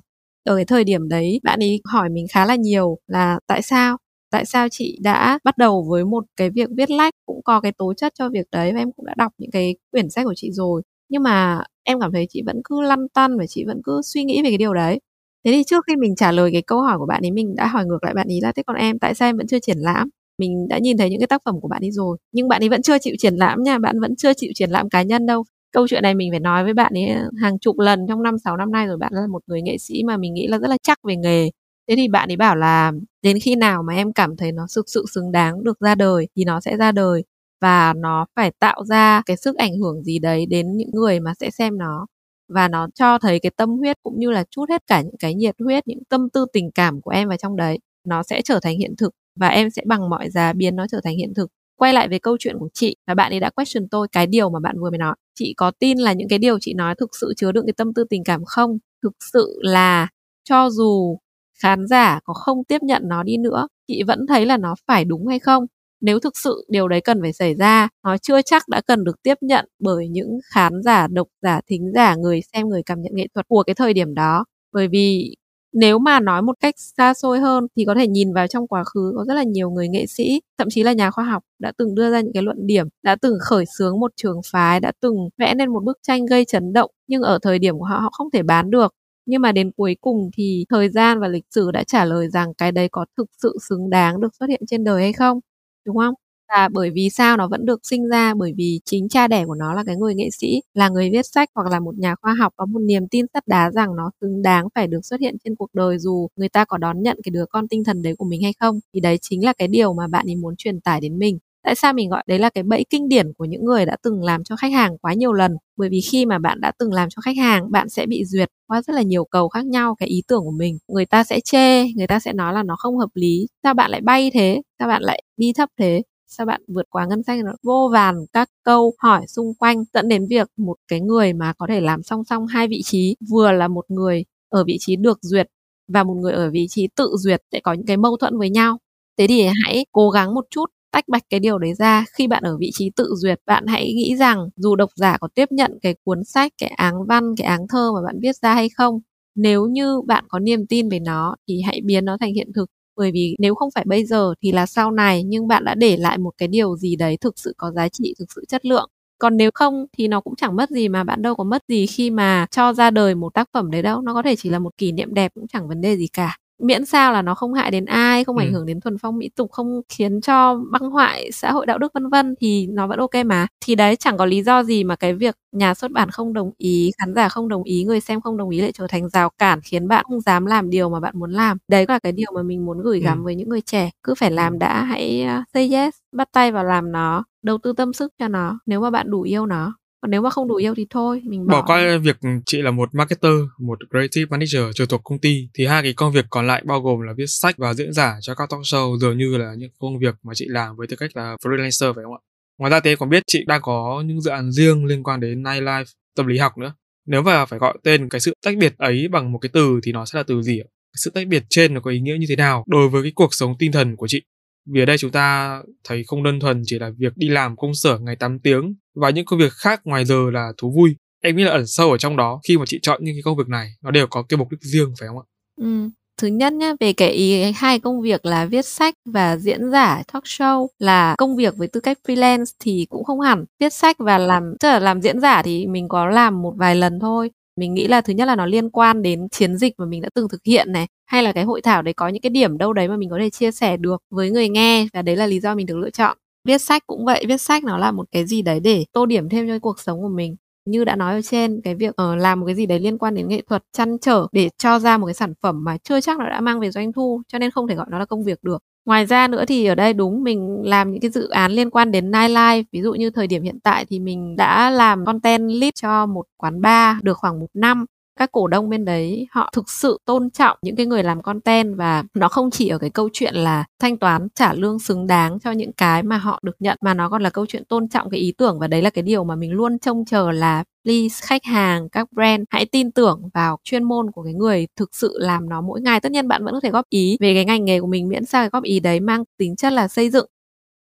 Ở cái thời điểm đấy bạn ấy hỏi mình khá là nhiều là tại sao? Tại sao chị đã bắt đầu với một cái việc viết lách cũng có cái tố chất cho việc đấy và em cũng đã đọc những cái quyển sách của chị rồi? Nhưng mà em cảm thấy chị vẫn cứ lăn tăn và chị vẫn cứ suy nghĩ về cái điều đấy. Thế thì trước khi mình trả lời cái câu hỏi của bạn ấy, mình đã hỏi ngược lại bạn ấy là, thế còn em, tại sao em vẫn chưa triển lãm? Mình đã nhìn thấy những cái tác phẩm của bạn ấy rồi, nhưng bạn ấy vẫn chưa chịu triển lãm nha, bạn vẫn chưa chịu triển lãm cá nhân đâu. Câu chuyện này mình phải nói với bạn ấy ờ, hàng chục lần trong năm, sáu năm nay rồi, bạn là một người nghệ sĩ mà mình nghĩ là rất là chắc về nghề. Thế thì bạn ấy bảo là, đến khi nào mà em cảm thấy nó thực sự xứng đáng được ra đời thì nó sẽ ra đời và nó phải tạo ra cái sức ảnh hưởng gì đấy đến những người mà sẽ xem nó. Và nó cho thấy cái tâm huyết cũng như là chút hết cả những cái nhiệt huyết, những tâm tư tình cảm của em vào trong đấy, nó sẽ trở thành hiện thực và em sẽ bằng mọi giá biến nó trở thành hiện thực. Quay lại về câu chuyện của chị và bạn ấy đã question tôi cái điều mà bạn vừa mới nói. Chị có tin là những cái điều chị nói thực sự chứa đựng cái tâm tư tình cảm không? Thực sự là cho dù khán giả có không tiếp nhận nó đi nữa, chị vẫn thấy là nó phải đúng hay không? Nếu thực sự điều đấy cần phải xảy ra, nó chưa chắc đã cần được tiếp nhận bởi những khán giả, độc giả, thính giả, người xem, người cảm nhận nghệ thuật của cái thời điểm đó. Bởi vì nếu mà nói một cách xa xôi hơn thì có thể nhìn vào trong quá khứ có rất là nhiều người nghệ sĩ, thậm chí là nhà khoa học đã từng đưa ra những cái luận điểm, đã từng khởi xướng một trường phái, đã từng vẽ nên một bức tranh gây chấn động, nhưng ở thời điểm của họ họ không thể bán được. Nhưng mà đến cuối cùng thì thời gian và lịch sử đã trả lời rằng cái đấy có thực sự xứng đáng được xuất hiện trên đời hay không? Đúng không? Và bởi vì sao nó vẫn được sinh ra? Bởi vì chính cha đẻ của nó là cái người nghệ sĩ, là người viết sách hoặc là một nhà khoa học có một niềm tin sắt đá rằng nó xứng đáng phải được xuất hiện trên cuộc đời dù người ta có đón nhận cái đứa con tinh thần đấy của mình hay không. Thì đấy chính là cái điều mà bạn ấy muốn truyền tải đến mình tại sao mình gọi đấy là cái bẫy kinh điển của những người đã từng làm cho khách hàng quá nhiều lần? Bởi vì khi mà bạn đã từng làm cho khách hàng, bạn sẽ bị duyệt qua rất là nhiều cầu khác nhau cái ý tưởng của mình. Người ta sẽ chê, người ta sẽ nói là nó không hợp lý. Sao bạn lại bay thế? Sao bạn lại đi thấp thế? Sao bạn vượt quá ngân sách? Nó vô vàn các câu hỏi xung quanh, dẫn đến việc một cái người mà có thể làm song song hai vị trí, vừa là một người ở vị trí được duyệt và một người ở vị trí tự duyệt, sẽ có những cái mâu thuẫn với nhau. Thế thì hãy cố gắng một chút tách bạch cái điều đấy ra. Khi bạn ở vị trí tự duyệt, bạn hãy nghĩ rằng dù độc giả có tiếp nhận cái cuốn sách, cái áng văn, cái áng thơ mà bạn viết ra hay không, nếu như bạn có niềm tin về nó thì hãy biến nó thành hiện thực. Bởi vì nếu không phải bây giờ thì là sau này, nhưng bạn đã để lại một cái điều gì đấy thực sự có giá trị, thực sự chất lượng. Còn nếu không thì nó cũng chẳng mất gì mà, bạn đâu có mất gì khi mà cho ra đời một tác phẩm đấy đâu. Nó có thể chỉ là một kỷ niệm đẹp, cũng chẳng vấn đề gì cả miễn sao là nó không hại đến ai không ừ. ảnh hưởng đến thuần phong mỹ tục không khiến cho băng hoại xã hội đạo đức vân vân thì nó vẫn ok mà thì đấy chẳng có lý do gì mà cái việc nhà xuất bản không đồng ý khán giả không đồng ý người xem không đồng ý lại trở thành rào cản khiến bạn không dám làm điều mà bạn muốn làm đấy là cái điều mà mình muốn gửi gắm ừ. với những người trẻ cứ phải làm đã hãy à, say yes bắt tay vào làm nó đầu tư tâm sức cho nó nếu mà bạn đủ yêu nó còn nếu mà không đủ yêu thì thôi mình bỏ, bỏ qua việc chị là một marketer một creative manager trực thuộc công ty thì hai cái công việc còn lại bao gồm là viết sách và diễn giả cho các talk show dường như là những công việc mà chị làm với tư cách là freelancer phải không ạ? Ngoài ra thì còn biết chị đang có những dự án riêng liên quan đến nightlife tâm lý học nữa. Nếu mà phải gọi tên cái sự tách biệt ấy bằng một cái từ thì nó sẽ là từ gì ạ? Sự tách biệt trên nó có ý nghĩa như thế nào đối với cái cuộc sống tinh thần của chị vì ở đây chúng ta thấy không đơn thuần chỉ là việc đi làm công sở ngày 8 tiếng và những công việc khác ngoài giờ là thú vui. Em nghĩ là ẩn sâu ở trong đó khi mà chị chọn những cái công việc này nó đều có cái mục đích riêng phải không ạ? Ừ. Thứ nhất nhá, về cái ý hai công việc là viết sách và diễn giả talk show là công việc với tư cách freelance thì cũng không hẳn. Viết sách và làm tức là làm diễn giả thì mình có làm một vài lần thôi mình nghĩ là thứ nhất là nó liên quan đến chiến dịch mà mình đã từng thực hiện này hay là cái hội thảo đấy có những cái điểm đâu đấy mà mình có thể chia sẻ được với người nghe và đấy là lý do mình được lựa chọn. Viết sách cũng vậy viết sách nó là một cái gì đấy để tô điểm thêm cho cuộc sống của mình. Như đã nói ở trên cái việc uh, làm một cái gì đấy liên quan đến nghệ thuật chăn trở để cho ra một cái sản phẩm mà chưa chắc nó đã mang về doanh thu cho nên không thể gọi nó là công việc được. Ngoài ra nữa thì ở đây đúng mình làm những cái dự án liên quan đến nightlife, ví dụ như thời điểm hiện tại thì mình đã làm content lead cho một quán bar được khoảng một năm các cổ đông bên đấy, họ thực sự tôn trọng những cái người làm content và nó không chỉ ở cái câu chuyện là thanh toán trả lương xứng đáng cho những cái mà họ được nhận, mà nó còn là câu chuyện tôn trọng cái ý tưởng và đấy là cái điều mà mình luôn trông chờ là please, khách hàng, các brand, hãy tin tưởng vào chuyên môn của cái người thực sự làm nó mỗi ngày. Tất nhiên bạn vẫn có thể góp ý về cái ngành nghề của mình miễn sao cái góp ý đấy mang tính chất là xây dựng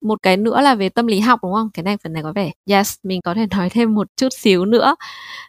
một cái nữa là về tâm lý học, đúng không? Cái này, phần này có vẻ, yes, mình có thể <laughs> nói thêm một chút xíu nữa.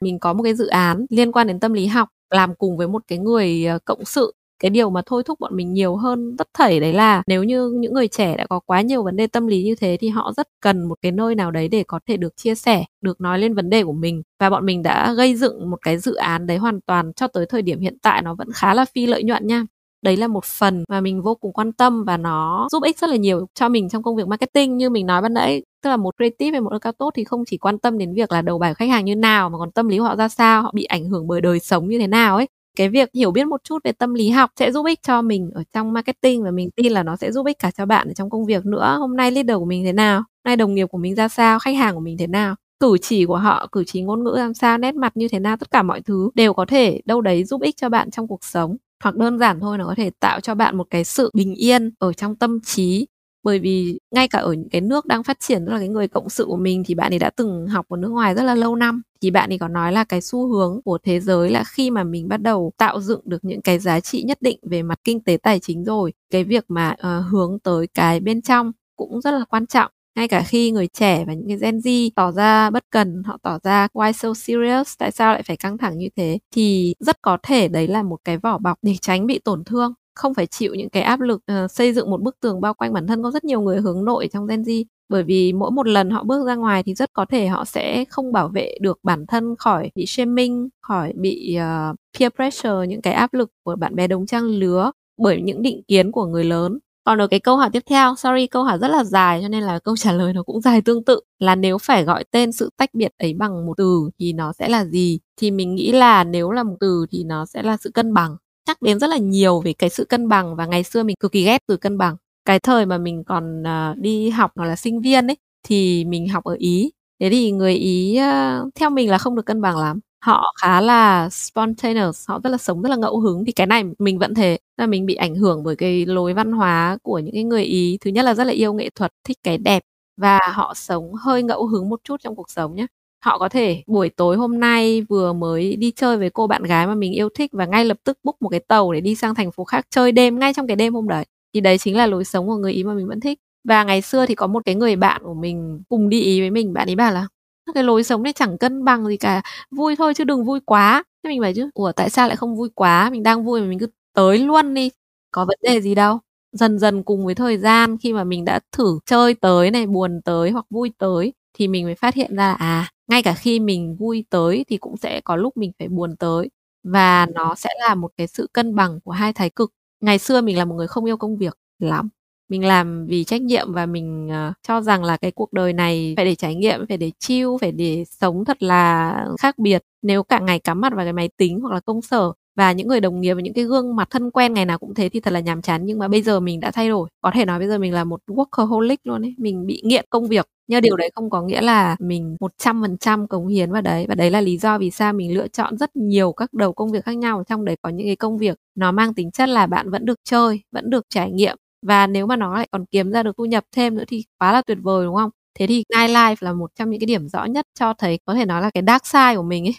Mình có một cái dự án liên quan đến tâm lý học, làm cùng với một cái người ờ, cộng sự. Cái điều mà thôi thúc bọn mình nhiều hơn tất thảy đấy là nếu như những người trẻ đã có quá nhiều vấn đề tâm lý như thế thì họ rất cần một cái nơi nào đấy để có thể được chia sẻ, được nói lên vấn đề của mình. Và bọn mình đã gây dựng một cái dự án đấy hoàn toàn cho tới thời điểm hiện tại, nó vẫn khá là phi lợi nhuận nha đấy là một phần mà mình vô cùng quan tâm và nó giúp ích rất là nhiều cho mình trong công việc marketing, như mình nói ban nãy. Tức là một creative hay một cao tốt thì không chỉ quan tâm đến việc là đầu bài khách hàng như nào, mà còn tâm lý của họ ra sao, họ bị ảnh hưởng bởi đời sống như thế nào ấy. Cái việc hiểu biết một chút về tâm lý học sẽ giúp ích cho mình ở trong marketing và mình tin là nó sẽ giúp ích cả cho bạn ở trong công việc nữa. Hôm nay leader của mình thế nào? Hôm nay đồng nghiệp của mình ra sao? Khách hàng của mình thế nào? Cử chỉ của họ, cử chỉ ngôn ngữ làm sao, nét mặt như thế nào? Tất cả mọi thứ đều có thể đâu đấy giúp ích cho bạn trong cuộc sống hoặc đơn giản thôi nó có thể tạo cho bạn một cái sự bình yên ở trong tâm trí. Bởi vì ngay cả ở những cái nước đang phát triển tức là cái người cộng sự của mình thì bạn ấy đã từng học ở nước ngoài rất là lâu năm. Thì bạn ấy có nói là cái xu hướng của thế giới là khi mà mình bắt đầu tạo dựng được những cái giá trị nhất định về mặt kinh tế tài chính rồi cái việc mà uh, hướng tới cái bên trong cũng rất là quan trọng ngay cả khi người trẻ và những cái Gen Z tỏ ra bất cần họ tỏ ra why so serious tại sao lại phải căng thẳng như thế? Thì rất có thể đấy là một cái vỏ bọc để tránh bị tổn thương không phải chịu những cái áp lực uh, xây dựng một bức tường bao quanh bản thân. Có rất nhiều người hướng nội trong Gen Z bởi vì mỗi một lần họ bước ra ngoài thì rất có thể họ sẽ không bảo vệ được bản thân khỏi bị shaming khỏi bị uh, peer pressure những cái áp lực của bạn bè đồng trang lứa bởi những định kiến của người lớn còn ở cái câu hỏi tiếp theo, sorry câu hỏi rất là dài cho nên là câu trả lời nó cũng dài tương tự là nếu phải gọi tên sự tách biệt ấy bằng một từ thì nó sẽ là gì? Thì mình nghĩ là nếu là một từ thì nó sẽ là sự cân bằng. Chắc đến rất là nhiều về cái sự cân bằng và ngày xưa mình cực kỳ ghét từ cân bằng. Cái thời mà mình còn uh, đi học hoặc là sinh viên ấy thì mình học ở Ý. Thế thì người Ý uh, theo mình là không được cân bằng lắm họ khá là spontaneous, họ rất là sống rất là ngẫu hứng. Thì cái này mình vẫn thế, là mình bị ảnh hưởng bởi cái lối văn hóa của những cái người ý. Thứ nhất là rất là yêu nghệ thuật, thích cái đẹp và họ sống hơi ngẫu hứng một chút trong cuộc sống nhé họ có thể buổi tối hôm nay vừa mới đi chơi với cô bạn gái mà mình yêu thích và ngay lập tức book một cái tàu để đi sang thành phố khác chơi đêm ngay trong cái đêm hôm đấy. Thì đấy chính là lối sống của người ý mà mình vẫn thích. Và ngày xưa thì có một cái người bạn của mình cùng đi ý với mình, bạn ấy bảo là cái lối sống này chẳng cân bằng gì cả, vui thôi chứ đừng vui quá. Thế mình bảo chứ, ủa, tại sao lại không vui quá? Mình đang vui mà mình cứ tới luôn đi. Có vấn đề gì đâu. Dần dần cùng với thời gian, khi mà mình đã thử chơi tới này, buồn tới hoặc vui tới, thì mình mới phát hiện ra là à ngay cả khi mình vui tới thì cũng sẽ có lúc mình phải buồn tới. Và nó sẽ là một cái sự cân bằng của hai thái cực. Ngày xưa mình là một người không yêu công việc lắm mình làm vì trách nhiệm và mình uh, cho rằng là cái cuộc đời này phải để trải nghiệm phải để chill phải để sống thật là khác biệt. Nếu cả ngày cắm mặt vào cái máy tính hoặc là công sở và những người đồng nghiệp và những cái gương mặt thân quen ngày nào cũng thế thì thật là nhàm chán. Nhưng mà bây giờ mình đã thay đổi. Có thể nói bây giờ mình là một workaholic luôn ấy. Mình bị nghiện công việc. Nhưng điều đấy không có nghĩa là mình một trăm phần trăm cống hiến vào đấy. Và đấy là lý do vì sao mình lựa chọn rất nhiều các đầu công việc khác nhau. Trong đấy có những cái công việc nó mang tính chất là bạn vẫn được chơi vẫn được trải nghiệm và nếu mà nó lại còn kiếm ra được thu nhập thêm nữa thì quá là tuyệt vời, đúng không? Thế thì nightlife là một trong những cái điểm rõ nhất cho thấy có thể nói là cái dark side của mình ấy.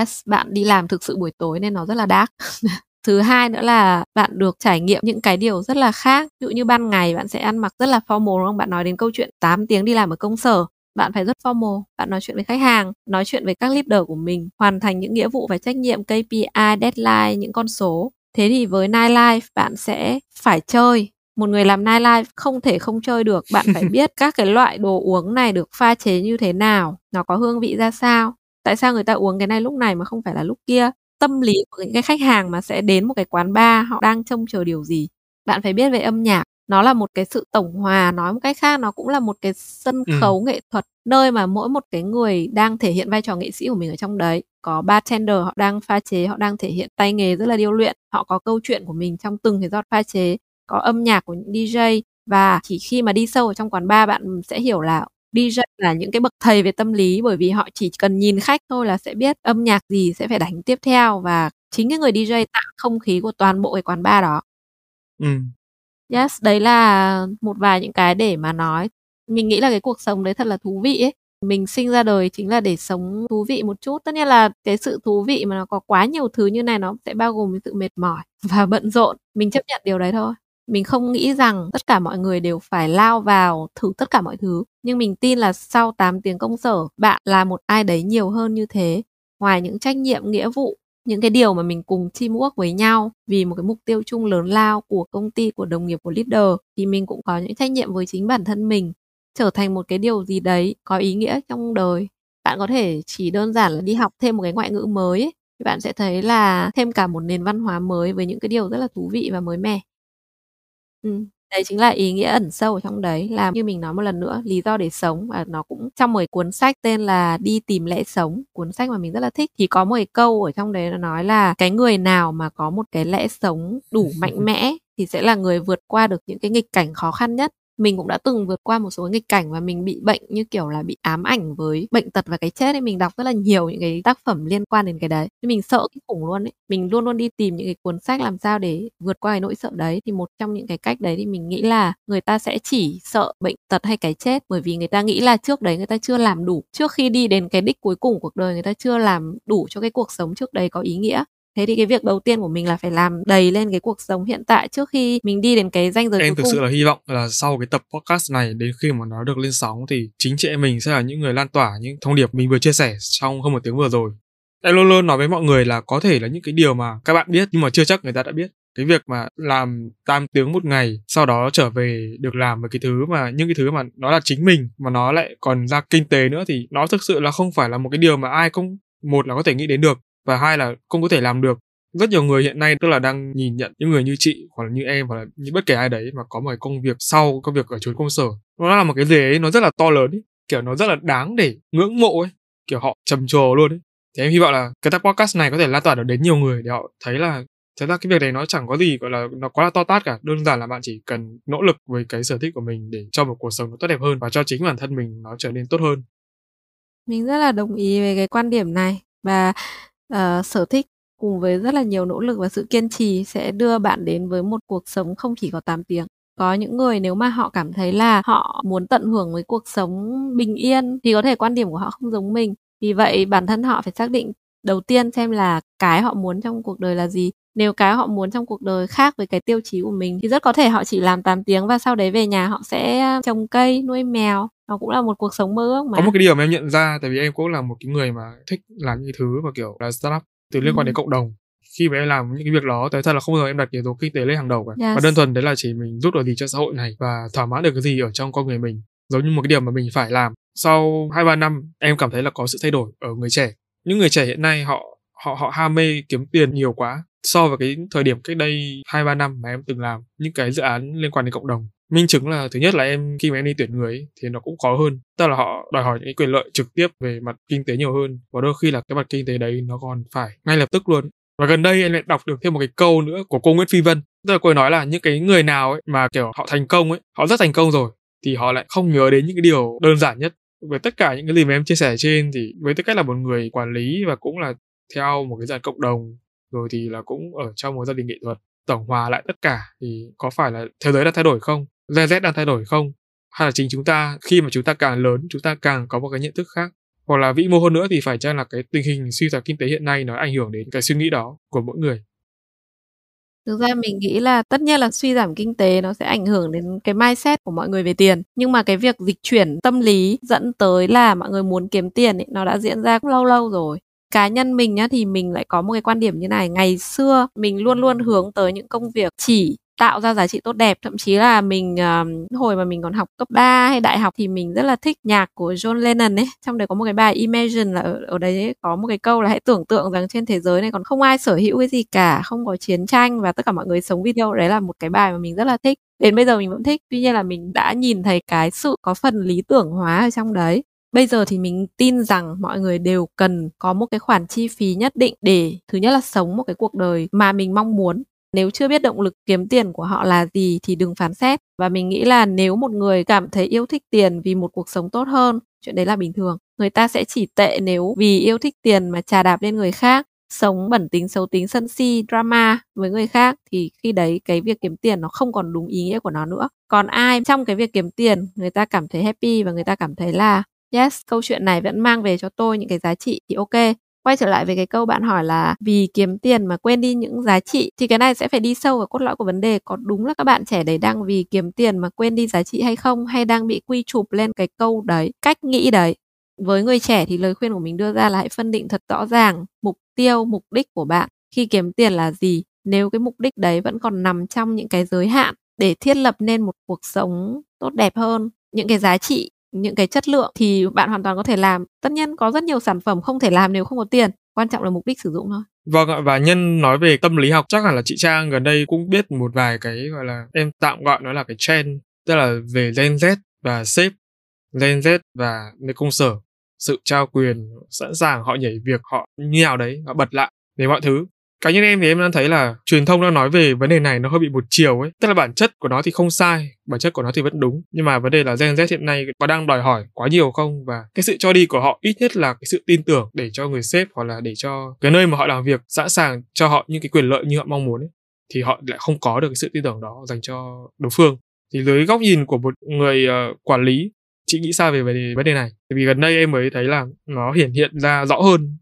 Yes, bạn đi làm thực sự buổi tối nên nó rất là dark. <laughs> Thứ hai nữa là bạn được trải nghiệm những cái điều rất là khác. Ví dụ như ban ngày bạn sẽ ăn mặc rất là formal, đúng không? Bạn nói đến câu chuyện 8 tiếng đi làm ở công sở, bạn phải rất formal, bạn nói chuyện với khách hàng, nói chuyện với các leader của mình, hoàn thành những nghĩa vụ và trách nhiệm KPI deadline, những con số thế thì với nightlife bạn sẽ phải chơi. Một người làm nightlife không thể không chơi được. Bạn phải <laughs> biết các cái loại đồ uống này được pha chế như thế nào nó có hương vị ra sao. Tại sao người ta uống cái này lúc này mà không phải là lúc kia? Tâm lý của những cái khách hàng mà sẽ đến một cái quán bar họ đang trông chờ điều gì? Bạn phải biết về âm nhạc nó là một cái sự tổng hòa nói một cách khác nó cũng là một cái sân ừ. khấu ừ. nghệ thuật nơi mà mỗi một cái người đang thể hiện vai trò nghệ sĩ của mình ở trong đấy có bartender họ đang pha chế họ đang thể hiện tay nghề rất là điêu luyện họ có câu chuyện của mình trong từng cái giọt pha chế có âm nhạc của những DJ và chỉ khi mà đi sâu ở trong quán bar bạn sẽ hiểu là DJ là những cái bậc thầy về tâm lý bởi vì họ chỉ cần nhìn khách thôi là sẽ biết âm nhạc gì sẽ phải đánh tiếp theo và chính cái người DJ tạo không khí của toàn bộ cái quán bar đó. Ừ. Yes, đấy là một vài những cái để mà nói. Mình nghĩ là cái cuộc sống đấy thật là thú vị ấy. Mình sinh ra đời chính là để sống thú vị một chút. Tất nhiên là cái sự thú vị mà nó có quá nhiều thứ như này nó sẽ bao gồm cái sự mệt mỏi <laughs> và bận rộn. Mình chấp nhận điều đấy thôi mình không nghĩ rằng tất cả mọi người đều phải lao vào thử tất cả mọi thứ nhưng mình tin là sau 8 tiếng công sở bạn là một ai đấy nhiều hơn như thế ngoài những trách nhiệm nghĩa vụ những cái điều mà mình cùng teamwork với nhau vì một cái mục tiêu chung lớn lao của công ty của đồng nghiệp của leader thì mình cũng có những trách nhiệm với chính bản thân mình. Trở thành một cái điều gì đấy có ý nghĩa trong đời. Bạn có thể chỉ đơn giản là đi học thêm một cái ngoại ngữ mới ấy, thì bạn sẽ thấy là thêm cả một nền văn hóa mới với những cái điều rất là thú vị và mới mẻ. Ừ đấy chính là ý nghĩa ẩn sâu ở trong đấy, là như mình nói một lần nữa, lý do để sống và nó cũng trong một cuốn sách tên là Đi tìm lẽ sống, cuốn sách mà mình rất là thích. Thì có một câu ở trong đấy nó nói là cái người nào mà có một cái lẽ sống đủ mạnh <laughs> mẽ thì sẽ là người vượt qua được những cái nghịch cảnh khó khăn nhất mình cũng đã từng vượt qua một số nghịch cảnh và mình bị bệnh như kiểu là bị ám ảnh với bệnh tật và cái chết ấy, mình đọc rất là nhiều những cái tác phẩm liên quan đến cái đấy. Thì mình sợ cái khủng luôn ấy. Mình luôn luôn đi tìm những cái cuốn sách làm sao để vượt qua cái nỗi sợ đấy. Thì một trong những cái cách đấy thì mình nghĩ là người ta sẽ chỉ sợ bệnh tật hay cái chết bởi vì người ta nghĩ là trước đấy người ta chưa làm đủ. Trước khi đi đến cái đích cuối cùng cuộc đời, người ta chưa làm đủ cho cái cuộc sống trước đấy có ý nghĩa thế thì cái việc đầu tiên của mình là phải làm đầy lên cái cuộc sống hiện tại trước khi mình đi đến cái danh giới em cuối thực cùng. sự là hy vọng là sau cái tập podcast này đến khi mà nó được lên sóng thì chính chị em mình sẽ là những người lan tỏa những thông điệp mình vừa chia sẻ trong hơn một tiếng vừa rồi. Em luôn luôn nói với mọi người là có thể là những cái điều mà các bạn biết nhưng mà chưa chắc người ta đã biết. Cái việc mà làm 8 tiếng một ngày sau đó trở về được làm một cái thứ mà những cái thứ mà nó là chính mình mà nó lại còn ra kinh tế nữa thì nó thực sự là không phải là một cái điều mà ai cũng một là có thể nghĩ đến được và hai là không có thể làm được. Rất nhiều người hiện nay tức là đang nhìn nhận những người như chị hoặc là như em hoặc là như bất kể ai đấy mà có một cái công việc sau công việc ở chốn công sở. Nó là một cái gì ấy, nó rất là to lớn ấy. kiểu nó rất là đáng để ngưỡng mộ ấy. Kiểu họ trầm trồ luôn ấy. Thì em hy vọng là cái tập podcast này có thể lan tỏa được đến nhiều người để họ thấy là thật ra cái việc này nó chẳng có gì gọi là nó quá là to tát cả. Đơn giản là bạn chỉ cần nỗ lực với cái sở thích của mình để cho một cuộc sống nó tốt đẹp hơn và cho chính bản thân mình nó trở nên tốt hơn. Mình rất là đồng ý về cái quan điểm này. Và uh, sở thích cùng với rất là nhiều nỗ lực và sự kiên trì sẽ đưa bạn đến với một cuộc sống không chỉ có 8 tiếng. Có những người nếu mà họ cảm thấy là họ muốn tận hưởng với cuộc sống bình yên thì có thể quan điểm của họ không giống mình. Vì vậy bản thân họ phải xác định đầu tiên xem là cái họ muốn trong cuộc đời là gì. Nếu cái họ muốn trong cuộc đời khác với cái tiêu chí của mình thì rất có thể họ chỉ làm 8 tiếng và sau đấy về nhà họ sẽ trồng cây, nuôi mèo. Nó cũng là một cuộc sống mơ ước mà. có một cái điều mà em nhận ra tại vì em cũng là một cái người mà thích làm những thứ mà kiểu là startup từ liên quan đến cộng đồng. Khi mà em làm những cái việc đó tới thật là không bao giờ em đặt yếu tố kinh tế lên hàng đầu cả Yes. và đơn thuần đấy là chỉ mình giúp được gì cho xã hội này và thỏa mãn được cái gì ở trong con người mình. Giống như một cái điều mà mình phải làm. Sau hai ba năm em cảm thấy là có sự thay đổi ở người trẻ. Những người trẻ hiện nay họ họ họ ham mê kiếm tiền nhiều quá so với cái thời điểm cách đây hai ba năm mà em từng làm những cái dự án liên quan đến cộng đồng minh chứng là thứ nhất là em khi mà em đi tuyển người ấy, thì nó cũng khó hơn. Tức là họ đòi hỏi những cái quyền lợi trực tiếp về mặt kinh tế nhiều hơn và đôi khi là cái mặt kinh tế đấy nó còn phải ngay lập tức luôn. Và gần đây em lại đọc được thêm một cái câu nữa của cô Nguyễn Phi Vân. Tức là cô ấy nói là những cái người nào ấy mà kiểu họ thành công ấy họ rất thành công rồi thì họ lại không nhớ đến những cái điều đơn giản nhất. Với tất cả những cái gì mà em chia sẻ trên thì với tư cách là một người quản lý và cũng là theo một cái dạng cộng đồng rồi thì là cũng ở trong một gia đình nghệ thuật tổng hòa lại tất cả thì có phải là thế giới đã thay đổi không? Gen Z đang thay đổi không hay là chính chúng ta khi mà chúng ta càng lớn chúng ta càng có một cái nhận thức khác hoặc là vĩ mô hơn nữa thì phải chăng là cái tình hình suy thoái kinh tế hiện nay nó ảnh hưởng đến cái suy nghĩ đó của mỗi người Thực ra mình nghĩ là tất nhiên là suy giảm kinh tế nó sẽ ảnh hưởng đến cái mindset của mọi người về tiền. Nhưng mà cái việc dịch chuyển tâm lý dẫn tới là mọi người muốn kiếm tiền ấy, nó đã diễn ra cũng lâu lâu rồi. Cá nhân mình nhá thì mình lại có một cái quan điểm như này. Ngày xưa mình luôn luôn hướng tới những công việc chỉ tạo ra giá trị tốt đẹp. Thậm chí là mình uh, hồi mà mình còn học cấp 3 hay đại học thì mình rất là thích nhạc của John Lennon ấy. Trong đấy có một cái bài Imagine là ở, ở đấy có một cái câu là hãy tưởng tượng rằng trên thế giới này còn không ai sở hữu cái gì cả không có chiến tranh và tất cả mọi người sống video nhau đấy là một cái bài mà mình rất là thích. Đến bây giờ mình vẫn thích tuy nhiên là mình đã nhìn thấy cái sự có phần lý tưởng hóa ở trong đấy. Bây giờ thì mình tin rằng mọi người đều cần có một cái khoản chi phí nhất định để thứ nhất là sống một cái cuộc đời mà mình mong muốn nếu chưa biết động lực kiếm tiền của họ là gì thì đừng phán xét. Và mình nghĩ là nếu một người cảm thấy yêu thích tiền vì một cuộc sống tốt hơn, chuyện đấy là bình thường. Người ta sẽ chỉ tệ nếu vì yêu thích tiền mà trà đạp lên người khác, sống bẩn tính xấu tính sân si, drama với người khác thì khi đấy cái việc kiếm tiền nó không còn đúng ý nghĩa của nó nữa. Còn ai trong cái việc kiếm tiền, người ta cảm thấy happy và người ta cảm thấy là, yes, câu chuyện này vẫn mang về cho tôi những cái giá trị thì ok quay trở lại về cái câu bạn hỏi là vì kiếm tiền mà quên đi những giá trị thì cái này sẽ phải đi sâu vào cốt lõi của vấn đề. Có đúng là các bạn trẻ đấy đang vì kiếm tiền mà quên đi giá trị hay không? Hay đang bị quy chụp lên cái câu đấy, cách nghĩ đấy? Với người trẻ thì lời khuyên của mình đưa ra là hãy phân định thật rõ ràng mục tiêu, mục đích của bạn. Khi kiếm tiền là gì? Nếu cái mục đích đấy vẫn còn nằm trong những cái giới hạn để thiết lập nên một cuộc sống tốt đẹp hơn, những cái giá trị những cái chất lượng thì bạn hoàn toàn có thể làm. Tất nhiên có rất nhiều sản phẩm không thể làm nếu không có tiền quan trọng là mục đích sử dụng thôi. Vâng ạ, và nhân nói về tâm lý học chắc hẳn là chị Trang gần đây cũng biết một vài cái gọi là em tạm gọi nó là cái trend tức là về Gen Z và sếp Gen Z và nơi công sở sự trao quyền sẵn sàng họ nhảy việc họ như nào đấy họ bật lại về mọi thứ cá nhân em thì em đang thấy là truyền thông đang nói về vấn đề này nó hơi bị một chiều ấy. Tức là bản chất của nó thì không sai bản chất của nó thì vẫn đúng. Nhưng mà vấn đề là Gen Z hiện nay có đang đòi hỏi quá nhiều không? Và cái sự cho đi của họ ít nhất là cái sự tin tưởng để cho người sếp hoặc là để cho cái nơi mà họ làm việc sẵn sàng cho họ những cái quyền lợi như họ mong muốn ấy thì họ lại không có được cái sự tin tưởng đó dành cho đối phương. Thì dưới góc nhìn của một người uh, quản lý chị nghĩ sao về vấn đề, vấn đề này? Vì gần đây em mới thấy là nó hiển hiện ra rõ hơn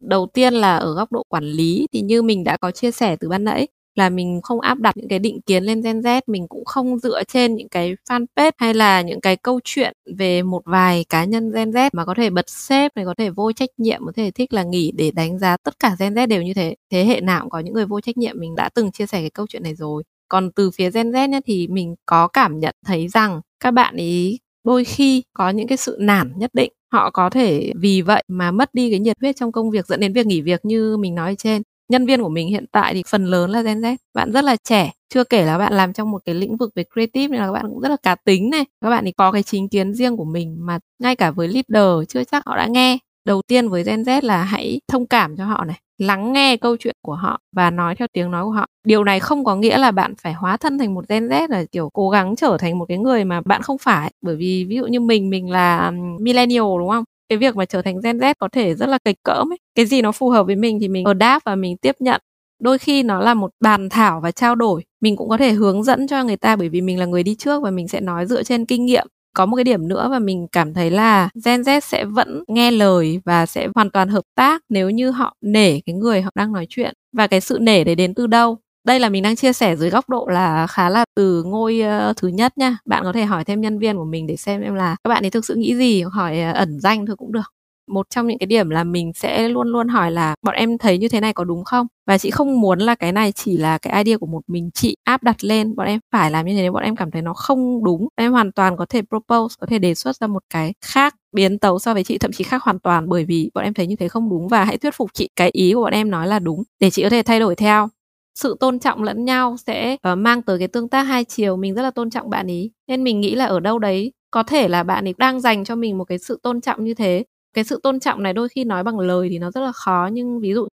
đầu tiên là ở góc độ quản lý thì như mình đã có chia sẻ từ ban nãy là mình không áp đặt những cái định kiến lên Gen Z, mình cũng không dựa trên những cái fanpage hay là những cái câu chuyện về một vài cá nhân Gen Z mà có thể bật xếp này có thể vô trách nhiệm, có thể thích là nghỉ để đánh giá tất cả Gen Z đều như thế. Thế hệ nào cũng có những người vô trách nhiệm, mình đã từng chia sẻ cái câu chuyện này rồi. Còn từ phía Gen Z nhá, thì mình có cảm nhận thấy rằng các bạn ý đôi khi có những cái sự nản nhất định họ có thể vì vậy mà mất đi cái nhiệt huyết trong công việc dẫn đến việc nghỉ việc như mình nói trên. Nhân viên của mình hiện tại thì phần lớn là Gen Z. Bạn rất là trẻ, chưa kể là bạn làm trong một cái lĩnh vực về creative nên là các bạn cũng rất là cá tính này. Các bạn thì có cái chính kiến riêng của mình mà ngay cả với leader chưa chắc họ đã nghe đầu tiên với Gen Z là hãy thông cảm cho họ này, lắng nghe câu chuyện của họ và nói theo tiếng nói của họ. Điều này không có nghĩa là bạn phải hóa thân thành một Gen Z, là kiểu cố gắng trở thành một cái người mà bạn không phải. Bởi vì ví dụ như mình mình là millennial đúng không? Cái việc mà trở thành Gen Z có thể rất là kịch cỡm ấy. Cái gì nó phù hợp với mình thì mình ở đáp và mình tiếp nhận. Đôi khi nó là một bàn thảo và trao đổi. Mình cũng có thể hướng dẫn cho người ta bởi vì mình là người đi trước và mình sẽ nói dựa trên kinh nghiệm có một cái điểm nữa và mình cảm thấy là Gen Z sẽ vẫn nghe lời và sẽ hoàn toàn hợp tác nếu như họ nể cái người họ đang nói chuyện. Và cái sự nể đấy đến từ đâu? Đây là mình đang chia sẻ dưới góc độ là khá là từ ngôi uh, thứ nhất nha. Bạn có thể hỏi thêm nhân viên của mình để xem em là các bạn ấy thực sự nghĩ gì hỏi uh, ẩn danh thôi cũng được một trong những cái điểm là mình sẽ luôn luôn hỏi là bọn em thấy như thế này có đúng không? Và chị không muốn là cái này chỉ là cái idea của một mình chị áp đặt lên bọn em phải làm như thế nếu bọn em cảm thấy nó không đúng. Em hoàn toàn có thể propose có thể đề xuất ra một cái khác biến tấu so với chị thậm chí khác hoàn toàn bởi vì bọn em thấy như thế không đúng và hãy thuyết phục chị. Cái ý của bọn em nói là đúng để chị có thể thay đổi theo. Sự tôn trọng lẫn nhau sẽ uh, mang tới cái tương tác hai chiều mình rất là tôn trọng bạn ý. Nên mình nghĩ là ở đâu đấy có thể là bạn ấy đang dành cho mình một cái sự tôn trọng như thế cái sự tôn trọng này đôi khi nói bằng lời thì nó rất là khó nhưng ví dụ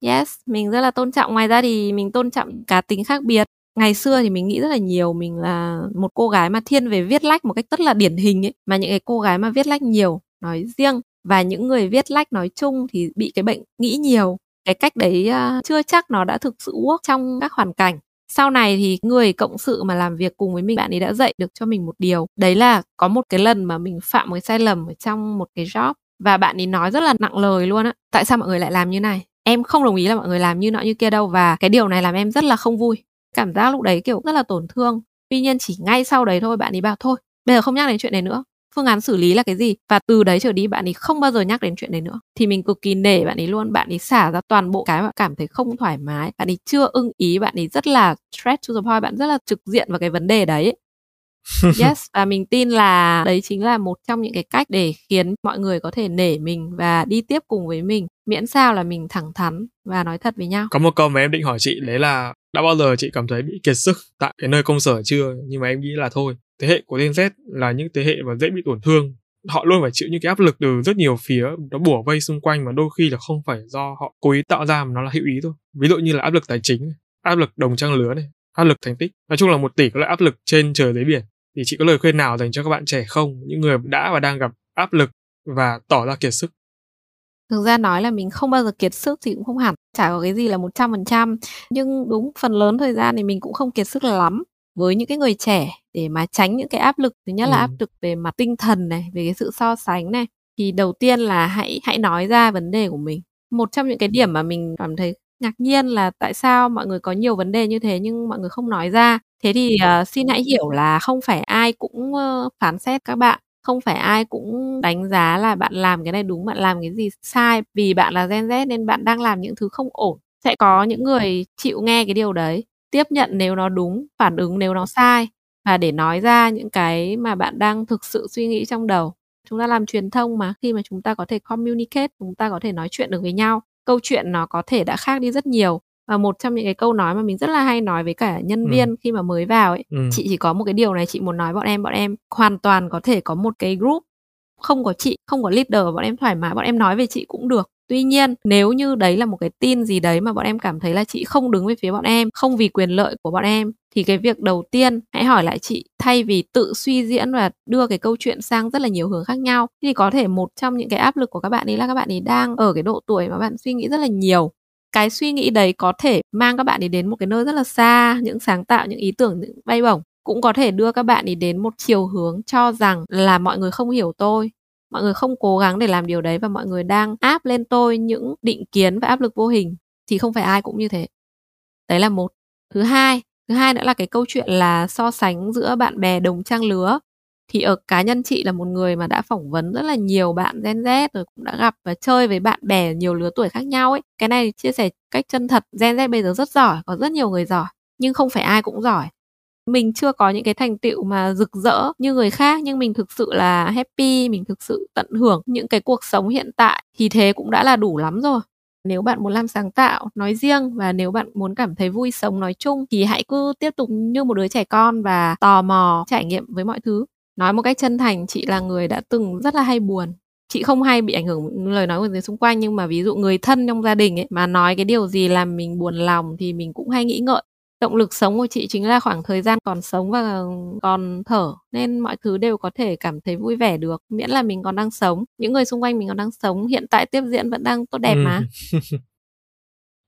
yes mình rất là tôn trọng. Ngoài ra thì mình tôn trọng cá tính khác biệt. Ngày xưa thì mình nghĩ rất là nhiều mình là một cô gái mà thiên về viết lách một cách rất là điển hình ấy mà những cái cô gái mà viết lách nhiều nói riêng và những người viết lách nói chung thì bị cái bệnh nghĩ nhiều. Cái cách đấy uh, chưa chắc nó đã thực sự work trong các hoàn cảnh sau này thì người cộng sự mà làm việc cùng với mình, bạn ấy đã dạy được cho mình một điều. Đấy là có một cái lần mà mình phạm một cái sai lầm ở trong một cái job và bạn ấy nói rất là nặng lời luôn á. Tại sao mọi người lại làm như này? Em không đồng ý là mọi người làm như nọ như kia đâu và cái điều này làm em rất là không vui. Cảm giác lúc đấy kiểu rất là tổn thương. Tuy nhiên chỉ ngay sau đấy thôi bạn ấy bảo, thôi, bây giờ không nhắc đến chuyện này nữa phương án xử lý là cái gì? Và từ đấy trở đi bạn ấy không bao giờ nhắc đến chuyện đấy nữa. Thì mình cực kỳ nể bạn ấy luôn. Bạn ấy xả ra toàn bộ cái mà cảm thấy không thoải mái. Bạn ấy chưa ưng ý bạn ấy rất là straight to the point. Bạn rất là trực diện vào cái vấn đề đấy. <laughs> Yes và mình tin là đấy chính là một trong những cái cách để khiến mọi người có thể nể mình và đi tiếp cùng với mình. Miễn sao là mình thẳng thắn và nói thật với nhau. Có một câu mà em định hỏi chị đấy là đã bao giờ chị cảm thấy bị kiệt sức tại cái nơi công sở chưa? Nhưng mà em nghĩ là thôi thế hệ của Gen Z là những thế hệ mà dễ bị tổn thương. Họ luôn phải chịu những cái áp lực từ rất nhiều phía, nó bủa vây xung quanh mà đôi khi là không phải do họ cố ý tạo ra mà nó là hữu ý thôi. Ví dụ như là áp lực tài chính áp lực đồng trang lứa này, áp lực thành tích. Nói chung là một tỷ các loại áp lực trên trời dưới biển. Thì chị có lời khuyên nào dành cho các bạn trẻ không? Những người đã và đang gặp áp lực và tỏ ra kiệt sức? Thực ra nói là mình không bao giờ kiệt sức thì cũng không hẳn. Chả có cái gì là một trăm phần trăm. Nhưng đúng phần lớn thời gian thì mình cũng không kiệt sức lắm với những cái người trẻ để mà tránh những cái áp lực thứ nhất ừ. là áp lực về mặt tinh thần này về cái sự so sánh này. Thì đầu tiên là hãy hãy nói ra vấn đề của mình. Một trong những cái điểm mà mình cảm thấy ngạc nhiên là tại sao mọi người có nhiều vấn đề như thế nhưng mọi người không nói ra. Thế thì uh, xin hãy hiểu là không phải ai cũng uh, phán xét các bạn không phải ai cũng đánh giá là bạn làm cái này đúng bạn làm cái gì sai. Vì bạn là gen z nên bạn đang làm những thứ không ổn. Sẽ có những người chịu nghe cái điều đấy tiếp nhận nếu nó đúng phản ứng nếu nó sai và để nói ra những cái mà bạn đang thực sự suy nghĩ trong đầu chúng ta làm truyền thông mà khi mà chúng ta có thể communicate chúng ta có thể nói chuyện được với nhau câu chuyện nó có thể đã khác đi rất nhiều và một trong những cái câu nói mà mình rất là hay nói với cả nhân ừ. viên ừ. khi mà mới vào ấy ừ. chị chỉ có một cái điều này chị muốn nói bọn em bọn em hoàn toàn có thể có một cái group không có chị không có leader bọn em thoải mái bọn em nói về chị cũng được tuy nhiên, nếu như đấy là một cái tin gì đấy mà bọn em cảm thấy là chị không đứng về phía bọn em, không vì quyền lợi của bọn em, thì cái việc đầu tiên hãy hỏi lại chị, thay vì tự suy diễn và đưa cái câu chuyện sang rất là nhiều hướng khác nhau, thì có thể một trong những cái áp lực của các bạn ấy là các bạn ấy đang ở cái độ tuổi mà bạn suy nghĩ rất là nhiều. Cái suy nghĩ đấy có thể mang các bạn ấy đến một cái nơi rất là xa, những sáng tạo, những ý tưởng, những bay bổng, cũng có thể đưa các bạn ấy đến một chiều hướng cho rằng là mọi người không hiểu tôi mọi người không cố gắng để làm điều đấy và mọi người đang áp lên tôi những định kiến và áp lực vô hình thì không phải ai cũng như thế. Đấy là một. Thứ hai thứ hai nữa là cái câu chuyện là so sánh giữa bạn bè đồng trang lứa. Thì ở cá nhân chị là một người mà đã phỏng vấn rất là nhiều bạn Gen Z rồi cũng đã gặp và chơi với bạn bè nhiều lứa tuổi khác nhau ấy. Cái này chia sẻ cách chân thật, Gen Z bây giờ rất giỏi, có rất nhiều người giỏi, nhưng không phải ai cũng giỏi mình chưa có những cái thành tựu mà rực rỡ như người khác, nhưng mình thực sự là happy, mình thực sự tận hưởng những cái cuộc sống hiện tại. Thì thế cũng đã là đủ lắm rồi. Nếu bạn muốn làm sáng tạo, nói riêng, và nếu bạn muốn cảm thấy vui sống nói chung, thì hãy cứ tiếp tục như một đứa trẻ con và tò mò trải nghiệm với mọi thứ. Nói một cách chân thành, chị là người đã từng rất là hay buồn. Chị không hay bị ảnh hưởng lời nói của người xung quanh, nhưng mà ví dụ người thân trong gia đình ấy mà nói cái điều gì làm mình buồn lòng thì mình cũng hay nghĩ ngợi động lực sống của chị chính là khoảng thời gian còn sống và còn thở nên mọi thứ đều có thể cảm thấy vui vẻ được miễn là mình còn đang sống những người xung quanh mình còn đang sống hiện tại tiếp diễn vẫn đang tốt đẹp ừ. mà <laughs>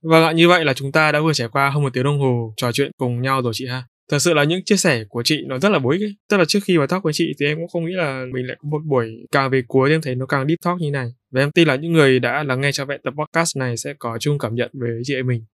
Vâng ạ, như vậy là chúng ta đã vừa trải qua hơn một tiếng đồng hồ trò chuyện cùng nhau rồi chị ha. Thật sự là những chia sẻ của chị nó rất là bổ ích ấy. Tức là trước khi vào talk với chị thì em cũng không nghĩ là mình lại có một buổi càng về cuối em thấy nó càng deep talk như này. Và em tin là những người đã lắng nghe cho vẹn tập podcast này sẽ có chung cảm nhận về chị em mình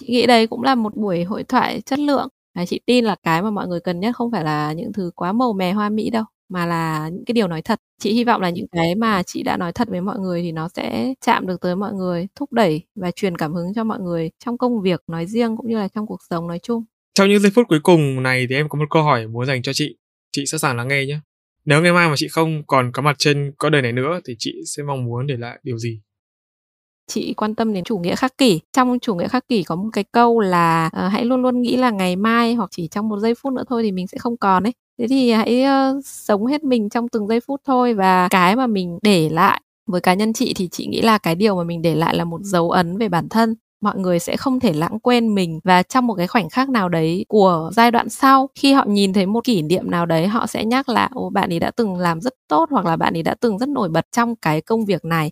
chị nghĩ đấy cũng là một buổi hội thoại chất lượng. Và chị tin là cái mà mọi người cần nhất không phải là những thứ quá màu mè, hoa mỹ đâu, mà là những cái điều nói thật. Chị hy vọng là những cái mà chị đã nói thật với mọi người thì nó sẽ chạm được tới mọi người, thúc đẩy và truyền cảm hứng cho mọi người trong công việc nói riêng cũng như là trong cuộc sống nói chung. Trong những giây phút cuối cùng này thì em có một câu hỏi muốn dành cho chị. Chị sẵn sàng lắng nghe nhé. Nếu ngày mai mà chị không còn có mặt trên có đời này nữa thì chị sẽ mong muốn để lại điều gì? Chị quan tâm đến chủ nghĩa khắc kỷ. Trong chủ nghĩa khắc kỷ có một cái câu là uh, hãy luôn luôn nghĩ là ngày mai hoặc chỉ trong một giây phút nữa thôi thì mình sẽ không còn ấy. Thế thì hãy uh, sống hết mình trong từng giây phút thôi và cái mà mình để lại với cá nhân chị thì chị nghĩ là cái điều mà mình để lại là một dấu ấn về bản thân. Mọi người sẽ không thể lãng quên mình và trong một cái khoảnh khắc nào đấy của giai đoạn sau khi họ nhìn thấy một kỷ niệm nào đấy họ sẽ nhắc là ô bạn ấy đã từng làm rất tốt hoặc là bạn ấy đã từng rất nổi bật trong cái công việc này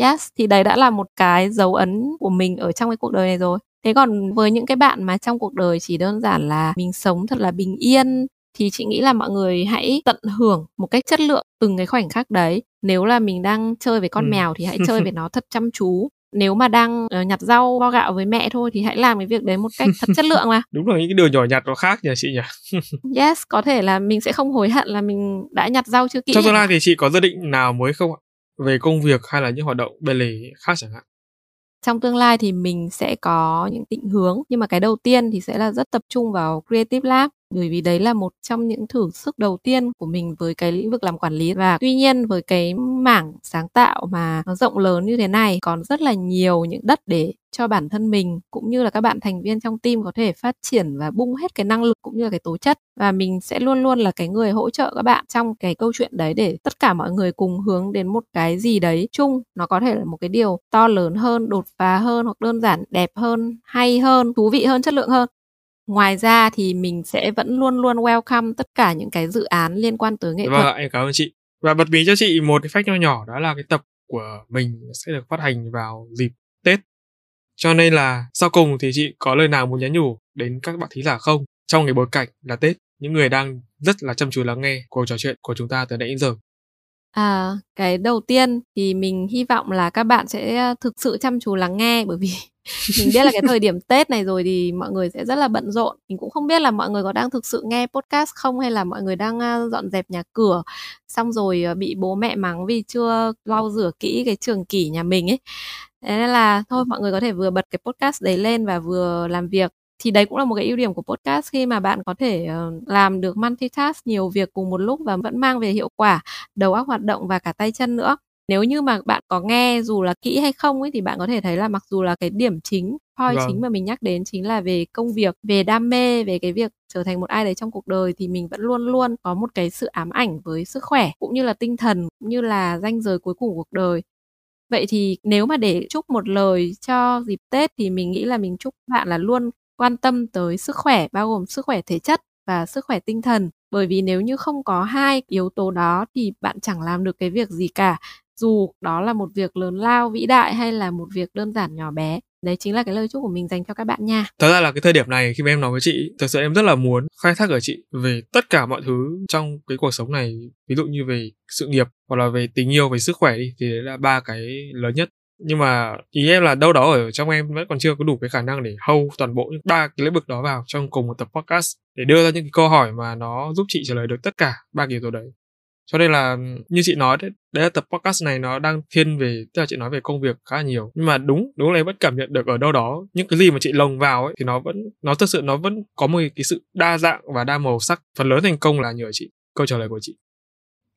yes thì đấy đã là một cái dấu ấn của mình ở trong cái cuộc đời này rồi. Thế còn với những cái bạn mà trong cuộc đời chỉ đơn giản là mình sống thật là bình yên thì chị nghĩ là mọi người hãy tận hưởng một cách chất lượng từng cái khoảnh khắc đấy. Nếu là mình đang chơi với con ừ. mèo thì hãy <laughs> chơi với nó thật chăm chú. Nếu mà đang uh, nhặt rau vo gạo với mẹ thôi thì hãy làm cái việc đấy một cách thật chất lượng mà. <laughs> Đúng là những cái điều nhỏ nhặt nó khác nhỉ chị nhỉ? <laughs> Yes có thể là mình sẽ không hối hận là mình đã nhặt rau chưa kỹ trong tương lai thì chị có dự định nào mới không ạ về công việc hay là những hoạt động bên lề khác chẳng hạn? Trong tương lai thì mình sẽ có những định hướng, nhưng mà cái đầu tiên thì sẽ là rất tập trung vào creative lab, bởi vì đấy là một trong những thử sức đầu tiên của mình với cái lĩnh vực làm quản lý. Và tuy nhiên với cái mảng sáng tạo mà nó rộng lớn như thế này, còn rất là nhiều những đất để cho bản thân mình cũng như là các bạn thành viên trong team có thể phát triển và bung hết cái năng lực cũng như là cái tố chất. Và mình sẽ luôn luôn là cái người hỗ trợ các bạn trong cái câu chuyện đấy để tất cả mọi người cùng hướng đến một cái gì đấy chung. Nó có thể là một cái điều to lớn hơn đột phá hơn hoặc đơn giản đẹp hơn hay hơn thú vị hơn chất lượng hơn. Ngoài ra thì mình sẽ vẫn luôn luôn welcome tất cả những cái dự án liên quan tới nghệ vâng, thuật em cảm ơn chị. Và bật mí cho chị một cái fact nho nhỏ đó là cái tập của mình sẽ được phát hành vào dịp Tết cho nên là sau cùng thì chị có lời nào muốn nhắn nhủ đến các bạn thí giả không trong cái bối cảnh là Tết những người đang rất là chăm chú lắng nghe cuộc trò chuyện của chúng ta từ nãy đến giờ À, cái đầu tiên thì mình hy vọng là các bạn sẽ à, thực sự chăm chú lắng nghe bởi vì <laughs> mình biết là cái thời điểm Tết này rồi thì mọi người sẽ rất là bận rộn. Mình cũng không biết là mọi người có đang thực sự nghe podcast không hay là mọi người đang à, dọn dẹp nhà cửa xong rồi à, bị bố mẹ mắng vì chưa lau rửa kỹ cái trường kỷ nhà mình ấy. Thế nên là thôi mọi người có thể vừa bật cái podcast đấy lên và vừa làm việc. Thì đấy cũng là một cái ưu điểm của podcast khi mà bạn có thể uh, làm được multitask nhiều việc cùng một lúc và vẫn mang về hiệu quả đầu óc hoạt động và cả tay chân nữa. Nếu như mà bạn có nghe dù là kỹ hay không ấy thì bạn có thể thấy là mặc dù là cái điểm chính point vâng. chính mà mình nhắc đến chính là về công việc về đam mê về cái việc trở thành một ai đấy trong cuộc đời thì mình vẫn luôn luôn có một cái sự ám ảnh với sức khỏe cũng như là tinh thần cũng như là danh giới cuối cùng cuộc đời vậy thì nếu mà để chúc một lời cho dịp tết thì mình nghĩ là mình chúc bạn là luôn quan tâm tới sức khỏe, bao gồm sức khỏe thể chất và sức khỏe tinh thần. Bởi vì nếu như không có hai yếu tố đó thì bạn chẳng làm được cái việc gì cả. Dù đó là một việc lớn lao vĩ đại hay là một việc đơn giản nhỏ bé đấy chính là cái lời chúc của mình dành cho các bạn nha. Thật ra là cái thời điểm này khi mà em nói với chị, thật sự em rất là muốn khai thác ở chị về tất cả mọi thứ trong cái cuộc sống này. Ví dụ như về sự nghiệp hoặc là về tình yêu, về sức khỏe đi, thì đấy là ba cái lớn nhất. Nhưng mà ý em là đâu đó ở trong em vẫn còn chưa có đủ cái khả năng để hâu toàn bộ những ba cái lĩnh vực đó vào trong cùng một tập podcast để đưa ra những cái câu hỏi mà nó giúp chị trả lời được tất cả ba cái yếu tố đấy cho nên là như chị nói đấy, đấy là tập podcast này nó đang thiên về tức là chị nói về công việc khá là nhiều nhưng mà đúng đúng là em vẫn cảm nhận được ở đâu đó những cái gì mà chị lồng vào ấy thì nó vẫn nó thực sự nó vẫn có một cái sự đa dạng và đa màu sắc phần lớn thành công là nhờ chị câu trả lời của chị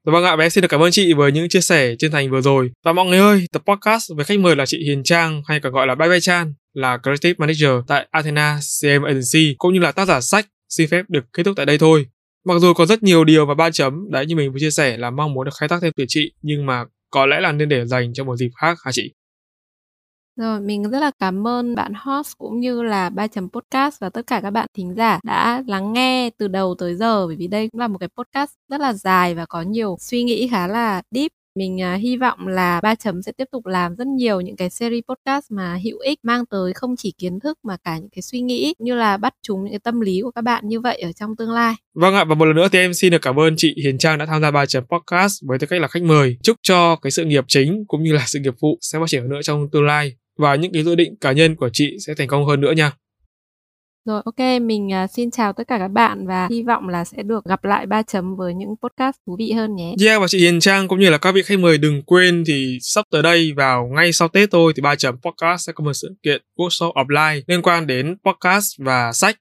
và vâng ạ, bé xin được cảm ơn chị với những chia sẻ chân thành vừa rồi. Và mọi người ơi, tập podcast với khách mời là chị Hiền Trang hay còn gọi là Bye Bye Chan là Creative Manager tại Athena CM Agency cũng như là tác giả sách xin phép được kết thúc tại đây thôi. Mặc dù có rất nhiều điều và ba chấm đấy như mình vừa chia sẻ là mong muốn được khai thác thêm từ chị nhưng mà có lẽ là nên để dành cho một dịp khác hả chị? Rồi, mình rất là cảm ơn bạn host cũng như là ba chấm podcast và tất cả các bạn thính giả đã lắng nghe từ đầu tới giờ bởi vì đây cũng là một cái podcast rất là dài và có nhiều suy nghĩ khá là deep mình uh, hy vọng là ba chấm sẽ tiếp tục làm rất nhiều những cái series podcast mà hữu ích mang tới không chỉ kiến thức mà cả những cái suy nghĩ như là bắt chúng những cái tâm lý của các bạn như vậy ở trong tương lai. Vâng ạ và một lần nữa thì em xin được cảm ơn chị Hiền Trang đã tham gia ba chấm podcast với tư cách là khách mời. Chúc cho cái sự nghiệp chính cũng như là sự nghiệp phụ sẽ phát triển hơn nữa trong tương lai và những cái dự định cá nhân của chị sẽ thành công hơn nữa nha. Rồi ok, mình uh, xin chào tất cả các bạn và hy vọng là sẽ được gặp lại ba chấm với những podcast thú vị hơn nhé. Yeah và chị Hiền Trang cũng như là các vị khách mời đừng quên thì sắp tới đây vào ngay sau Tết thôi thì ba chấm podcast sẽ có một sự kiện workshop offline liên quan đến podcast và sách.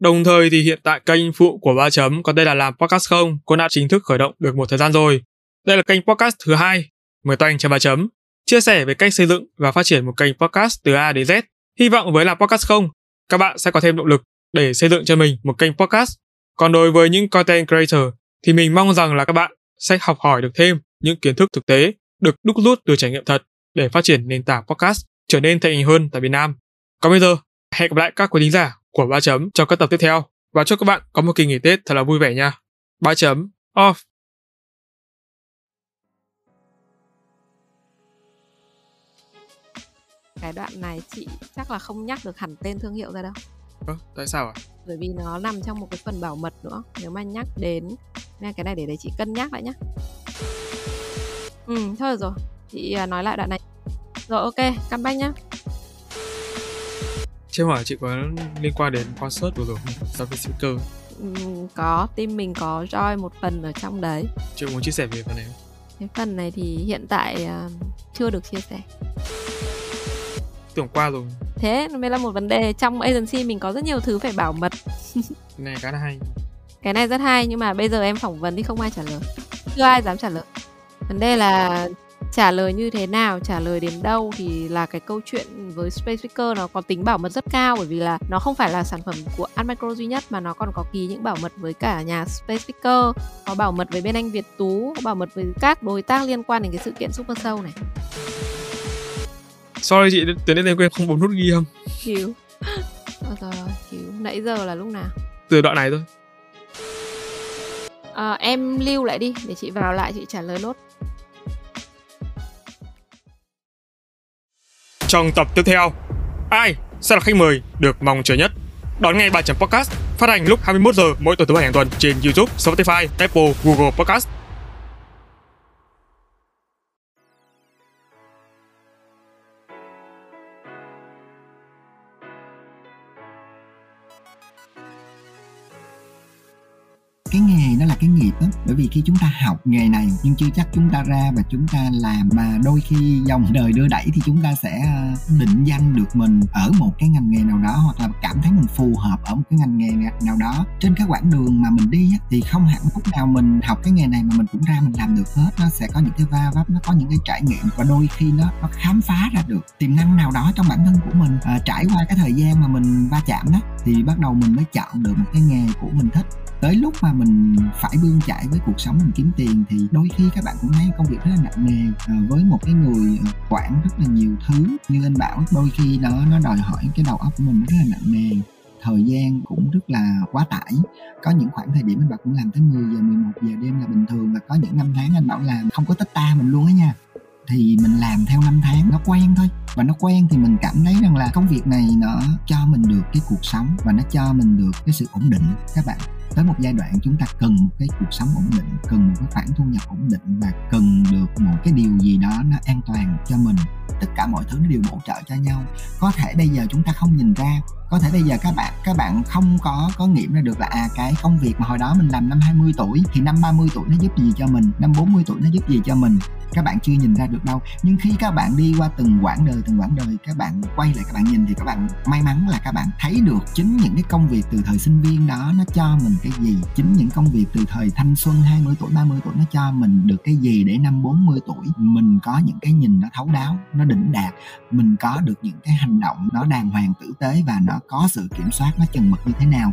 Đồng thời thì hiện tại kênh phụ của ba chấm còn đây là làm podcast không cũng đã chính thức khởi động được một thời gian rồi. Đây là kênh podcast thứ hai. Mời toanh cho ba chấm chia sẻ về cách xây dựng và phát triển một kênh podcast từ A đến Z. Hy vọng với làm podcast không, các bạn sẽ có thêm động lực để xây dựng cho mình một kênh podcast. Còn đối với những content creator thì mình mong rằng là các bạn sẽ học hỏi được thêm những kiến thức thực tế được đúc rút từ trải nghiệm thật để phát triển nền tảng podcast trở nên thành hình hơn tại Việt Nam. Còn bây giờ, hẹn gặp lại các quý thính giả của ba chấm trong các tập tiếp theo và chúc các bạn có một kỳ nghỉ Tết thật là vui vẻ nha. ba chấm off. Cái đoạn này chị chắc là không nhắc được hẳn tên thương hiệu ra đâu. Ơ, tại sao ạ? À? Bởi vì nó nằm trong một cái phần bảo mật nữa. Nếu mà nhắc đến Nên cái này để để chị cân nhắc lại nhá. Ừ, thôi rồi. Chị à, nói lại đoạn này. Rồi ok, comeback nhá. Chứ hỏi chị có liên quan đến concert vừa rồi không? Sao cơ. Ừ, Có, team mình có join một phần ở trong đấy. Chị muốn chia sẻ về phần này không? Cái phần này thì hiện tại uh, chưa được chia sẻ tưởng qua rồi. Thế mới là một vấn đề. Trong agency mình có rất nhiều thứ phải bảo mật. <laughs> Này cái này hay. Cái này rất hay nhưng mà bây giờ em phỏng vấn thì không ai trả lời. Chưa ai dám trả lời. Vấn đề là trả lời như thế nào trả lời đến đâu thì là cái câu chuyện với Space Speaker nó có tính bảo mật rất cao bởi vì là nó không phải là sản phẩm của Admicro duy nhất mà nó còn có ký những bảo mật với cả nhà Space Speaker. Có bảo mật với bên anh Việt Tú có bảo mật với các đối tác liên quan đến cái sự kiện Super Show này sorry chị tiến đến quên không bấm nút ghi âm. Ôi trời ơi, cứu nãy giờ là lúc nào? Từ đoạn này thôi. À, em lưu lại đi để chị vào lại chị trả lời nốt. Trong tập tiếp theo, ai sẽ là khách mời được mong chờ nhất? Đón nghe bài chấm podcast phát hành lúc 21 giờ mỗi tuần thứ bảy hàng tuần trên YouTube, Spotify, Apple, Google Podcast. Nó là cái nghiệp đó bởi vì khi chúng ta học nghề này nhưng chưa chắc chúng ta ra và chúng ta làm mà đôi khi dòng đời đưa đẩy thì chúng ta sẽ ờ, định danh được mình ở một cái ngành nghề nào đó hoặc là cảm thấy mình phù hợp ở một cái ngành nghề nào đó. Trên cái quãng đường mà mình đi thì không hẳn lúc nào mình học cái nghề này mà mình cũng ra mình làm được hết. Nó sẽ có những cái va vấp nó có những cái trải nghiệm và đôi khi nó nó khám phá ra được tiềm năng nào đó trong bản thân của mình. À, trải qua cái thời gian mà mình va chạm đó thì bắt đầu mình mới chọn được một cái nghề của mình thích tới lúc mà mình phải bươn chải với cuộc sống mình kiếm tiền thì đôi khi các bạn cũng thấy công việc rất là nặng nề à, với một cái người à, quản rất là nhiều thứ. Như anh bảo đôi khi nó nó đòi hỏi cái đầu óc của mình rất là nặng nề. Thời gian cũng rất là quá tải. Có những khoảng thời điểm anh bảo cũng làm tới 10 giờ 11 giờ đêm là bình thường. Và có những năm tháng anh bảo làm không có tích ta mình luôn á nha thì mình làm theo năm tháng, nó quen thôi. Và nó quen thì mình cảm thấy rằng là công việc này nó cho mình được cái cuộc sống và nó cho mình được cái sự ổn định. Các bạn, tới một giai đoạn chúng ta cần một cái cuộc sống ổn định, cần một cái khoản thu nhập ổn định và cần được một cái điều gì đó nó an toàn cho mình. Tất cả mọi thứ nó đều bổ trợ cho nhau. Có thể bây giờ chúng ta không nhìn ra, có thể bây giờ các bạn các bạn không có có nghiệm ra được là à cái công việc mà hồi đó mình làm năm 20 tuổi thì năm 30 tuổi nó giúp gì cho mình, năm 40 tuổi nó giúp gì cho mình các bạn chưa nhìn ra được đâu. Nhưng khi các bạn đi qua từng quãng đời, từng quãng đời, các bạn quay lại, các bạn nhìn thì các bạn may mắn là các bạn thấy được chính những cái công việc từ thời sinh viên đó nó cho mình cái gì, chính những công việc từ thời thanh xuân 20 tuổi 30 tuổi nó cho mình được cái gì để năm 40 tuổi mình có những cái nhìn nó thấu đáo, nó đỉnh đạt, mình có được những cái hành động nó đàng hoàng tử tế và nó có sự kiểm soát nó chừng mực như thế nào.